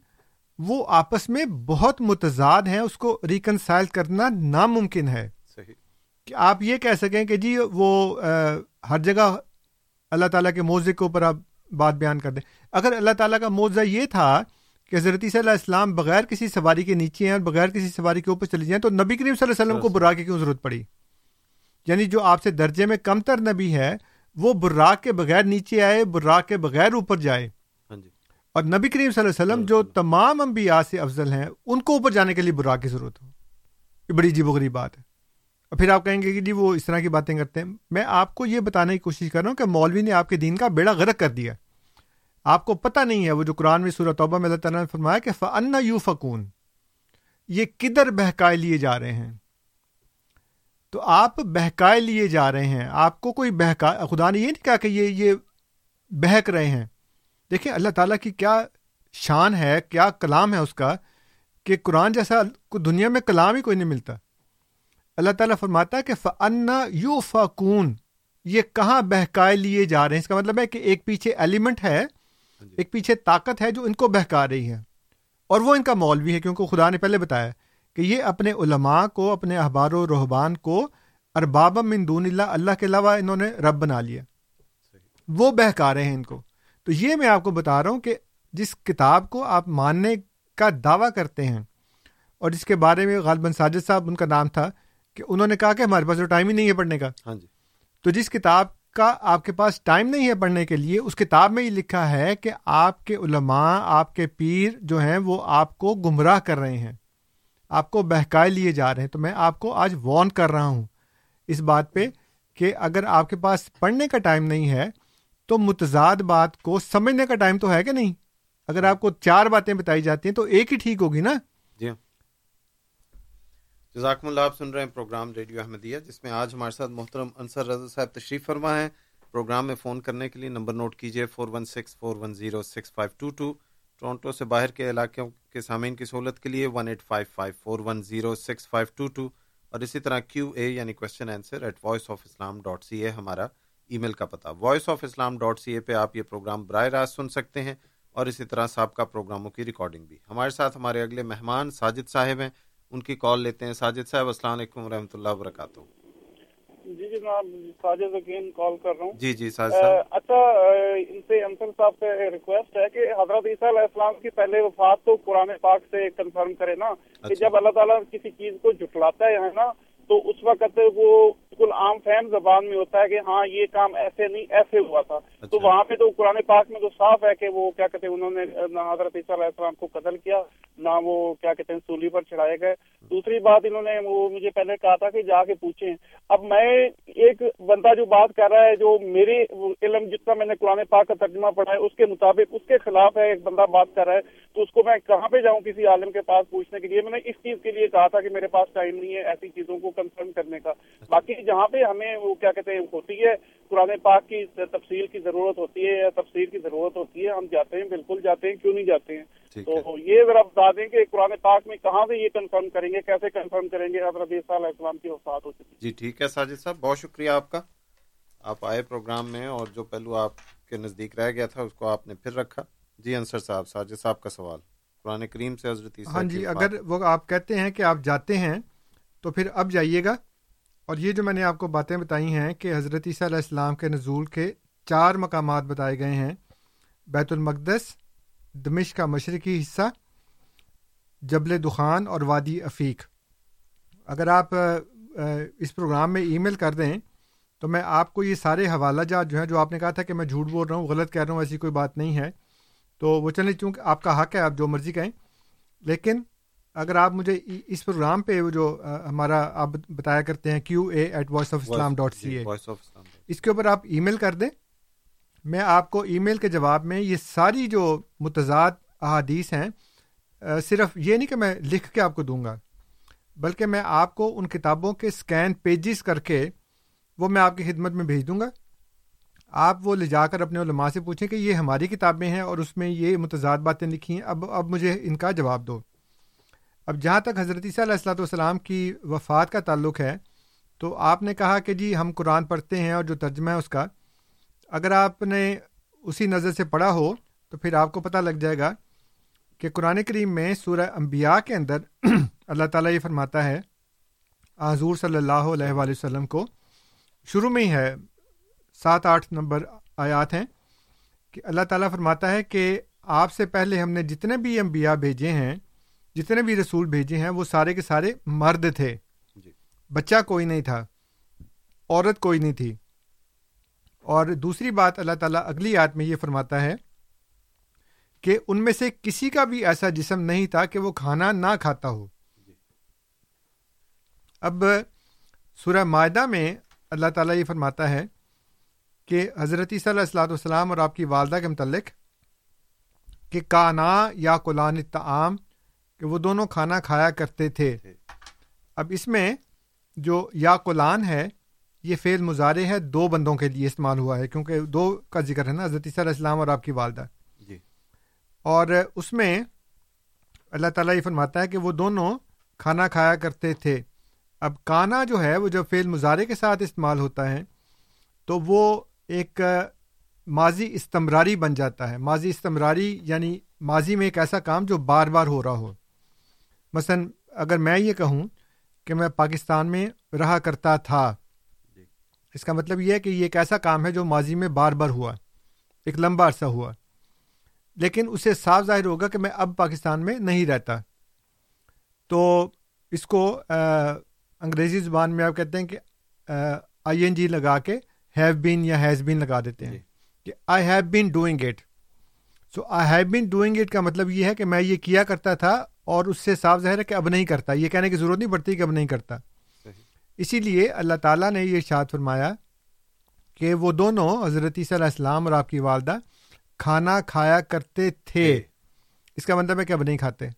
وہ آپس میں بہت متضاد ہیں اس کو ریکنسائل کرنا ناممکن ہے۔ کہ آپ یہ کہہ سکیں کہ جی وہ ہر جگہ اللہ تعالیٰ کے موضوع کے اوپر آپ بات بیان کر دیں۔ اگر اللہ تعالیٰ کا موضوع یہ تھا کہ حضرت صلی اللہ علیہ السلام بغیر کسی سواری کے نیچے ہیں اور بغیر کسی سواری کے اوپر چلی جائیں تو نبی کریم صلی اللہ علیہ وسلم کو برا کی کیوں ضرورت پڑی؟ یعنی جو آپ سے درجے میں کم تر نبی ہے وہ براق کے بغیر نیچے آئے براق کے بغیر اوپر جائے۔ ہاں جی۔ اور نبی کریم صلی اللہ علیہ وسلم جو تمام انبیاء سے افضل ہیں ان کو اوپر جانے کے لیے براق کی ضرورت ہو۔ یہ بڑی عجیب و غریب بات ہے۔ اور پھر آپ کہیں گے کہ جی وہ اس طرح کی باتیں کرتے ہیں۔ میں آپ کو یہ بتانے کی کوشش کر رہا ہوں کہ مولوی نے آپ کے دین کا بیڑا غرق کر دیا آپ کو پتہ نہیں ہے وہ جو قرآن میں سورہ توبہ میں اللہ تعالیٰ نے فرمایا کہ فن یو فکون یہ کدھر بہکائے لیے جا رہے ہیں؟ تو آپ بہکائے لیے جا رہے ہیں۔ آپ کو کوئی بہکا خدا نے یہ نہیں کہا کہ یہ یہ بہک رہے ہیں۔ دیکھیں اللہ تعالیٰ کی کیا شان ہے، کیا کلام ہے اس کا کہ قرآن جیسا دنیا میں کلام ہی کوئی نہیں ملتا۔ اللہ تعالیٰ فرماتا ہے کہ فنا یو فکون یہ کہاں بہکائے لیے جا رہے ہیں؟ اس کا مطلب ہے کہ ایک پیچھے ایلیمنٹ ہے ایک پیچھے طاقت ہے جو ان کو بہکا رہی ہے۔ اور وہ ان کا مولوی ہے کیونکہ خدا نے پہلے بتایا کہ یہ اپنے علماء کو اپنے احبار و رحبان کو ارباب من دون اللہ اللہ کے علاوہ انہوں نے رب بنا لیا۔ وہ بہکا رہے ہیں ان کو۔ تو یہ میں آپ کو بتا رہا ہوں کہ جس کتاب کو آپ ماننے کا دعویٰ کرتے ہیں اور جس کے بارے میں غالباً ساجد صاحب ان کا نام تھا کہ انہوں نے کہا کہ ہمارے پاس تو ٹائم ہی نہیں ہے پڑھنے کا۔ ہاں جی۔ تو جس کتاب کا آپ کے پاس ٹائم نہیں ہے پڑھنے کے لیے اس کتاب میں یہ لکھا ہے کہ آپ کے علماء آپ کے پیر جو ہیں وہ آپ کو گمراہ کر رہے ہیں۔ آپ کو بہکائے لیے جا رہے ہیں۔ تو میں آپ کو آج وارن کر رہا ہوں اس بات پہ کہ اگر آپ کے پاس پڑھنے کا ٹائم نہیں ہے تو متضاد بات کو سمجھنے کا ٹائم تو ہے کہ نہیں؟ اگر آپ کو چار باتیں بتائی جاتی ہیں تو ایک ہی ٹھیک ہوگی نا؟ جی ہاں۔ جزاکم اللہ، آپ سن رہے ہیں پروگرام ریڈیو احمدیہ، جس میں آج ہمارے ساتھ محترم انصر رضا صاحب تشریف فرما ہے پروگرام میں فون کرنے کے لیے نمبر نوٹ کیجیے four one six four one zero six five two two Toronto سے باہر کے علاقوں کے سامعین کی سہولت کے لیے one eight five five four one zero six five two two اور اسی طرح کیو اے یعنی question answer at voice of Islam dot C A ہمارا ای میل کا پتہ voice of Islam dot C A پہ آپ یہ پروگرام براہ راست سن سکتے ہیں، اور اسی طرح سابقہ پروگراموں کی ریکارڈنگ بھی۔ ہمارے ساتھ ہمارے اگلے مہمان ساجد صاحب ہیں۔ ان کی کال لیتے ہیں۔ ساجد صاحب السلام علیکم و رحمۃ اللہ وبرکاتہ۔ جی جناب ساجد یقین کال کر رہا ہوں۔ جی جی ساجد صاحب۔ اچھا ان سے انصر صاحب سے ریکویسٹ ہے کہ حضرت عیسیٰ علیہ السلام کی پہلے وفات تو قرآن پاک سے کنفرم کرے نا کہ اچھا۔ جب اللہ تعالیٰ کسی چیز کو جھٹلاتا ہے نا تو اس وقت وہ بالکل عام فہم زبان میں ہوتا ہے کہ ہاں یہ کام ایسے نہیں ایسے ہوا تھا۔ تو اچھا۔ وہاں پہ تو قرآن پاک میں تو صاف ہے کہ وہ کیا کہتے ہیں انہوں نے نہ حضرت عیسیٰ علیہ السلام کو قتل کیا نہ وہ کیا کہتے ہیں سولی پر چڑھائے گئے۔ دوسری بات انہوں نے وہ مجھے پہلے کہا تھا کہ جا کے پوچھیں۔ اب میں ایک بندہ جو بات کر رہا ہے جو میرے علم جتنا میں نے قرآن پاک کا ترجمہ پڑھا ہے اس کے مطابق اس کے خلاف ہے ایک بندہ بات کر رہا ہے تو اس کو میں کہاں پہ جاؤں کسی عالم کے پاس پوچھنے کے لیے؟ میں نے اس چیز کے لیے کہا تھا کہ میرے پاس ٹائم نہیں ہے ایسی چیزوں کو کنفرم کرنے کا۔ باقی جہاں پہ ہمیں وہ کیا کہتے ہیں ہوتی ہے قرآن پاک کی تفصیل کی ضرورت ہوتی ہے یا تفصیل کی ضرورت ہوتی ہے ہم جاتے ہیں بالکل جاتے ہیں کیوں نہیں جاتے ہیں؟ تو یہ ذرا بتا دیں کہ قرآن پاک میں کہاں سے یہ کنفرم کریں گے کیسے کنفرم کریں گے؟ حضرت علیہ السلام کی وفات ہو چکی۔ جی ٹھیک ہے ساجد صاحب بہت شکریہ آپ کا۔ آپ آئے پروگرام میں اور جو پہلو آپ کے نزدیک رہ گیا تھا اس کو آپ نے پھر رکھا۔ جی انصر صاحب ساجد صاحب کا سوال۔ قرآن کریم سے حضرت ہاں جی اگر وہ آپ کہتے ہیں کہ آپ جاتے ہیں تو پھر اب جائیے گا۔ اور یہ جو میں نے آپ کو باتیں بتائی ہیں کہ حضرت عیسیٰ علیہ السلام کے نزول کے چار مقامات بتائے گئے ہیں۔ بیت المقدس دمش کا مشرقی حصہ، جبل دخان اور وادی افیق اگر آپ اس پروگرام میں ای میل کر دیں تو میں آپ کو یہ سارے حوالہ جات جو ہیں، جو آپ نے کہا تھا کہ میں جھوٹ بول رہا ہوں، غلط کہہ رہا ہوں، ایسی کوئی بات نہیں ہے۔ تو وہ چلیں، چونکہ آپ کا حق ہے، آپ جو مرضی کہیں۔ لیکن اگر آپ مجھے اس پروگرام پہ جو ہمارا آپ بتایا کرتے ہیں Q A at voice of Islam dot C A اس کے اوپر آپ ای میل کر دیں۔ میں آپ کو ای میل کے جواب میں یہ ساری جو متضاد احادیث ہیں صرف یہ نہیں کہ میں لکھ کے آپ کو دوں گا بلکہ میں آپ کو ان کتابوں کے اسکین پیجز کر کے وہ میں آپ کی خدمت میں بھیج دوں گا۔ آپ وہ لے جا کر اپنے علماء سے پوچھیں کہ یہ ہماری کتابیں ہیں اور اس میں یہ متضاد باتیں لکھی ہیں۔ اب اب مجھے ان کا جواب دو۔ اب جہاں تک حضرت عیسیٰ علیہ السلاۃ والسلام کی وفات کا تعلق ہے، تو آپ نے کہا کہ جی ہم قرآن پڑھتے ہیں اور جو ترجمہ ہے اس کا، اگر آپ نے اسی نظر سے پڑھا ہو، تو پھر آپ کو پتہ لگ جائے گا کہ قرآن کریم میں سورہ انبیاء کے اندر اللہ تعالیٰ یہ فرماتا ہے حضور صلی اللہ علیہ وآلہ وسلم کو شروع میں ہی ہے، سات آٹھ نمبر آیات ہیں، کہ اللہ تعالیٰ فرماتا ہے کہ آپ سے پہلے ہم نے جتنے بھی انبیاء بھیجے ہیں جتنے بھی رسول بھیجے ہیں وہ سارے کے سارے مرد تھے۔ جی۔ بچہ کوئی نہیں تھا عورت کوئی نہیں تھی۔ اور دوسری بات اللہ تعالیٰ اگلی یاد میں یہ فرماتا ہے کہ ان میں سے کسی کا بھی ایسا جسم نہیں تھا کہ وہ کھانا نہ کھاتا ہو۔ اب سورہ معدہ میں اللہ تعالیٰ یہ فرماتا ہے کہ حضرت صلی اللہ السلاۃ والسلام اور آپ کی والدہ کے متعلق کہ کانا یا قلان تعام کہ وہ دونوں کھانا کھایا کرتے تھے۔ اب اس میں جو یا قلان ہے یہ فعل مظاہرے ہے دو بندوں کے لیے استعمال ہوا ہے کیونکہ دو کا ذکر ہے نا حضرت عیسیٰ علیہ السلام اور آپ کی والدہ۔ جی۔ اور اس میں اللہ تعالیٰ یہ فرماتا ہے کہ وہ دونوں کھانا کھایا کرتے تھے۔ اب کانا جو ہے وہ جب فعل مظاہرے کے ساتھ استعمال ہوتا ہے تو وہ ایک ماضی استمراری بن جاتا ہے۔ ماضی استمراری یعنی ماضی میں ایک ایسا کام جو بار بار ہو رہا ہو۔ مثلا اگر میں یہ کہوں کہ میں پاکستان میں رہا کرتا تھا اس کا مطلب یہ ہے کہ یہ ایک ایسا کام ہے جو ماضی میں بار بار ہوا ایک لمبا عرصہ ہوا۔ لیکن اسے صاف ظاہر ہوگا کہ میں اب پاکستان میں نہیں رہتا۔ تو اس کو انگریزی زبان میں آپ کہتے ہیں کہ آئی این جی لگا کے ہیو بین یا ہیز بین لگا دیتے ہیں کہ I have been doing it so I have been doing it کا مطلب یہ ہے کہ میں یہ کیا کرتا تھا اور اس سے صاف ظاہر ہے کہ اب نہیں کرتا۔ یہ کہنے کی ضرورت نہیں پڑتی کہ اب نہیں کرتا۔ اسی لیے اللہ تعالیٰ نے یہ ارشاد فرمایا کہ وہ دونوں حضرت علیہ السلام اور آپ کی والدہ کھانا کھایا کرتے تھے۔ اس کا مطلب ہے کہ اب نہیں کھاتے۔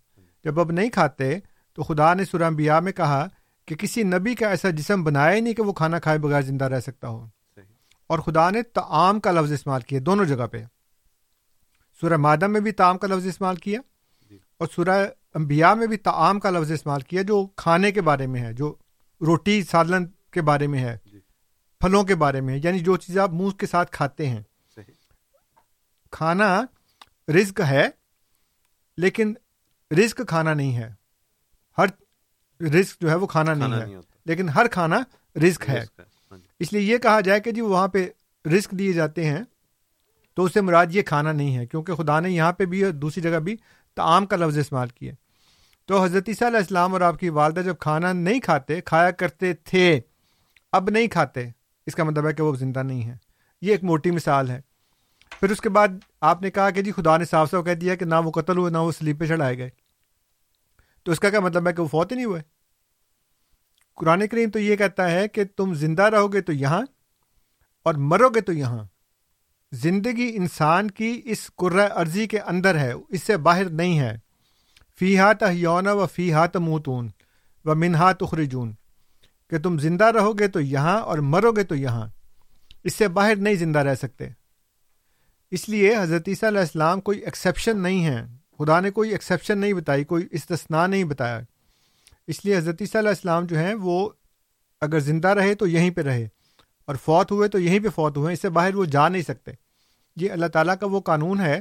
جب اب نہیں کھاتے تو خدا نے سورہ انبیاء میں کہا کہ کسی نبی کا ایسا جسم بنایا ہی نہیں کہ وہ کھانا کھائے بغیر زندہ رہ سکتا ہو۔ اور خدا نے تعام کا لفظ استعمال کیا دونوں جگہ پہ۔ سورہ مادم میں بھی تعام کا لفظ استعمال کیا اور سورہ انبیاء میں بھی تعام کا لفظ استعمال کیا جو کھانے کے بارے میں ہے جو روٹی سالن کے بارے میں ہے پھلوں کے بارے میں یعنی جو چیز آپ منہ کے ساتھ کھاتے ہیں۔ کھانا رزق ہے لیکن رزق کھانا نہیں ہے۔ ہر رزق جو ہے وہ کھانا نہیں ہے۔ لیکن ہر کھانا رزق ہے۔ ہاں جی۔ اس لیے یہ کہا جائے کہ جی وہاں پہ رزق دیے جاتے ہیں تو اس سے مراد یہ کھانا نہیں ہے کیونکہ خدا نے یہاں پہ بھی اور دوسری جگہ بھی تعام کا لفظ استعمال کیا تو حضرت عیسیٰ علیہ السلام اور آپ کی والدہ جب کھانا نہیں کھاتے، کھایا کرتے تھے، اب نہیں کھاتے، اس کا مطلب ہے کہ وہ زندہ نہیں ہے یہ ایک موٹی مثال ہے۔ پھر اس کے بعد آپ نے کہا کہ جی خدا نے صاف صاف کہہ دیا کہ نہ وہ قتل ہوئے، نہ وہ سلیپ پہ چڑھائے گئے۔ تو اس کا کیا مطلب ہے کہ وہ فوت ہی نہیں ہوئے؟ قرآن کریم تو یہ کہتا ہے کہ تم زندہ رہو گے تو یہاں اور مرو گے تو یہاں۔ زندگی انسان کی اس عرضی کے اندر ہے، اس سے باہر نہیں ہے۔ فی ہاتھ یون و فی ہاتھ موتون و منہا تخرجون۔ کہ تم زندہ رہو گے تو یہاں اور مرو گے تو یہاں۔ اس سے باہر نہیں زندہ رہ سکتے۔ اس لیے حضرت عیسیٰ علیہ السلام کوئی ایکسیپشن نہیں ہے۔ خدا نے کوئی ایکسیپشن نہیں بتائی، کوئی استثنا نہیں بتایا۔ اس لیے حضرت عیسیٰ علیہ السلام جو ہیں، وہ اگر زندہ رہے تو یہیں پہ رہے۔ اور فوت ہوئے تو یہیں پہ فوت ہوئے اس سے باہر وہ جا نہیں سکتے۔ یہ اللہ تعالیٰ کا وہ قانون ہے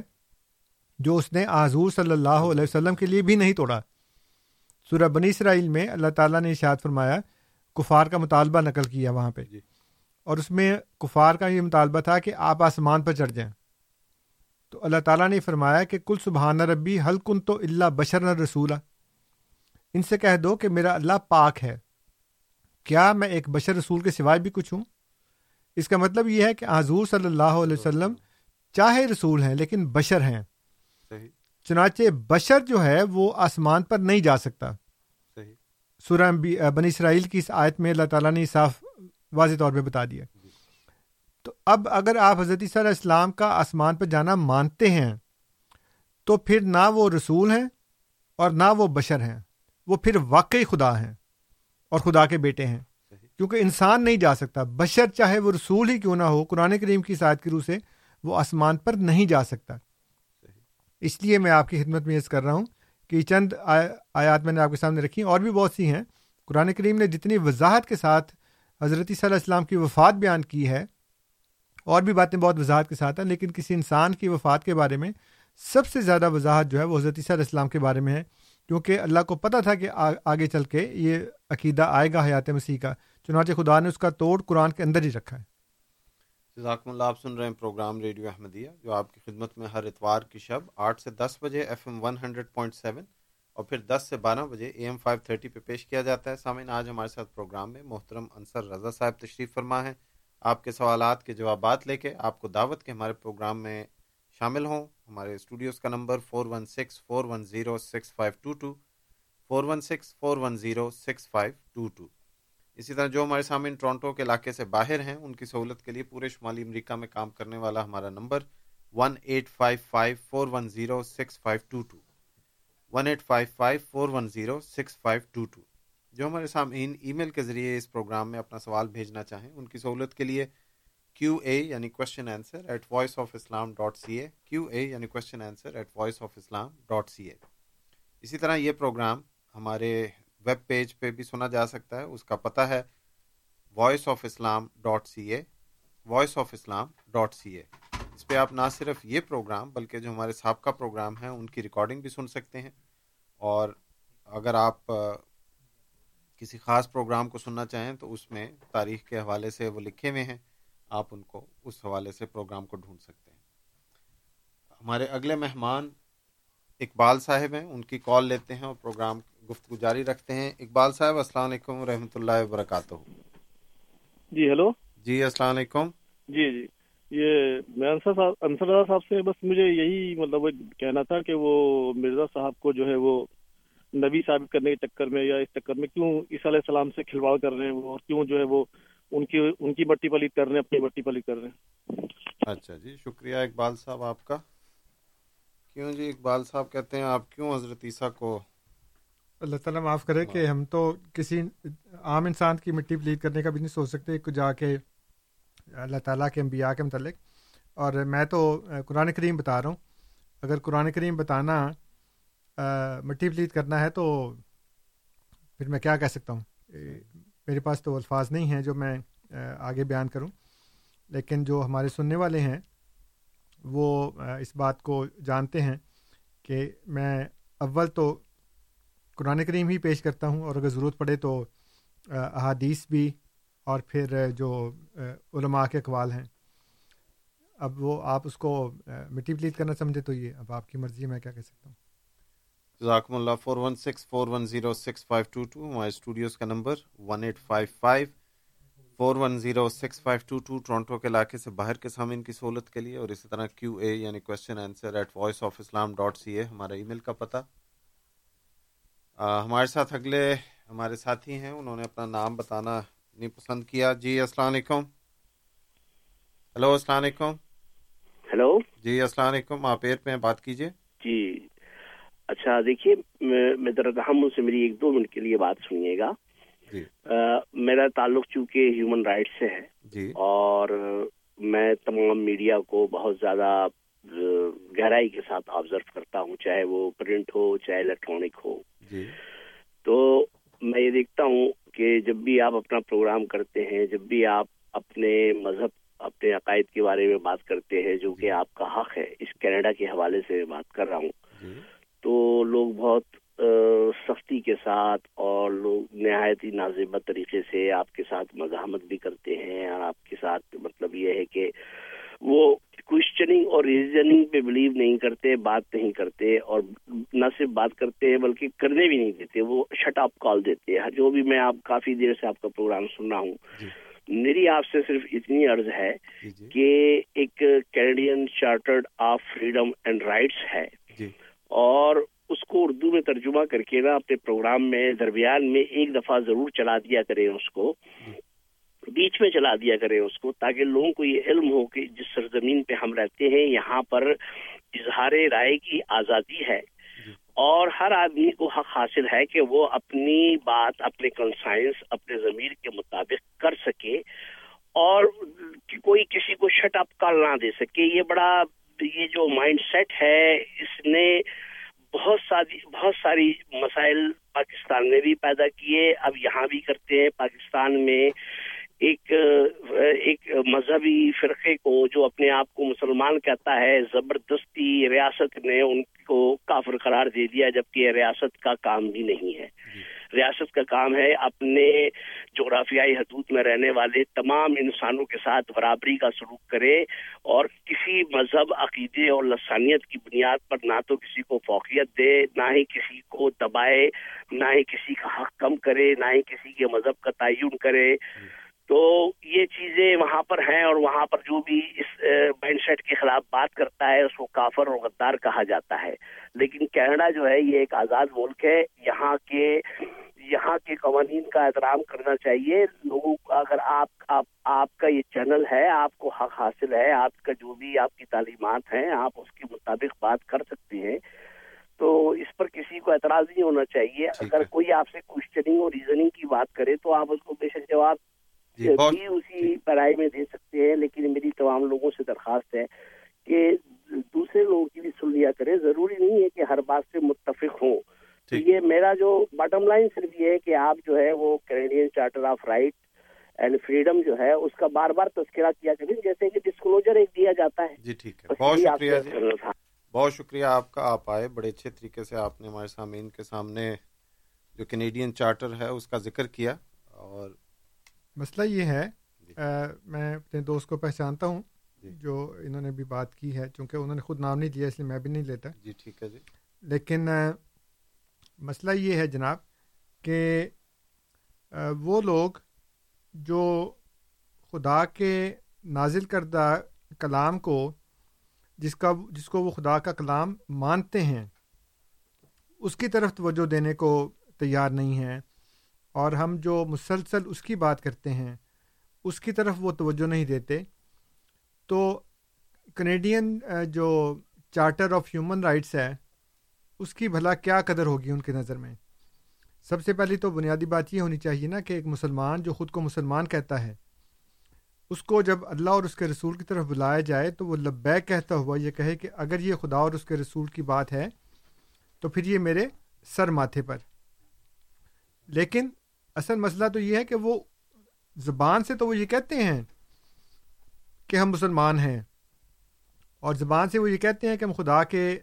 جو اس نے حضور صلی اللہ علیہ وسلم کے لیے بھی نہیں توڑا۔ سورہ بنی اسرائیل میں اللہ تعالیٰ نے اشاد فرمایا کفار کا مطالبہ نقل کیا وہاں پہ۔ جی۔ اور اس میں کفار کا یہ مطالبہ تھا کہ آپ آسمان پر چڑھ جائیں۔ تو اللہ تعالیٰ نے فرمایا کہ کل سبحانہ ربی حل کن تو اللہ بشر رسولہ ان سے کہہ دو کہ میرا اللہ پاک ہے۔ کیا میں ایک بشر رسول کے سوائے بھی کچھ ہوں؟ اس کا مطلب یہ ہے کہ حضور صلی اللہ علیہ وسلم چاہے رسول ہیں لیکن بشر ہیں۔ چنانچہ بشر جو ہے وہ آسمان پر نہیں جا سکتا۔ سورہ بنی اسرائیل کی اس آیت میں اللہ تعالیٰ نے صاف واضح طور پہ بتا دیا۔ جی۔ تو اب اگر آپ حضرت صلی اللہ اسلام کا آسمان پر جانا مانتے ہیں تو پھر نہ وہ رسول ہیں اور نہ وہ بشر ہیں۔ وہ پھر واقعی خدا ہیں اور خدا کے بیٹے ہیں۔ کیونکہ انسان نہیں جا سکتا۔ بشر چاہے وہ رسول ہی کیوں نہ ہو، قرآن کریم کی سائد کی روح سے وہ آسمان پر نہیں جا سکتا۔ اس لیے میں آپ کی خدمت میں یہ کر رہا ہوں کہ چند آیات میں نے آپ کے سامنے رکھی، اور بھی بہت سی ہیں۔ قرآن کریم نے جتنی وضاحت کے ساتھ حضرت صلی اللہ علیہ السلام کی وفات بیان کی ہے، اور بھی باتیں بہت وضاحت کے ساتھ ہیں، لیکن کسی انسان کی وفات کے بارے میں سب سے زیادہ وضاحت جو ہے وہ حضرت صلی اللہ السلام کے بارے میں ہے۔ کیونکہ اللہ کو پتہ تھا کہ آگے چل کے یہ عقیدہ آئے گا حیات مسیح کا۔ چنانچہ خدا نے اس کا توڑ قرآن کے اندر ہی رکھا ہے۔ جزاکم اللہ، آپ سن رہے ہیں پروگرام ریڈیو احمدیہ، جو آپ کی خدمت میں ہر اتوار کی شب آٹھ سے دس بجے F M one hundred point seven اور پھر دس سے بارہ بجے اے ایم فائیو تھرٹی پہ پیش کیا جاتا ہے۔ سامعین، آج ہمارے ساتھ پروگرام میں محترم انصر رضا صاحب تشریف فرما ہے آپ کے سوالات کے جوابات لے کے آپ کو دعوت کے ہمارے پروگرام میں شامل ہوں۔ ہمارے اسٹوڈیوز کا number four one six four one zero six five two two, four one six four one zero six five two two. اسی طرح جو ہمارے سامنے ٹورانٹو کے علاقے سے باہر ہیں، ان کی سہولت کے لیے پورے شمالی امریکہ میں کام کرنے والا ہمارا number one eight five five four one zero six five two two one eight five five four one zero six five two two جو ہمارے سامعین ای میل کے ذریعے اس پروگرام میں اپنا سوال بھیجنا چاہیں، ان کی سہولت کے لیے کیو اے یعنی question answer at voice of Islam dot C A Q A یعنی question answer at voice of Islam dot C A اسی طرح یہ پروگرام ہمارے ویب پیج پہ بھی سنا جا سکتا ہے، اس کا پتہ ہے voice of Islam dot C A voice of Islam dot C A اس پہ آپ نہ صرف یہ پروگرام بلکہ جو ہمارے سابقہ پروگرام ہیں، ان کی ریکارڈنگ بھی سن سکتے ہیں۔ اور اگر آپ کسی خاص پروگرام کو سننا چاہیں تو اس میں تاریخ کے حوالے سے وہ لکھے ہوئے ہیں، آپ ان کو اس حوالے سے پروگرام کو ڈھونڈ سکتے ہیں۔ ہمارے اگلے مہمان اقبال صاحب ہیں، ان کی کال لیتے ہیں اور پروگرام گفتگو جاری رکھتے ہیں۔ اقبال صاحب السلام علیکم و اللہ وبرکاتہ۔ جی ہیلو۔ جی السلام علیکم۔ جی جی۔ یہ میں انصر صاحب انصر صاحب سے بس مجھے یہی مطلب کہنا تھا کہ وہ مرزا صاحب کو جو ہے وہ نبی ثابت کرنے کے چکر میں یا اس چکر میں کیوں عیسیٰ علیہ السلام سے کھلواڑ کر رہے ہیں وہ اور کیوں جو ہے وہ ان کی ان کی بٹی پلیت کر رہے ہیں اپنی بٹی پلیت کر رہے ہیں؟ اچھا جی شکریہ اقبال صاحب آپ کا۔ کیوں جی؟ اقبال صاحب کہتے ہیں آپ کیوں حضرت عیسیٰ کو اللہ تعالیٰ معاف کرے کہ ہم تو کسی عام انسان کی مٹی پلیت کرنے کا بھی نہیں سوچ سکتے جا کے اللہ تعالیٰ کے انبیاء کے متعلق۔ اور میں تو قرآن کریم بتا رہا ہوں۔ اگر قرآن کریم بتانا مٹی پلیت کرنا ہے تو پھر میں کیا کہہ سکتا ہوں؟ میرے پاس تو الفاظ نہیں ہیں جو میں آگے بیان کروں۔ لیکن جو ہمارے سننے والے ہیں، وہ اس بات کو جانتے ہیں کہ میں اول تو قرآن کریم ہی پیش کرتا ہوں اور اگر ضرورت پڑے تو احادیث بھی اور پھر جو علماء کے اقوال ہیں۔ اب وہ آپ اس کو مٹی پلیت کرنا سمجھے تو یہ، اب آپ کی مرضی ہے، میں کیا کہہ سکتا ہوں؟ جزاکم اللہ four one six four one zero six five two two ہمارے اسٹوڈیوز کا number one eight five five four one zero six five two two Toronto کے علاقے سے باہر کے سامعین کی سہولت کے لیے اور اسی طرح کیو اے یعنی question answer at voice of Islam dot C A ہمارا ای میل کا پتہ۔ ہمارے ساتھ اگلے ہمارے ساتھی ہیں انہوں نے اپنا نام بتانا نہیں پسند کیا۔ جی السلام علیکم۔ ہلو السلام علیکم۔ ہلو۔ جی السلام علیکم۔ آپ ایر پہ بات کیجیے جی۔ اچھا دیکھیے میں درحم سے میری ایک دو منٹ کے لیے بات سنیے گا۔ جی۔ میرا تعلق چونکہ ہیومن رائٹس سے ہے۔ جی۔ اور میں تمام میڈیا کو بہت زیادہ گہرائی کے ساتھ آبزرو کرتا ہوں چاہے وہ پرنٹ ہو چاہے الیکٹرانک ہو۔ جی۔ تو میں یہ دیکھتا ہوں کہ جب بھی آپ اپنا پروگرام کرتے ہیں جب بھی آپ اپنے مذہب اپنے عقائد کے بارے میں بات کرتے ہیں جو کہ آپ کا حق ہے اس کینیڈا کے حوالے سے بات کر رہا ہوں جی۔ تو لوگ بہت سختی کے ساتھ اور لوگ نہایت ہی نازبت طریقے سے آپ کے ساتھ مزاحمت بھی کرتے ہیں اور آپ کے ساتھ مطلب یہ ہے کہ وہ کوشچننگ اور ریزننگ پہ بلیو نہیں کرتے بات نہیں کرتے اور نہ صرف بات کرتے ہیں بلکہ کرنے بھی نہیں دیتے وہ شٹ اپ کال دیتے ہیں۔ جو بھی میں آپ کافی دیر سے آپ کا پروگرام سن رہا ہوں۔ جی۔ میری آپ سے صرف اتنی عرض ہے جی، کہ ایک Canadian chartered of freedom and rights ہے۔ جی۔ اور اس کو اردو میں ترجمہ کر کے نا اپنے پروگرام میں درمیان میں ایک دفعہ ضرور چلا دیا کریں اس کو۔ بیچ میں چلا دیا کریں اس کو تاکہ لوگوں کو یہ علم ہو کہ جس سرزمین پہ ہم رہتے ہیں یہاں پر اظہار رائے کی آزادی ہے۔ اور ہر آدمی کو حق حاصل ہے کہ وہ اپنی بات اپنے کنسائنس اپنے ضمیر کے مطابق کر سکے اور کوئی کسی کو شٹ اپ کال نہ دے سکے۔ یہ بڑا یہ جو مائنڈ سیٹ ہے اس نے بہت ساری بہت ساری مسائل پاکستان میں بھی پیدا کیے۔ اب یہاں بھی کرتے ہیں۔ پاکستان میں ایک ایک مذہبی فرقے کو جو اپنے آپ کو مسلمان کہتا ہے زبردستی ریاست نے ان کو کافر قرار دے دیا جبکہ ریاست کا کام بھی نہیں ہے۔ ریاست کا کام ہے اپنے جغرافیائی حدود میں رہنے والے تمام انسانوں کے ساتھ برابری کا سلوک کرے اور کسی مذہب عقیدے اور لسانیت کی بنیاد پر نہ تو کسی کو فوقیت دے نہ ہی کسی کو دبائے نہ ہی کسی کا حق کم کرے نہ ہی کسی کے مذہب کا تعین کرے۔ تو یہ چیزیں وہاں پر ہیں اور وہاں پر جو بھی اس مائنڈ سیٹ کے خلاف بات کرتا ہے اس کو کافر اور غدار کہا جاتا ہے۔ لیکن کینیڈا جو ہے یہ ایک آزاد ملک ہے۔ یہاں کے یہاں کے قوانین کا احترام کرنا چاہیے۔ لوگوں اگر آپ آپ آپ کا یہ چینل ہے آپ کو حق حاصل ہے آپ کا جو بھی آپ کی تعلیمات ہیں آپ اس کے مطابق بات کر سکتے ہیں۔ تو اس پر کسی کو اعتراض نہیں ہونا چاہیے۔ اگر کوئی آپ سے کوشچننگ اور ریزننگ کی بات کرے تو آپ اس کو بے شک جواب جی، بھی اسی پڑھائی میں دے سکتے ہیں لیکن میری تمام لوگوں سے درخواست ہے کہ دوسرے لوگوں کی بھی سن لیا کرے ضروری نہیں ہے کہ ہر بات سے متفق ہوں۔ یہ میرا جو باٹم لائن صرف یہ ہے کہ آپ جو ہے وہ Canadian charter of right and freedom جو ہے اس کا بار بار تذکرہ کیا کریں جیسے کہ ڈسکلوجر ایک دیا جاتا ہے۔ جی ٹھیک ہے۔ بہت شکریہ جی۔ بہت شکریہ آپ کا آپ آئے بڑے اچھے طریقے سے۔ آپ نے ہمارے سامعین کے سامنے جو کینیڈین چارٹر ہے اس کا ذکر کیا اور مسئلہ یہ ہے آ, میں اپنے دوست کو پہچانتا ہوں جو انہوں نے بھی بات کی ہے چونکہ انہوں نے خود نام نہیں دیا اس لیے میں بھی نہیں لیتا۔ جی ٹھیک ہے جی۔ لیکن مسئلہ یہ ہے جناب کہ وہ لوگ جو خدا کے نازل کردہ کلام کو جس کا جس کو وہ خدا کا کلام مانتے ہیں اس کی طرف توجہ دینے کو تیار نہیں ہیں۔ اور ہم جو مسلسل اس کی بات کرتے ہیں، اس کی طرف وہ توجہ نہیں دیتے۔ تو کینیڈین جو چارٹر آف ہیومن رائٹس ہے، اس کی بھلا کیا قدر ہوگی ان کی نظر میں؟ سب سے پہلی تو بنیادی بات یہ ہونی چاہیے نا کہ ایک مسلمان جو خود کو مسلمان کہتا ہے، اس کو جب اللہ اور اس کے رسول کی طرف بلایا جائے تو وہ لبیک کہتا ہوا یہ کہے کہ اگر یہ خدا اور اس کے رسول کی بات ہے تو پھر یہ میرے سر ماتھے پر۔ لیکن اصل مسئلہ تو یہ ہے کہ وہ زبان سے تو وہ یہ کہتے ہیں کہ ہم مسلمان ہیں اور زبان سے وہ یہ کہتے ہیں کہ ہم خدا کے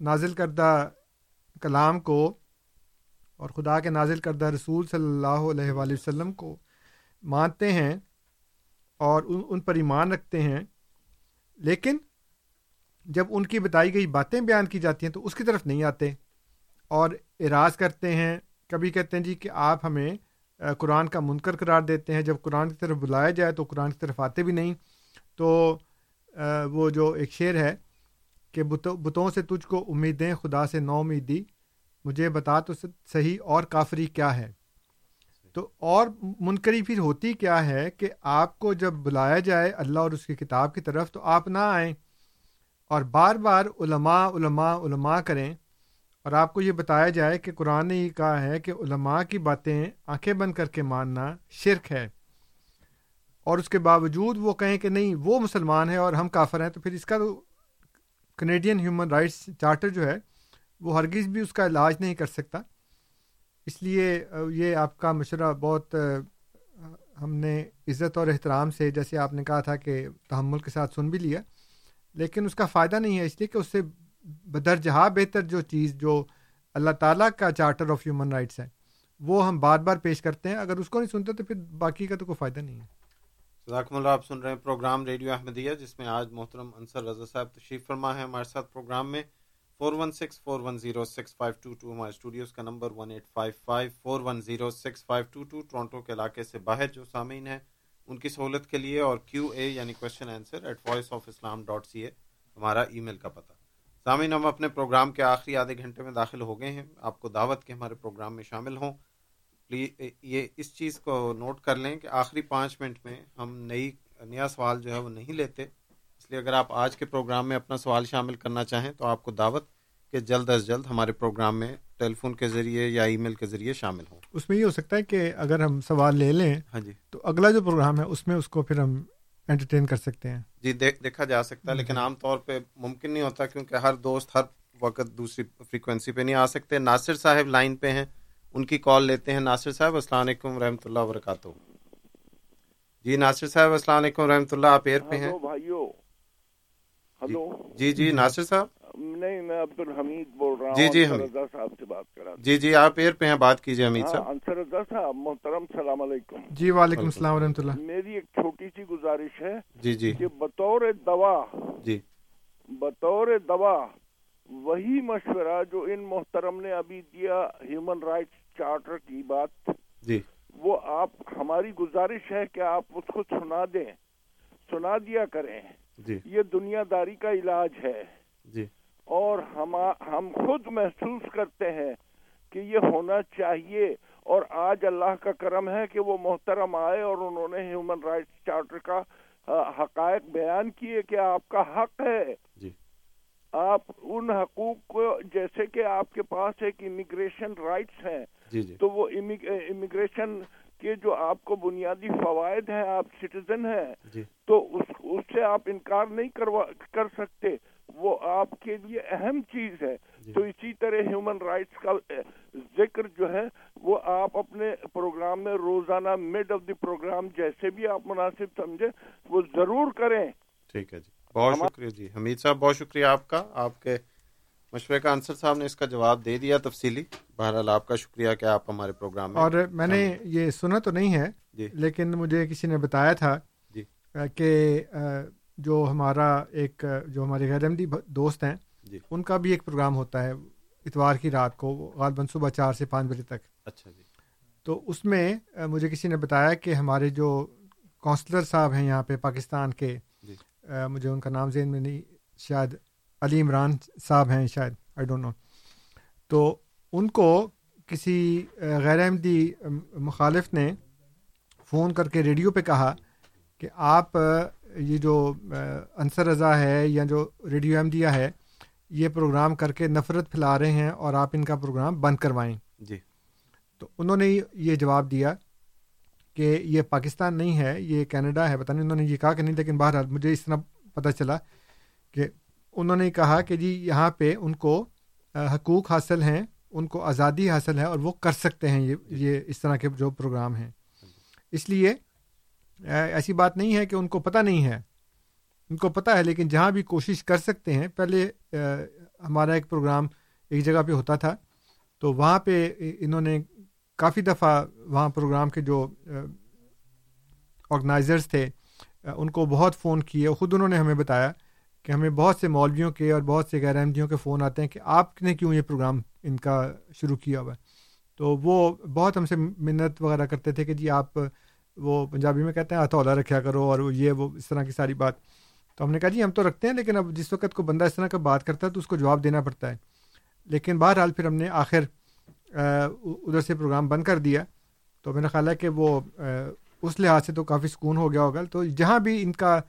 نازل کردہ کلام کو اور خدا کے نازل کردہ رسول صلی اللہ علیہ وآلہ وسلم کو مانتے ہیں اور ان ان پر ایمان رکھتے ہیں، لیکن جب ان کی بتائی گئی باتیں بیان کی جاتی ہیں تو اس کی طرف نہیں آتے اور اعراض کرتے ہیں کبھی کہتے ہیں جی کہ آپ ہمیں قرآن کا منکر قرار دیتے ہیں۔ جب قرآن کی طرف بلایا جائے تو قرآن کی طرف آتے بھی نہیں۔ تو وہ جو ایک شعر ہے کہ بتوں سے تجھ کو امیدیں، خدا سے نو امیدی۔ مجھے بتا تو صحیح اور کافری کیا ہے؟ تو اور منکری پھر ہوتی کیا ہے کہ آپ کو جب بلایا جائے اللہ اور اس کی کتاب کی طرف تو آپ نہ آئیں اور بار بار علماء علماء علماء کریں۔ اور آپ کو یہ بتایا جائے کہ قرآن نے یہ کہا ہے کہ علماء کی باتیں آنکھیں بند کر کے ماننا شرک ہے اور اس کے باوجود وہ کہیں کہ نہیں، وہ مسلمان ہے اور ہم کافر ہیں، تو پھر اس کا تو کینیڈین ہیومن رائٹس چارٹر جو ہے، وہ ہرگز بھی اس کا علاج نہیں کر سکتا۔ اس لیے یہ آپ کا مشورہ بہت ہم نے عزت اور احترام سے، جیسے آپ نے کہا تھا کہ تحمل کے ساتھ سن بھی لیا، لیکن اس کا فائدہ نہیں ہے، اس لیے کہ اس سے بدرجہا بہتر جو چیز جو اللہ تعالیٰ کا چارٹر آف ہیومن رائٹس ہے وہ ہم بار بار پیش کرتے ہیں۔ اگر اس کو نہیں سنتے تو پھر باقی کا تو کوئی فائدہ نہیں ہے۔ صداقم اللہ، آپ سن رہے ہیں پروگرام ریڈیو احمدیہ، جس میں آج محترم انصر رضا صاحب تشریف فرما ہے۔ ہمارے ساتھ پروگرام میں four one six four one zero six five two two ہمارے اسٹوڈیوز کا number one eight five five four one zero six five two two Toronto کے علاقے سے باہر جو سامعین ہیں، ان کی سہولت کے لیے اور کیو اے یعنی question answer at voice of Islam dot C A ہمارا ای میل کا پتہ۔ سامعین ہم اپنے پروگرام کے آخری آدھے گھنٹے میں داخل ہو گئے ہیں۔ آپ کو دعوت کے ہمارے پروگرام میں شامل ہوں۔ پلیز یہ اس چیز کو نوٹ کر لیں کہ آخری پانچ منٹ میں ہم نئی نیا سوال جو ہے وہ نہیں لیتے۔ اس لیے اگر آپ آج کے پروگرام میں اپنا سوال شامل کرنا چاہیں تو آپ کو دعوت کہ جلد از جلد ہمارے پروگرام میں ٹیلی فون کے ذریعے یا ای میل کے ذریعے شامل ہوں۔ اس میں یہ ہو سکتا ہے کہ اگر ہم سوال لے لیں ہاں جی۔ تو اگلا جو پروگرام ہے اس میں اس کو پھر ہم انٹرٹین کر سکتے ہیں۔ جی دیکھ دیکھا جا سکتا ہے لیکن عام طور پہ ممکن نہیں ہوتا کیونکہ ہر دوست ہر وقت دوسری فریکوینسی پہ نہیں آ سکتے۔ ناصر صاحب لائن پہ ہیں ان کی کال لیتے ہیں۔ ناصر صاحب السلام علیکم رحمۃ اللہ وبرکاتہ۔ جی ناصر صاحب السلام علیکم رحمۃ اللہ آپ ایئر پہ ہیں۔ ہلو بھائیو ہلو۔ جی جی ناصر صاحب۔ نہیں میں عبد الحمید بول رہا ہوں جی، جی،۔ رضا صاحب سے بات کر رہا جی جی آپ ایئر پہ ہیں بات کیجیے حمید ہاں، صاحب۔ انصر رضا صاحب محترم السلام علیکم۔ جی وعلیکم السلام ورحمۃ اللہ۔ میری ایک چھوٹی سی گزارش ہے جی جی۔ کہ بطور دوا جی۔ بطور دوا وہی مشورہ جو ان محترم نے ابھی دیا ہیومن رائٹس چارٹر کی بات جی۔ وہ آپ ہماری گزارش ہے کہ آپ اس کو سنا دیں سنا دیا کریں۔ جی۔ یہ دنیا داری کا علاج ہے۔ جی۔ اور ہم ہم خود محسوس کرتے ہیں کہ یہ ہونا چاہیے اور آج اللہ کا کرم ہے کہ وہ محترم آئے اور انہوں نے ہیومن رائٹس چارٹر کا حقائق بیان کیے کہ آپ کا حق ہے۔ جی۔ آپ ان حقوق کو جیسے کہ آپ کے پاس ایک امیگریشن رائٹس ہیں جی جی۔ تو وہ امیگریشن کے جو آپ کو بنیادی فوائد ہیں آپ سٹیزن ہیں جی۔ تو اس اس سے آپ انکار نہیں کروا کر سکتے۔ وہ آپ کے لیے اہم چیز ہے۔ تو اسی طرح ہیومن رائٹس کا ذکر جو ہے وہ آپ اپنے پروگرام میں روزانہ مڈ آف دی پروگرام جیسے بھی آپ مناسب سمجھے وہ ضرور کریں۔ ٹھیک ہے جی۔ بہت شکریہ جی۔ حمید صاحب بہت شکریہ آپ کا۔ آپ کے مشورے کا انصر صاحب نے اس کا جواب دے دیا تفصیلی۔ بہرحال آپ کا شکریہ کہ آپ ہمارے پروگرام میں اور میں نے یہ سنا تو نہیں ہے جی۔ لیکن مجھے کسی نے بتایا تھا جی۔ کہ جو ہمارا ایک جو ہمارے غیر احمدی دوست ہیں جی۔ ان کا بھی ایک پروگرام ہوتا ہے اتوار کی رات کو غالباً صبح چار سے پانچ بجے تک۔ اچھا جی۔ تو اس میں مجھے کسی نے بتایا کہ ہمارے جو کونسلر صاحب ہیں یہاں پہ پاکستان کے جی۔ مجھے ان کا نام ذہن میں نہیں شاید علی عمران صاحب ہیں شاید آئی ڈونٹ نو تو ان کو کسی غیر احمدی مخالف نے فون کر کے ریڈیو پہ کہا کہ آپ یہ جو انصر رضا ہے یا جو ریڈیو احمدیہ ہے یہ پروگرام کر کے نفرت پھیلا رہے ہیں اور آپ ان کا پروگرام بند کروائیں۔ جی۔ تو انہوں نے یہ جواب دیا کہ یہ پاکستان نہیں ہے یہ کینیڈا ہے پتہ نہیں انہوں نے یہ کہا کہ نہیں لیکن بہرحال مجھے اس طرح پتہ چلا کہ انہوں نے کہا کہ جی یہاں پہ ان کو حقوق حاصل ہیں ان کو آزادی حاصل ہے اور وہ کر سکتے ہیں یہ یہ اس طرح کے جو پروگرام ہیں۔ اس لیے ایسی بات نہیں ہے کہ ان کو پتہ نہیں ہے۔ ان کو پتہ ہے، لیکن جہاں بھی کوشش کر سکتے ہیں، پہلے ہمارا ایک پروگرام ایک جگہ پہ ہوتا تھا، تو وہاں پہ انہوں نے کافی دفعہ وہاں پروگرام کے جو آرگنائزرز تھے ان کو بہت فون کیے۔ خود انہوں نے ہمیں بتایا کہ ہمیں بہت سے مولویوں کے اور بہت سے غیر احمدیوں کے فون آتے ہیں کہ آپ نے کیوں یہ پروگرام ان کا شروع کیا ہوا۔ ہے تو وہ بہت ہم سے منت وغیرہ کرتے تھے کہ جی آپ وہ پنجابی میں کہتے ہیں ہتھولا رکھا کرو اور وہ یہ وہ اس طرح کی ساری بات۔ تو ہم نے کہا جی ہم تو رکھتے ہیں، لیکن اب جس وقت کو بندہ اس طرح کا بات کرتا ہے تو اس کو جواب دینا پڑتا ہے۔ لیکن بہرحال پھر ہم نے آخر ادھر سے پروگرام بند کر دیا۔ تو میرا خیال ہے کہ وہ اس لحاظ سے تو کافی سکون ہو گیا ہوگا۔ تو جہاں بھی ان کا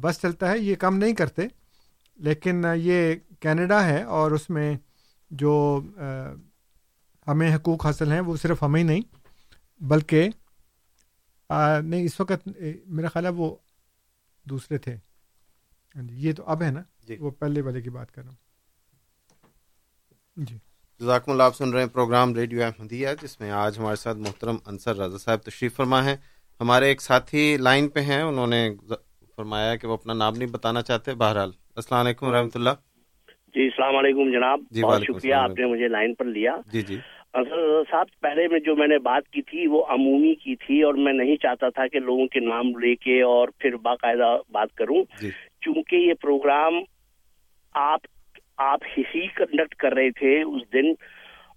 بس چلتا ہے، یہ کم نہیں کرتے۔ لیکن یہ کینیڈا ہے اور اس میں جو ہمیں حقوق حاصل ہیں، وہ صرف ہمیں ہی نہیں، بلکہ نہیں اس وقت میرا خیال ہے وہ دوسرے تھے۔ یہ تو اب ہے نا؟ جی۔ وہ پہلے والے کی بات کر رہا ہوں۔ جی۔ جزاکم اللہ آپ سن رہے ہیں پروگرام ریڈیو احمدیہ جس میں آج ہمارے ساتھ محترم انصر رضا صاحب تشریف فرما ہیں۔ ہمارے ایک ساتھی لائن پہ ہیں انہوں نے فرمایا کہ وہ اپنا نام نہیں بتانا چاہتے۔ بہرحال السلام علیکم و رحمۃ اللہ۔ جی السلام علیکم جناب۔ جی بہت وعلیکم شکریہ آپ نے مجھے لائن پر لیا۔ جی جی۔ صاحب پہلے میں جو میں نے بات کی تھی وہ عمومی کی تھی اور میں نہیں چاہتا تھا کہ لوگوں کے نام لے کے اور پھر باقاعدہ بات کروں۔ جی۔ چونکہ یہ پروگرام آپ آپ ہی کنڈکٹ کر رہے تھے اس دن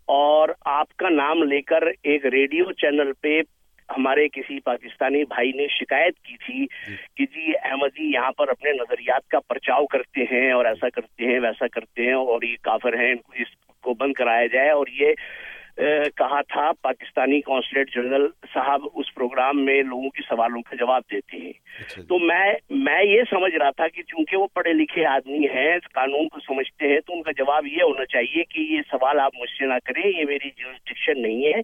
اور آپ کا نام لے کر ایک ریڈیو چینل پہ ہمارے کسی پاکستانی بھائی نے شکایت کی تھی کہ جی احمدی یہاں پر اپنے نظریات کا پرچاؤ کرتے ہیں اور ایسا کرتے ہیں ویسا کرتے ہیں اور یہ کافر ہیں اس کو بند کرایا جائے اور یہ کہا تھا پاکستانی کونسلیٹ جنرل صاحب اس پروگرام میں لوگوں کے سوالوں کا جواب دیتے ہیں۔ تو میں میں یہ سمجھ رہا تھا کہ چونکہ وہ پڑھے لکھے آدمی ہیں قانون کو سمجھتے ہیں تو ان کا جواب یہ ہونا چاہیے کہ یہ سوال آپ مجھ سے نہ کریں یہ میری جورسٹکشن نہیں ہے۔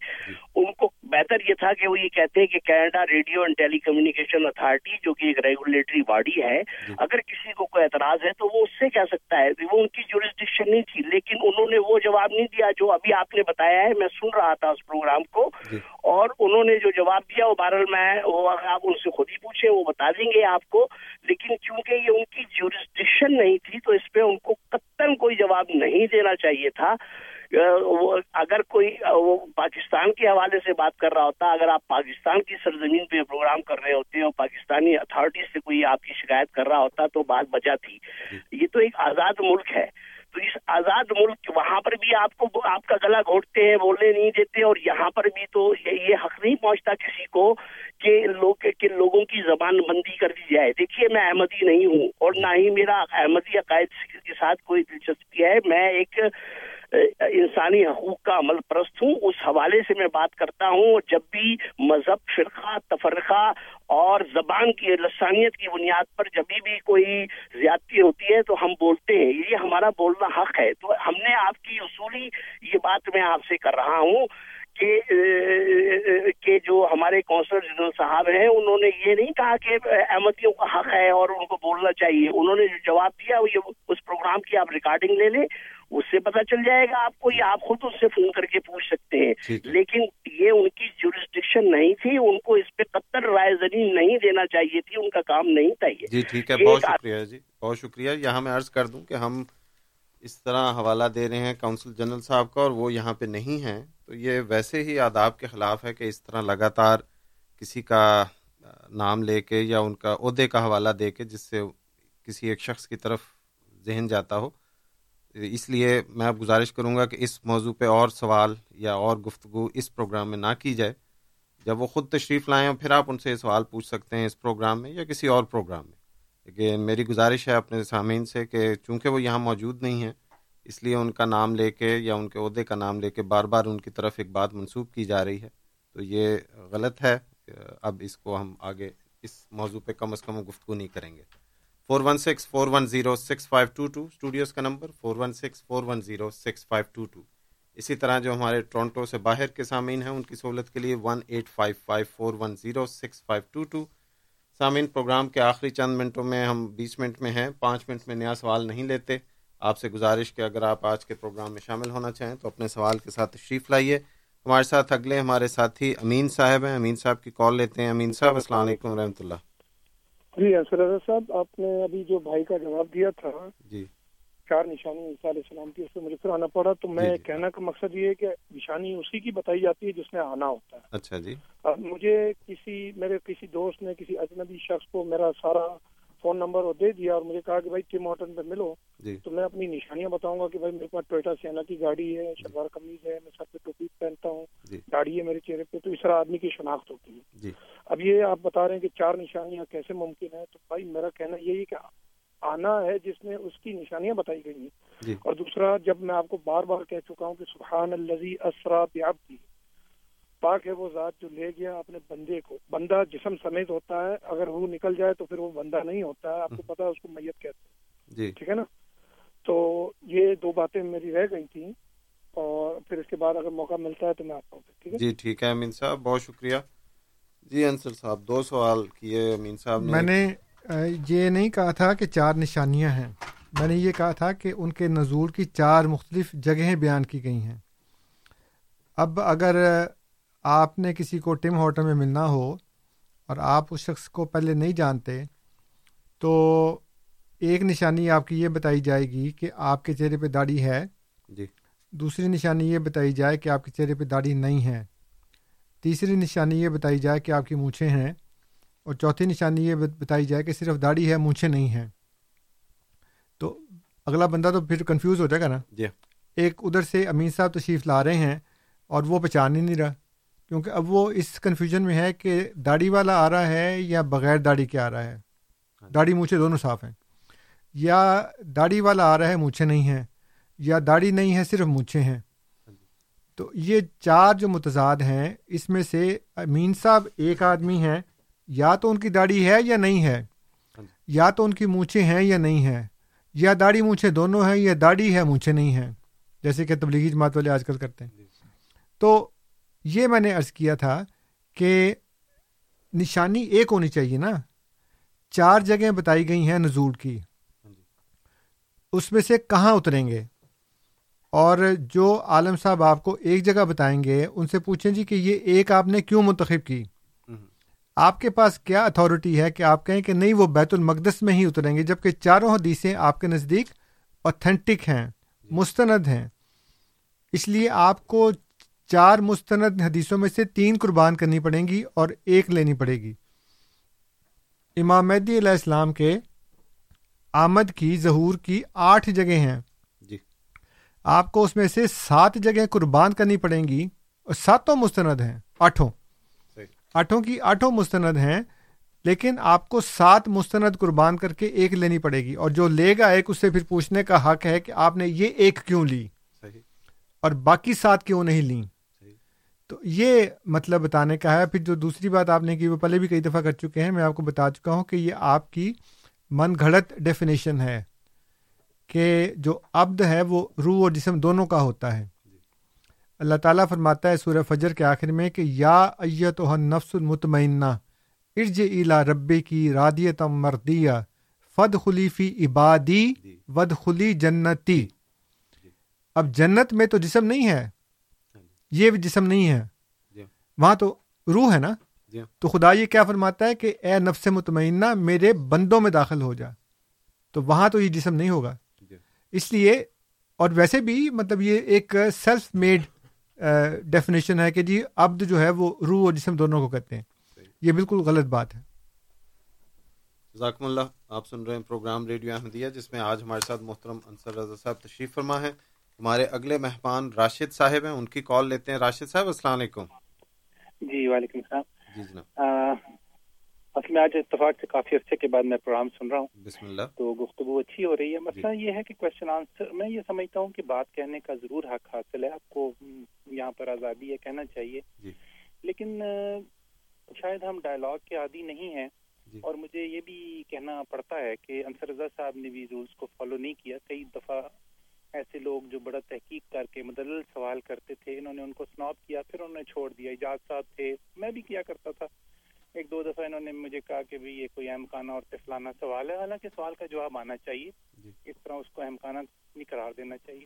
ان کو بہتر یہ تھا کہ وہ یہ کہتے ہیں کہ Canada radio and telecommunication authority جو کہ ایک ریگولیٹری باڈی ہے اگر کسی کو کوئی اعتراض ہے تو وہ اس سے کہہ سکتا ہے وہ ان کی جورسٹکشن نہیں تھی لیکن انہوں نے وہ جواب نہیں دیا جو ابھی آپ نے بتایا ہے۔ میں سن رہا تھا اس پروگرام کو اور انہوں نے جو جواب دیا وہ بہرحال میں وہ آپ ان سے خود ہی پوچھے وہ بتا دیں گے آپ کو۔ لیکن چونکہ یہ ان کی جورسڈکشن نہیں تھی تو اس پہ ان کو قطن کوئی جواب نہیں دینا چاہیے تھا۔ اگر کوئی وہ پاکستان کے حوالے سے بات کر رہا ہوتا اگر آپ پاکستان کی سرزمین پہ پروگرام کر رہے ہوتے اور پاکستانی اتھارٹی سے کوئی آپ کی شکایت کر رہا ہوتا تو بات بچا تھی۔ یہ تو ایک آزاد ملک ہے۔ تو اس آزاد ملک وہاں پر بھی آپ کو آپ کا گلا گھوٹتے ہیں، بولنے نہیں دیتے اور یہاں پر بھی تو یہ حق نہیں پہنچتا کسی کو کہ لوگ، کہ لوگوں کی زبان بندی کر دی جائے۔ دیکھیے میں احمدی نہیں ہوں اور نہ ہی میرا احمدی عقائد کے ساتھ کوئی دلچسپی ہے۔ میں ایک انسانی حقوق کا عمل پرست ہوں۔ اس حوالے سے میں بات کرتا ہوں۔ جب بھی مذہب، فرقہ، تفرقہ اور زبان کی لسانیت کی بنیاد پر جب بھی کوئی زیادتی ہوتی ہے تو ہم بولتے ہیں، یہ ہمارا بولنا حق ہے۔ تو ہم نے آپ کی اصولی یہ بات میں آپ سے کر رہا ہوں کہ جو ہمارے کونسلر جنرل صاحب ہیں، انہوں نے یہ نہیں کہا کہ احمدیوں کا حق ہے اور ان کو بولنا چاہیے۔ انہوں نے جو جواب دیا، وہ یہ اس پروگرام کی آپ ریکارڈنگ لے لیں۔ اس سے پتہ چل جائے گا آپ کو یا آپ خود اس سے فون کر کے پوچھ سکتے ہیں۔ لیکن یہ ان کی جورسڈکشن نہیں تھی ان کو اس پہ قطر رائے زنی نہیں دینا چاہیے تھی ان کا کام نہیں تھا یہ۔ جی ٹھیک ہے بہت شکریہ جی بہت شکریہ۔ یہاں میں عرض کر دوں کہ ہم اس طرح حوالہ دے رہے ہیں کونسل جنرل صاحب کا اور وہ یہاں پہ نہیں ہیں۔ تو یہ ویسے ہی آداب کے خلاف ہے کہ اس طرح لگاتار کسی کا نام لے کے یا ان کا عہدے کا حوالہ دے کے جس سے کسی ایک شخص کی طرف ذہن جاتا ہو۔ اس لیے میں اب گزارش کروں گا کہ اس موضوع پہ اور سوال یا اور گفتگو اس پروگرام میں نہ کی جائے۔ جب وہ خود تشریف لائیں پھر آپ ان سے سوال پوچھ سکتے ہیں اس پروگرام میں یا کسی اور پروگرام میں۔ لیکن میری گزارش ہے اپنے سامعین سے کہ چونکہ وہ یہاں موجود نہیں ہیں، اس لیے ان کا نام لے کے یا ان کے عہدے کا نام لے کے بار بار ان کی طرف ایک بات منسوخ کی جا رہی ہے۔ تو یہ غلط ہے۔ اب اس کو ہم آگے اس موضوع پہ کم از کم گفتگو نہیں کریں گے۔ Four one six, four one zero, six five two two, studios کا number four one six, four one zero, six five two two. اسی طرح جو ہمارے ٹورنٹو سے باہر کے سامعین ہیں، ان کی سہولت کے لیے one eight five five four one zero, six five two two. سامعین، پروگرام کے آخری چند منٹوں میں ہم بیس منٹ میں ہیں، پانچ منٹ میں نیا سوال نہیں لیتے۔ آپ سے گزارش کہ اگر آپ آج کے پروگرام میں شامل ہونا چاہیں تو اپنے سوال کے ساتھ تشریف لائیے۔ ہمارے ساتھ اگلے ہمارے ساتھی امین صاحب ہیں۔ امین صاحب کی کال لیتے ہیں۔ امین صاحب، السلام علیکم و رحمۃ اللہ۔ جی انصر صاحب آپ نے ابھی جو بھائی کا جواب دیا تھا جی۔ چار نشانی عیسیٰ علیہ السلام کی اس سے مجھے پھر آنا پڑا تو میں جی، جی۔ کہنا کا مقصد یہ ہے کہ نشانی اسی کی بتائی جاتی ہے جس میں آنا ہوتا ہے۔ اچھا جی۔ اب مجھے کسی میرے کسی دوست نے کسی اجنبی شخص کو میرا سارا فون نمبر وہ دے دیا اور مجھے کہا کہ بھائی ٹیم ہوٹل پہ ملو جی۔ تو میں اپنی نشانیاں بتاؤں گا کہ بھائی میرے پاس ٹویٹا سینا کی گاڑی ہے شلوار قمیض ہے میں سر پہ ٹوپی پہنتا ہوں جی۔ داڑھی ہے میرے چہرے پہ تو اس طرح آدمی کی شناخت ہوتی ہے۔ جی۔ اب یہ آپ بتا رہے ہیں کہ چار نشانیاں کیسے ممکن ہے تو بھائی میرا کہنا یہی کہ آنا ہے جس میں اس کی نشانیاں بتائی گئی ہیں۔ جی۔ اور دوسرا جب میں آپ کو بار بار کہہ چکا ہوں کہ سبحان الزی اسرا بیابدی پاک ہے وہ ذات جو لے گیا اپنے بندے کو۔ بندہ جسم سمیت ہوتا ہے اگر وہ نکل جائے تو پھر وہ بندہ نہیں ہوتا ہے۔ آپ کو پتا ہے اس کو میت کہتے ہیں۔ جی۔ ٹھیک ہے نا؟ تو یہ دو باتیں میری رہ گئی تھیں اور پھر اس کے بعد اگر موقع ملتا ہے تو میں آپ کو ٹھیک ہے؟ جی ٹھیک ہے امین صاحب بہت شکریہ۔ جی انصر صاحب دو سوال کیے امین صاحب میں نے یہ نہیں کہا تھا کہ چار نشانیاں ہیں۔ میں نے یہ کہا تھا کہ ان کے نزول کی چار مختلف جگہیں بیان کی گئی ہیں۔ اب اگر آپ نے کسی کو ٹم ہوٹل میں ملنا ہو اور آپ اس شخص کو پہلے نہیں جانتے تو ایک نشانی آپ کی یہ بتائی جائے گی کہ آپ کے چہرے پہ داڑھی ہے۔ جی۔ دوسری نشانی یہ بتائی جائے کہ آپ کے چہرے پہ داڑھی نہیں ہے۔ تیسری نشانی یہ بتائی جائے کہ آپ کی مونچھیں ہیں۔ اور چوتھی نشانی یہ بتائی جائے کہ صرف داڑھی ہے مونچھیں نہیں ہیں۔ تو اگلا بندہ تو پھر کنفیوز ہو جائے گا نا۔ جی۔ ایک ادھر سے امین صاحب تشریف لا رہے ہیں اور وہ پہچان ہی نہیں رہا۔ کیونکہ اب وہ اس کنفیوژن میں ہے کہ داڑھی والا آ رہا ہے یا بغیر داڑھی کے آ رہا ہے؟ داڑھی مونچھے دونوں صاف ہیں۔ یا داڑھی والا آ رہا ہے مونچھے نہیں ہیں یا داڑھی نہیں ہے صرف مونچھے ہیں۔ تو یہ چار جو متضاد ہیں اس میں سے امین صاحب ایک آدمی ہیں یا تو ان کی داڑھی ہے یا نہیں ہے۔ یا تو ان کی مونچھیں ہیں یا نہیں ہیں۔ یا داڑھی مونچھیں دونوں ہیں یا داڑھی ہے مونچھیں نہیں ہیں جیسے کہ تبلیغی جماعت والے آج کل کرتے ہیں۔ تو یہ میں نے عرض کیا تھا کہ نشانی ایک ہونی چاہیے نا۔ چار جگہیں بتائی گئی ہیں نزول کی۔ اس میں سے کہاں اتریں گے؟ اور جو عالم صاحب آپ کو ایک جگہ بتائیں گے، ان سے پوچھیں جی کہ یہ ایک آپ نے کیوں منتخب کی؟ آپ کے پاس کیا اتھارٹی ہے کہ آپ کہیں کہ نہیں، وہ بیت المقدس میں ہی اتریں گے، جبکہ چاروں حدیثیں آپ کے نزدیک اوتھینٹک ہیں، مستند ہیں۔ اس لیے آپ کو چار مستند حدیثوں میں سے تین قربان کرنی پڑیں گی اور ایک لینی پڑے گی۔ امام مہدی علیہ السلام کے آمد کی ظہور کی آٹھ جگہ ہیں۔ جی۔ آپ کو اس میں سے سات جگہ قربان کرنی پڑیں گی۔ اور ساتوں مستند ہیں آٹھوں۔ آٹھوں کی آٹھوں مستند ہیں لیکن آپ کو سات مستند قربان کر کے ایک لینی پڑے گی۔ اور جو لے گا ایک اس سے پھر پوچھنے کا حق ہے کہ آپ نے یہ ایک کیوں لی؟ اور باقی سات کیوں نہیں لیں؟ تو یہ مطلب بتانے کا ہے پھر جو دوسری بات آپ نے کی وہ پہلے بھی کئی دفعہ کر چکے ہیں میں آپ کو بتا چکا ہوں کہ یہ آپ کی من گھڑت ڈیفینیشن ہے کہ جو عبد ہے وہ روح اور جسم دونوں کا ہوتا ہے۔ اللہ تعالیٰ فرماتا ہے سورہ فجر کے آخر میں کہ یا ایت و نفس المطمئنہ ارج الا ربی کی رادیت مردیہ فد خلیفی عبادی ود خلی جنتی۔ اب جنت میں تو جسم نہیں ہے یہ بھی جسم نہیں ہے۔ وہاں تو روح ہے نا۔ تو خدا یہ کیا فرماتا ہے کہ اے نفس مطمئنہ میرے بندوں میں داخل ہو جا۔ تو وہاں تو یہ جسم نہیں ہوگا۔ اس لیے اور ویسے بھی مطلب یہ ایک سیلف میڈ ڈیفینیشن ہے کہ جی عبد جو ہے وہ روح اور جسم دونوں کو کہتے ہیں۔ یہ بالکل غلط بات ہے۔ ذاکم اللہ آپ سن رہے ہیں پروگرام ریڈیو احمدیہ جس میں آج ہمارے ساتھ محترم انصر رضا صاحب تشریف فرما ہے ہمارے اگلے مہمان راشد صاحب ہیں ان کی کال لیتے ہیں۔ راشد صاحب السلام علیکم۔ جی وعلیکم السلام۔ جی جناب۔ اصل میں آج اتفاق سے کافی عرصے کے بعد میں پروگرام سن رہا ہوں۔ بسم اللہ۔ تو گفتگو اچھی ہو رہی ہے۔ مسئلہ یہ ہے کہ کوشچن آنسر میں یہ سمجھتا ہوں کہ بات کہنے کا ضرور حق حاصل ہے۔ آپ کو یہاں پر آزادی ہے کہنا چاہیے۔ لیکن شاید ہم ڈائلاگ کے عادی نہیں ہیں۔ اور مجھے یہ بھی کہنا پڑتا ہے کہ انصر رضا صاحب نے بھی رولز کو فالو نہیں کیا۔ کئی دفعہ ایسے لوگ جو بڑا تحقیق کر کے مدلل سوال کرتے تھے انہوں نے ان کو سناپ کیا پھر انہوں نے چھوڑ دیا۔ اجاز صاحب تھے میں بھی کیا کرتا تھا۔ ایک دو دفعہ انہوں نے مجھے کہا کہ بھی یہ کوئی اہم اور تفلانہ سوال ہے۔ حالانکہ سوال کا جواب آنا چاہیے۔ اس طرح اس کو اہم نہیں قرار دینا چاہیے۔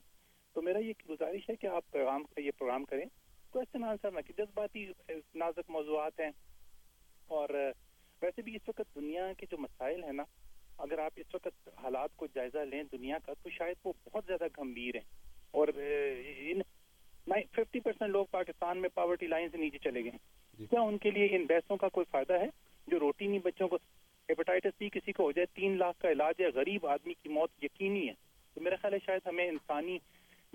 تو میرا یہ گزارش ہے کہ آپ پیغام کا یہ پروگرام کریں۔ کوشچن آنسر نہ کہ جذباتی نازک موضوعات ہیں۔ اور ویسے بھی اس وقت دنیا کے جو مسائل ہیں نا اگر آپ اس وقت حالات کو جائزہ لیں دنیا کا تو شاید وہ بہت زیادہ گمبھیر ہیں۔ اور ففٹی پرسینٹ لوگ پاکستان میں پاورٹی لائن سے نیچے چلے گئے۔ جی۔ کیا ان کے لیے ان بحثوں کا کوئی فائدہ ہے؟ جو روٹی نہیں بچوں کو ہیپاٹائٹس سی کسی کو ہو جائے تین لاکھ کا علاج ہے غریب آدمی کی موت یقینی ہے۔ تو میرا خیال ہے شاید ہمیں انسانی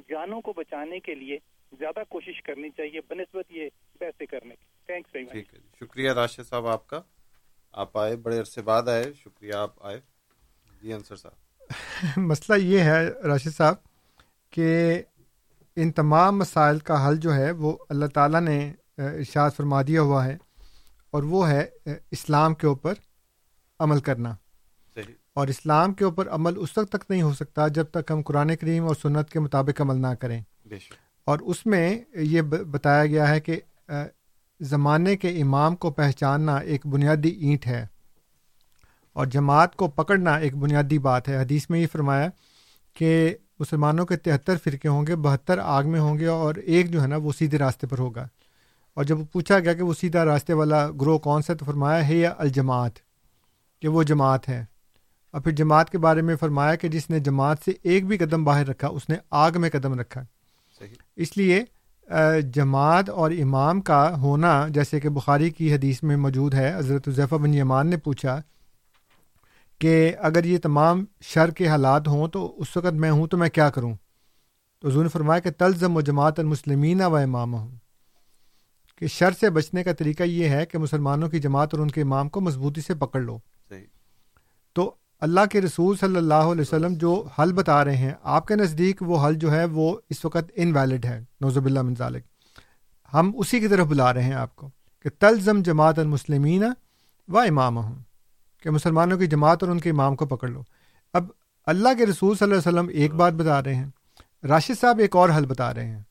جانوں کو بچانے کے لیے زیادہ کوشش کرنی چاہیے بنسبت یہ پیسے کرنے کی۔ تھینکس مچ شکریہ راشد صاحب آپ کا۔ آپ آئے بڑے عرصے بعد آئے شکریہ آپ آئے۔ جی انصر صاحب۔ مسئلہ یہ ہے راشد صاحب کہ ان تمام مسائل کا حل جو ہے وہ اللہ تعالیٰ نے ارشاد فرما دیا ہوا ہے اور وہ ہے اسلام کے اوپر عمل کرنا۔ اور اسلام کے اوپر عمل اس وقت تک نہیں ہو سکتا جب تک ہم قرآن کریم اور سنت کے مطابق عمل نہ کریں۔ اور اس میں یہ بتایا گیا ہے کہ زمانے کے امام کو پہچاننا ایک بنیادی اینٹ ہے۔ اور جماعت کو پکڑنا ایک بنیادی بات ہے۔ حدیث میں یہ فرمایا کہ مسلمانوں کے تہتر فرقے ہوں گے بہتر آگ میں ہوں گے اور ایک جو ہے نا وہ سیدھے راستے پر ہوگا۔ اور جب پوچھا گیا کہ وہ سیدھا راستے والا گروہ کون سا تو فرمایا ہے یا الجماعت کہ وہ جماعت ہے۔ اور پھر جماعت کے بارے میں فرمایا کہ جس نے جماعت سے ایک بھی قدم باہر رکھا اس نے آگ میں قدم رکھا۔ صحیح۔ اس لیے جماعت اور امام کا ہونا جیسے کہ بخاری کی حدیث میں موجود ہے حضرت الضیفہ بن یمان نے پوچھا کہ اگر یہ تمام شر کے حالات ہوں تو اس وقت میں ہوں تو میں کیا کروں؟ تو حضور نے فرمایا کہ تلزم و جماعت المسلمین و امام ہوں کہ شر سے بچنے کا طریقہ یہ ہے کہ مسلمانوں کی جماعت اور ان کے امام کو مضبوطی سے پکڑ لو۔ تو اللہ کے رسول صلی اللہ علیہ وسلم جو حل بتا رہے ہیں آپ کے نزدیک وہ حل جو ہے وہ اس وقت انویلڈ ہے۔ نوزب اللہ منظالک ہم اسی کی طرف بلا رہے ہیں آپ کو کہ تلزم جماعت المسلمین و امام ہوں کہ مسلمانوں کی جماعت اور ان کے امام کو پکڑ لو۔ اب اللہ کے رسول صلی اللہ علیہ وسلم ایک بات بتا رہے ہیں۔ راشد صاحب ایک اور حل بتا رہے ہیں۔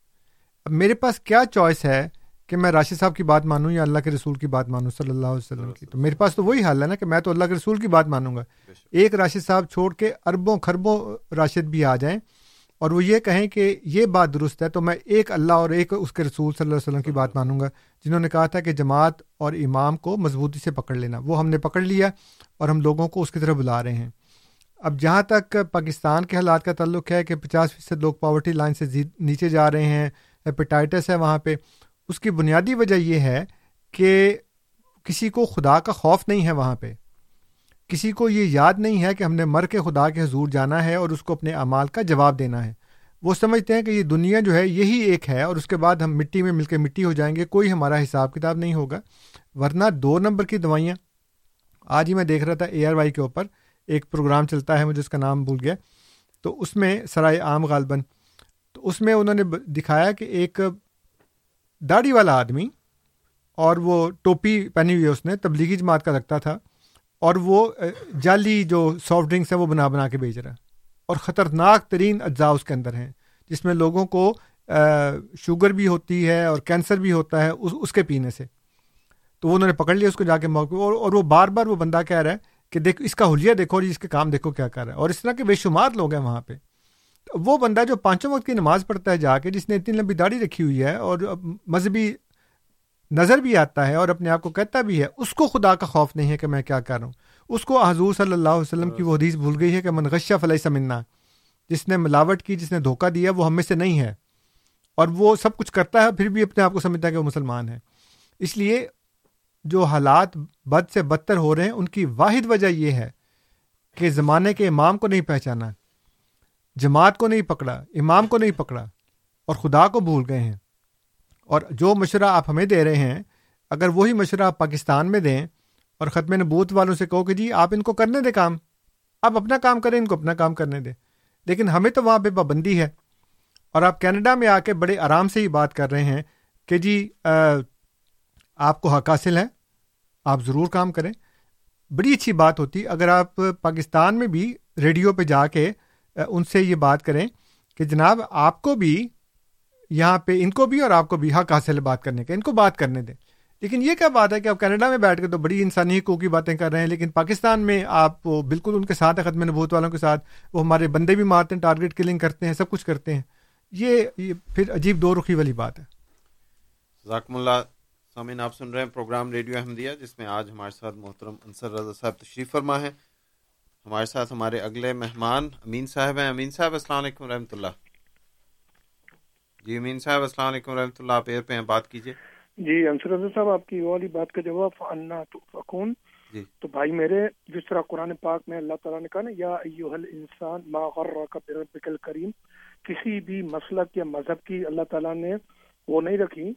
اب میرے پاس کیا چوائس ہے کہ میں راشد صاحب کی بات مانوں یا اللہ کے رسول کی بات مانوں صلی اللہ علیہ وسلم کی؟ تو میرے پاس تو وہی حل ہے نا کہ میں تو اللہ کے رسول کی بات مانوں گا۔ ایک راشد صاحب چھوڑ کے اربوں خربوں راشد بھی آ جائیں۔ اور وہ یہ کہیں کہ یہ بات درست ہے تو میں ایک اللہ اور ایک اس کے رسول صلی اللہ علیہ وسلم کی بات مانوں گا، جنہوں نے کہا تھا کہ جماعت اور امام کو مضبوطی سے پکڑ لینا۔ وہ ہم نے پکڑ لیا اور ہم لوگوں کو اس کی طرف بلا رہے ہیں۔ اب جہاں تک پاکستان کے حالات کا تعلق ہے کہ پچاس فیصد لوگ پاورٹی لائن سے نیچے جا رہے ہیں، ہیپیٹائٹس ہے وہاں پہ، اس کی بنیادی وجہ یہ ہے کہ کسی کو خدا کا خوف نہیں ہے وہاں پہ۔ کسی کو یہ یاد نہیں ہے کہ ہم نے مر کے خدا کے حضور جانا ہے اور اس کو اپنے اعمال کا جواب دینا ہے۔ وہ سمجھتے ہیں کہ یہ دنیا جو ہے یہی ایک ہے اور اس کے بعد ہم مٹی میں مل کے مٹی ہو جائیں گے، کوئی ہمارا حساب کتاب نہیں ہوگا۔ ورنہ دو نمبر کی دوائیاں۔ آج ہی میں دیکھ رہا تھا اے آر وائی کے اوپر، ایک پروگرام چلتا ہے، مجھے اس کا نام بھول گیا۔ تو اس میں سرائے عام غالباً، تو اس میں انہوں نے دکھایا کہ ایک داڑھی والا آدمی اور وہ ٹوپی پہنی ہوئی ہے اس نے، تبلیغی جماعت کا لگتا تھا۔ اور وہ جعلی جو سافٹ ڈرنکس ہیں وہ بنا بنا کے بیچ رہا ہے۔ اور خطرناک ترین اجزاء اس کے اندر ہیں، جس میں لوگوں کو شوگر بھی ہوتی ہے اور کینسر بھی ہوتا ہے اس اس کے پینے سے۔ تو وہ انہوں نے پکڑ لیا، اس کو جا کے موقع، اور اور وہ بار بار وہ بندہ کہہ رہا ہے کہ دیکھو اس کا حلیہ دیکھو اور اس کے کام دیکھو کیا کر رہا ہے۔ اور اس طرح کے بے شمار لوگ ہیں وہاں پہ۔ وہ بندہ جو پانچوں وقت کی نماز پڑھتا ہے جا کے، جس نے اتنی لمبی داڑھی رکھی ہوئی ہے اور مذہبی نظر بھی آتا ہے اور اپنے آپ کو کہتا بھی ہے، اس کو خدا کا خوف نہیں ہے کہ میں کیا کر رہا ہوں اس کو حضور صلی اللہ علیہ وسلم کی وہ حدیث بھول گئی ہے کہ منغشہ فلح سمنا جس نے ملاوٹ کی، جس نے دھوکہ دیا، وہ ہم میں سے نہیں ہے۔ اور وہ سب کچھ کرتا ہے، پھر بھی اپنے آپ کو سمجھتا ہے کہ وہ مسلمان ہے۔ اس لیے جو حالات بد سے بدتر ہو رہے ہیں، ان کی واحد وجہ یہ ہے کہ زمانے کے امام کو نہیں پہچانا، جماعت کو نہیں پکڑا، امام کو نہیں پکڑا اور خدا کو بھول گئے ہیں۔ اور جو مشورہ آپ ہمیں دے رہے ہیں، اگر وہی مشورہ آپ پاکستان میں دیں اور ختم نبوت والوں سے کہو کہ جی آپ ان کو کرنے دیں کام۔ آپ اپنا کام کریں، ان کو اپنا کام کرنے دیں۔ لیکن ہمیں تو وہاں پہ پابندی ہے۔ اور آپ کینیڈا میں آ کے بڑے آرام سے ہی بات کر رہے ہیں کہ جی آپ کو حق حاصل ہے، آپ ضرور کام کریں۔ بڑی اچھی بات ہوتی، اگر آپ پاکستان میں بھی ریڈیو پہ جا کے ان سے یہ بات کریں کہ جناب، آپ کو بھی یہاں پہ ان کو بھی اور آپ کو بھی حق حاصل ہے بات کرنے کا ان کو بات کرنے دیں۔ لیکن یہ کیا بات ہے کہ آپ کینیڈا میں بیٹھ کے تو بڑی انسانی حقوق کی باتیں کر رہے ہیں لیکن پاکستان میں آپ بالکل ان کے ساتھ ختم نبوت والوں کے ساتھ وہ ہمارے بندے بھی مارتے ہیں ٹارگیٹ کلنگ کرتے ہیں سب کچھ کرتے ہیں۔ یہ, یہ پھر عجیب دو رخی والی بات ہے۔ ذاکم اللہ۔ سامعین آپ سن رہے ہیں پروگرام ریڈیو احمدیہ جس میں آج ہمارے ساتھ محترم انصر رضا صاحب تشریف فرما ہے ہمارے ساتھ ہمارے اگلے مہمان امین صاحب ہیں۔ امین صاحب السلام علیکم رحمۃ اللہ۔ جی امین صاحب السلام علیکم رحمۃ اللہ آپ ایئر پہ ہیں بات کیجیے جی انصر رضا صاحب آپ کی والی بات کا جواب انا تو فکون جی۔ تو بھائی میرے جس طرح قرآن پاک میں اللہ تعالیٰ نے کہا نا یا ایوہ الانسان ما غرک بربک الکریم کسی بھی مسلک یا مذہب کی اللہ تعالیٰ نے وہ نہیں رکھی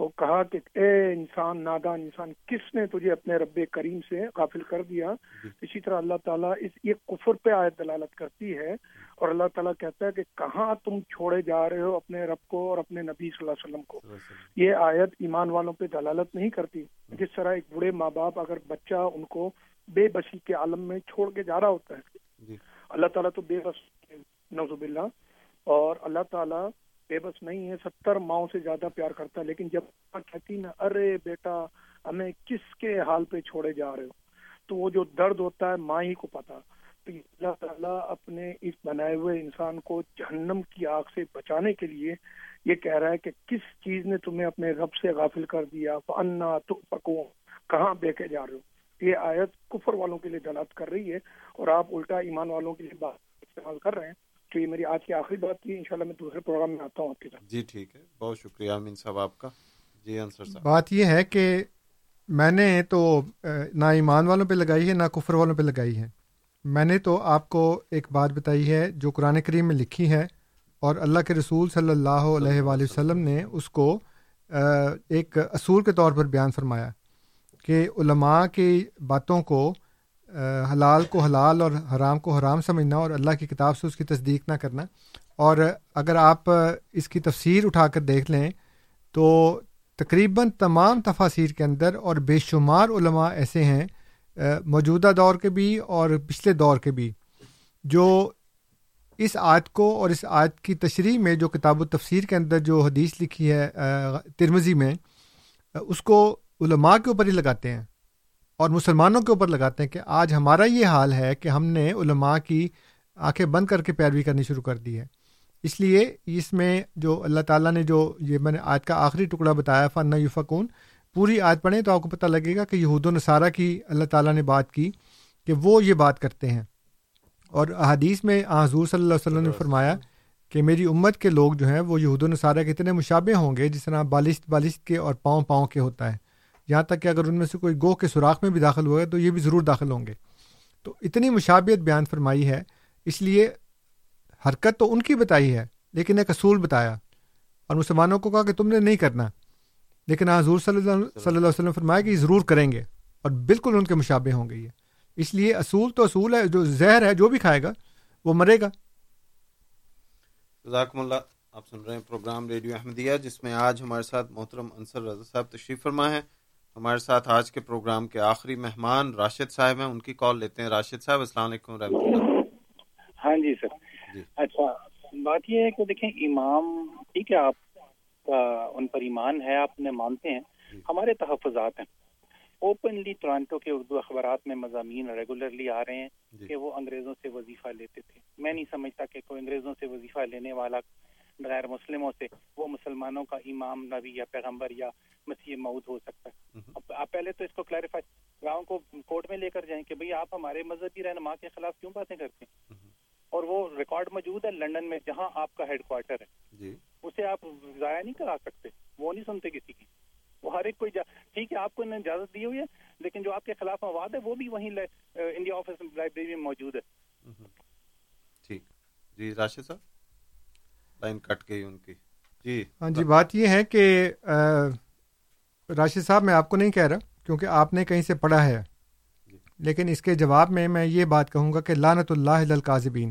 اور کہا کہ اے انسان نادان انسان کس نے تجھے اپنے رب کریم سے غافل کر دیا؟ جی۔ اسی طرح اللہ تعالیٰ اس یہ کفر پہ آیت دلالت کرتی ہے اور اللہ تعالیٰ کہتا ہے کہ کہاں تم چھوڑے جا رہے ہو اپنے رب کو اور اپنے نبی صلی اللہ علیہ وسلم کو؟ یہ آیت ایمان والوں پہ دلالت نہیں کرتی۔ جس طرح ایک بڑے ماں باپ اگر بچہ ان کو بے بسی کے عالم میں چھوڑ کے جا رہا ہوتا ہے۔ جی۔ اللہ تعالیٰ تو بے بس نوزب اللہ اور اللہ تعالیٰ بے بس نہیں ہے، ستر ماؤں سے زیادہ پیار کرتا ہے، لیکن جب کہتی نا، ارے بیٹا، ہمیں کس کے حال پہ چھوڑے جا رہے ہو؟ تو وہ جو درد ہوتا ہے، ماں ہی کو پتا۔ تو اللہ تعالیٰ اپنے اس بنائے ہوئے انسان کو جہنم کی آگ سے بچانے کے لیے یہ کہہ رہا ہے کہ کس چیز نے تمہیں اپنے رب سے غافل کر دیا؟ انا تو پکو کہاں بیکے جا رہے ہو؟ یہ آیت کفر والوں کے لیے دلات کر رہی ہے اور آپ الٹا ایمان والوں کے لیے بات استعمال کر رہے ہیں۔ تو یہ میری آج کی آخری بات تھی۔ انشاءاللہ میں دوسرے پروگرام میں آتا ہوں آپ کے ساتھ۔ جی ٹھیک ہے۔ بہت شکریہ امین صاحب آپ کا۔ جی انصر صاحب۔ بات یہ ہے کہ میں نے تو نہ ایمان والوں پہ لگائی ہے نہ کفر والوں پہ لگائی ہے۔ میں نے تو آپ کو ایک بات بتائی ہے جو قرآن کریم میں لکھی ہے اور اللہ کے رسول صلی اللہ علیہ وآلہ وسلم نے اس کو ایک اصول کے طور پر بیان فرمایا کہ علماء کی باتوں کو حلال کو حلال اور حرام کو حرام سمجھنا اور اللہ کی کتاب سے اس کی تصدیق نہ کرنا۔ اور اگر آپ اس کی تفسیر اٹھا کر دیکھ لیں تو تقریباً تمام تفاصیر کے اندر اور بے شمار علماء ایسے ہیں موجودہ دور کے بھی اور پچھلے دور کے بھی، جو اس آیت کو اور اس آیت کی تشریح میں جو کتاب و تفسیر کے اندر جو حدیث لکھی ہے ترمزی میں اس کو علماء کے اوپر ہی لگاتے ہیں۔ اور مسلمانوں کے اوپر لگاتے ہیں کہ آج ہمارا یہ حال ہے کہ ہم نے علماء کی آنکھیں بند کر کے پیروی کرنی شروع کر دی ہے۔ اس لیے اس میں جو اللہ تعالیٰ نے جو یہ میں نے آج کا آخری ٹکڑا بتایا فن یوفقون پوری آج پڑھیں تو آپ کو پتہ لگے گا کہ یہود و نصارہ کی اللہ تعالیٰ نے بات کی کہ وہ یہ بات کرتے ہیں۔ اور حدیث میں حضور صلی اللہ علیہ وسلم نے فرمایا کہ میری امت کے لوگ جو ہیں وہ یہود و نصارہ کے اتنے مشابے ہوں گے جس طرح بالشت بالشت کے اور پاؤں پاؤں کے ہوتا ہے۔ یہاں تک کہ اگر ان میں سے کوئی گوہ کے سوراخ میں بھی داخل ہوا ہے تو یہ بھی ضرور داخل ہوں گے۔ تو اتنی مشابیت بیان فرمائی ہے، اس لیے حرکت تو ان کی بتائی ہے، لیکن ایک اصول بتایا اور مسلمانوں کو کہا کہ تم نے نہیں کرنا۔ لیکن حضور صلی اللہ صلی اللہ علیہ وسلم فرمایا کہ یہ ضرور کریں گے اور بالکل ان کے مشابے ہوں گے یہ۔ اس لیے اصول تو اصول ہے، جو زہر ہے، جو بھی کھائے گا، وہ مرے گا۔ جزاکم اللہ۔ آپ سن رہے ہیں پروگرام ریڈیو احمدیہ، جس میں آج ہمارے ساتھ محترم انصر رضا صاحب تشریف فرما ہے ہمارے ساتھ آج کے پروگرام کے آخری مہمان راشد صاحب ہیں ان کی کال لیتے ہیں۔ راشد صاحب السلام علیکم رحمۃ اللہ۔ ہاں جی سر۔ جی۔ اچھا بات یہ ہے کہ دیکھیں امام ٹھیک ہے آپ کا ان پر ایمان ہے آپ انہیں مانتے ہیں۔ ہمارے تحفظات ہیں۔ اوپنلی ٹورانٹو کے اردو اخبارات میں مضامین ریگولرلی آ رہے ہیں کہ وہ انگریزوں سے وظیفہ لیتے تھے۔ میں نہیں سمجھتا کہ کوئی انگریزوں سے وظیفہ لینے والا غیر مسلموں سے وہ مسلمانوں کا امام نبی یا پیغمبر یا مسیح مود ہو سکتا ہے۔ اب آپ پہلے تو اس کو کلیریفائی گاؤں کو کورٹ میں لے کر جائیں کہ بھئی آپ ہمارے مذہبی رہنما کے خلاف کیوں باتیں کرتے ہیں؟ اور وہ ریکارڈ موجود ہے لندن میں جہاں آپ کا ہیڈ کوارٹر ہے۔ جی۔ اسے آپ ضائع نہیں کرا سکتے وہ نہیں سنتے کسی کی۔ وہ ہر ایک کوئی. ٹھیک ہے آپ کو انہیں اجازت دی ہوئی ہے لیکن جو آپ کے خلاف مواد ہے وہ بھی وہیں. انڈیا آفس لائبریری میں موجود ہے۔ ٹھیک۔ جی راشد صاحب؟ لائن کٹ گئی ان کی۔ جی۔ ہاں جی بات یہ ہے کہ راشد صاحب میں آپ کو نہیں کہہ رہا کیونکہ آپ نے کہیں سے پڑھا ہے۔ لیکن اس کے جواب میں میں یہ بات کہوں گا کہ لانت اللہ القاظبین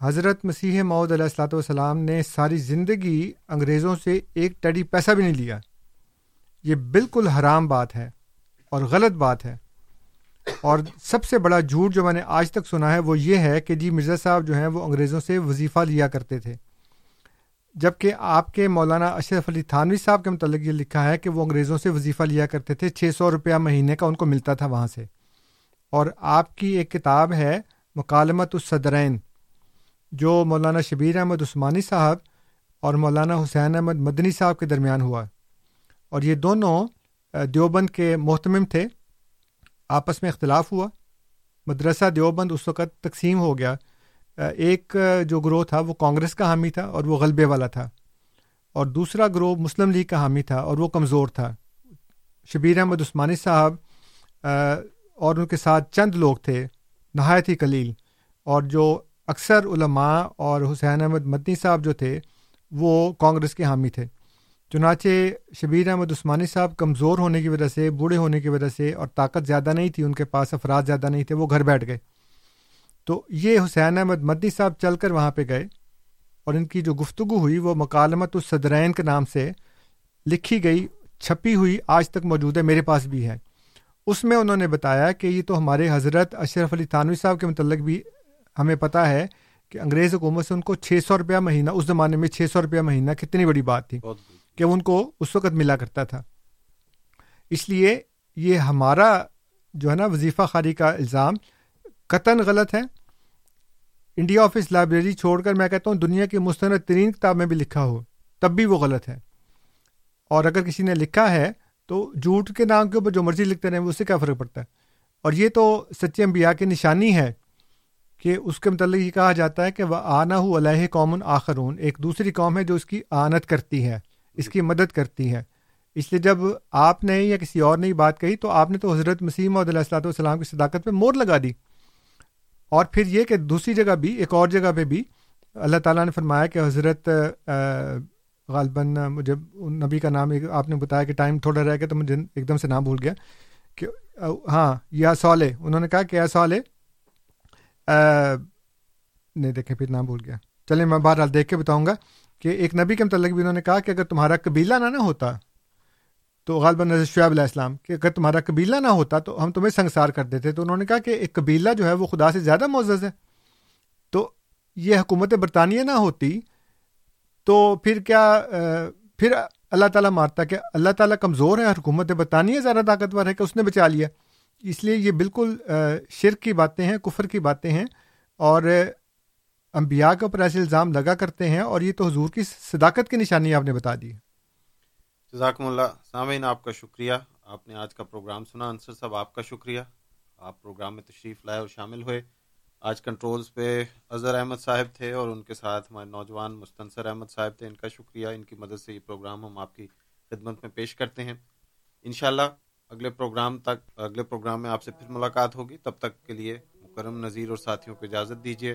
حضرت مسیح معود علیہ السلاۃ والسلام نے ساری زندگی انگریزوں سے ایک ٹیڈی پیسہ بھی نہیں لیا۔ یہ بالکل حرام بات ہے اور غلط بات ہے۔ اور سب سے بڑا جھوٹ جو میں نے آج تک سنا ہے وہ یہ ہے کہ جی مرزا صاحب جو ہیں وہ انگریزوں سے وظیفہ لیا کرتے تھے۔ جبکہ آپ کے مولانا اشرف علی تھانوی صاحب کے متعلق یہ لکھا ہے کہ وہ انگریزوں سے وظیفہ لیا کرتے تھے، چھ سو روپیہ مہینے کا ان کو ملتا تھا وہاں سے۔ اور آپ کی ایک کتاب ہے مکالمت الصدرین، جو مولانا شبیر احمد عثمانی صاحب اور مولانا حسین احمد مدنی صاحب کے درمیان ہوا۔ اور یہ دونوں دیوبند کے محتمم تھے۔ آپس میں اختلاف ہوا۔ مدرسہ دیوبند اس وقت تقسیم ہو گیا۔ ایک جو گروہ تھا وہ کانگریس کا حامی تھا اور وہ غلبے والا تھا۔ اور دوسرا گروہ مسلم لیگ کا حامی تھا اور وہ کمزور تھا۔ شبیر احمد عثمانی صاحب اور ان کے ساتھ چند لوگ تھے، نہایت ہی کلیل اور جو اکثر علماء اور حسین احمد مدنی صاحب جو تھے، وہ کانگریس کے حامی تھے۔ چنانچہ شبیر احمد عثمانی صاحب کمزور ہونے کی وجہ سے، بوڑھے ہونے کی وجہ سے اور طاقت زیادہ نہیں تھی، ان کے پاس افراد زیادہ نہیں تھے، وہ گھر بیٹھ گئے۔ تو یہ حسین احمد مدنی صاحب چل کر وہاں پہ گئے اور ان کی جو گفتگو ہوئی، وہ مکالمت الصدرین کے نام سے لکھی گئی، چھپی ہوئی آج تک موجود ہے، میرے پاس بھی ہے۔ اس میں انہوں نے بتایا کہ یہ تو ہمارے حضرت اشرف علی تھانوی صاحب کے متعلق بھی ہمیں پتہ ہے کہ انگریز حکومت سے ان کو چھ سو روپیہ مہینہ، اس زمانے میں چھ سو روپیہ مہینہ کتنی بڑی بات تھی۔ کہ ان کو اس وقت ملا کرتا تھا۔ اس لیے یہ ہمارا جو ہے نا وظیفہ خاری کا الزام قطن غلط ہے۔ انڈیا آفس لائبریری چھوڑ کر میں کہتا ہوں دنیا کی مستند ترین کتاب میں بھی لکھا ہو، تب بھی وہ غلط ہے۔ اور اگر کسی نے لکھا ہے تو جھوٹ کے نام کے اوپر جو مرضی لکھتے رہیں اس سے کیا فرق پڑتا ہے؟ اور یہ تو سچے انبیاء کی نشانی ہے کہ اس کے متعلق یہ کہا جاتا ہے کہ وہ آنا ہو علیہ قومن آخرون۔ ایک دوسری قوم ہے جو اس کی آنت کرتی ہے۔ اس کی مدد کرتی ہے اس لیے جب آپ نے یا کسی اور نے بات کہی تو آپ نے تو حضرت مسیم علیہ السلاۃ والسلام کی صداقت پہ مور لگا دی۔ اور پھر یہ کہ دوسری جگہ بھی، ایک اور جگہ پہ بھی اللہ تعالیٰ نے فرمایا کہ حضرت غالباً مجھے نبی کا نام آپ نے بتایا کہ ٹائم تھوڑا رہ گیا تو مجھے ایک دم سے نام بھول گیا کہ ہاں یا سولے انہوں نے کہا کہ یا سولے نہیں دیکھیں پھر نام بھول گیا۔ چلیں میں بہرحال دیکھ کے بتاؤں گا۔ کہ ایک نبی کے متعلق بھی انہوں نے کہا کہ اگر تمہارا قبیلہ نہ نہ ہوتا تو غالباً نظر شعیب علیہ السلام، کہ اگر تمہارا قبیلہ نہ ہوتا تو ہم تمہیں سنسار کر دیتے۔ تو انہوں نے کہا کہ ایک قبیلہ جو ہے وہ خدا سے زیادہ معزز ہے۔ تو یہ حکومت برطانیہ نہ ہوتی تو پھر کیا پھر اللہ تعالیٰ مارتا کہ اللہ تعالیٰ کمزور ہے حکومت برطانیہ زیادہ طاقتور ہے کہ اس نے بچا لیا۔ اس لیے یہ بالکل شرک کی باتیں ہیں، کفر کی باتیں ہیں اور انبیاء کے اوپر ایسے الزام لگا کرتے ہیں اور یہ تو حضور کی صداقت کی نشانی آپ نے بتا دی۔ جزاکم اللہ۔ سامعین، آپ کا شکریہ۔ آپ نے آج کا پروگرام سنا۔ انصر صاحب، آپ کا شکریہ۔ آپ پروگرام میں تشریف لائے اور شامل ہوئے۔ آج کنٹرولز پہ اظہر احمد صاحب تھے اور ان کے ساتھ ہمارے نوجوان مستنصر احمد صاحب تھے۔ ان کا شکریہ۔ ان کی مدد سے یہ پروگرام ہم آپ کی خدمت میں پیش کرتے ہیں۔ انشاءاللہ اگلے پروگرام تک، اگلے پروگرام میں آپ سے پھر ملاقات ہوگی۔ تب تک کے لیے مکرم نذیر اور ساتھیوں کو اجازت دیجیے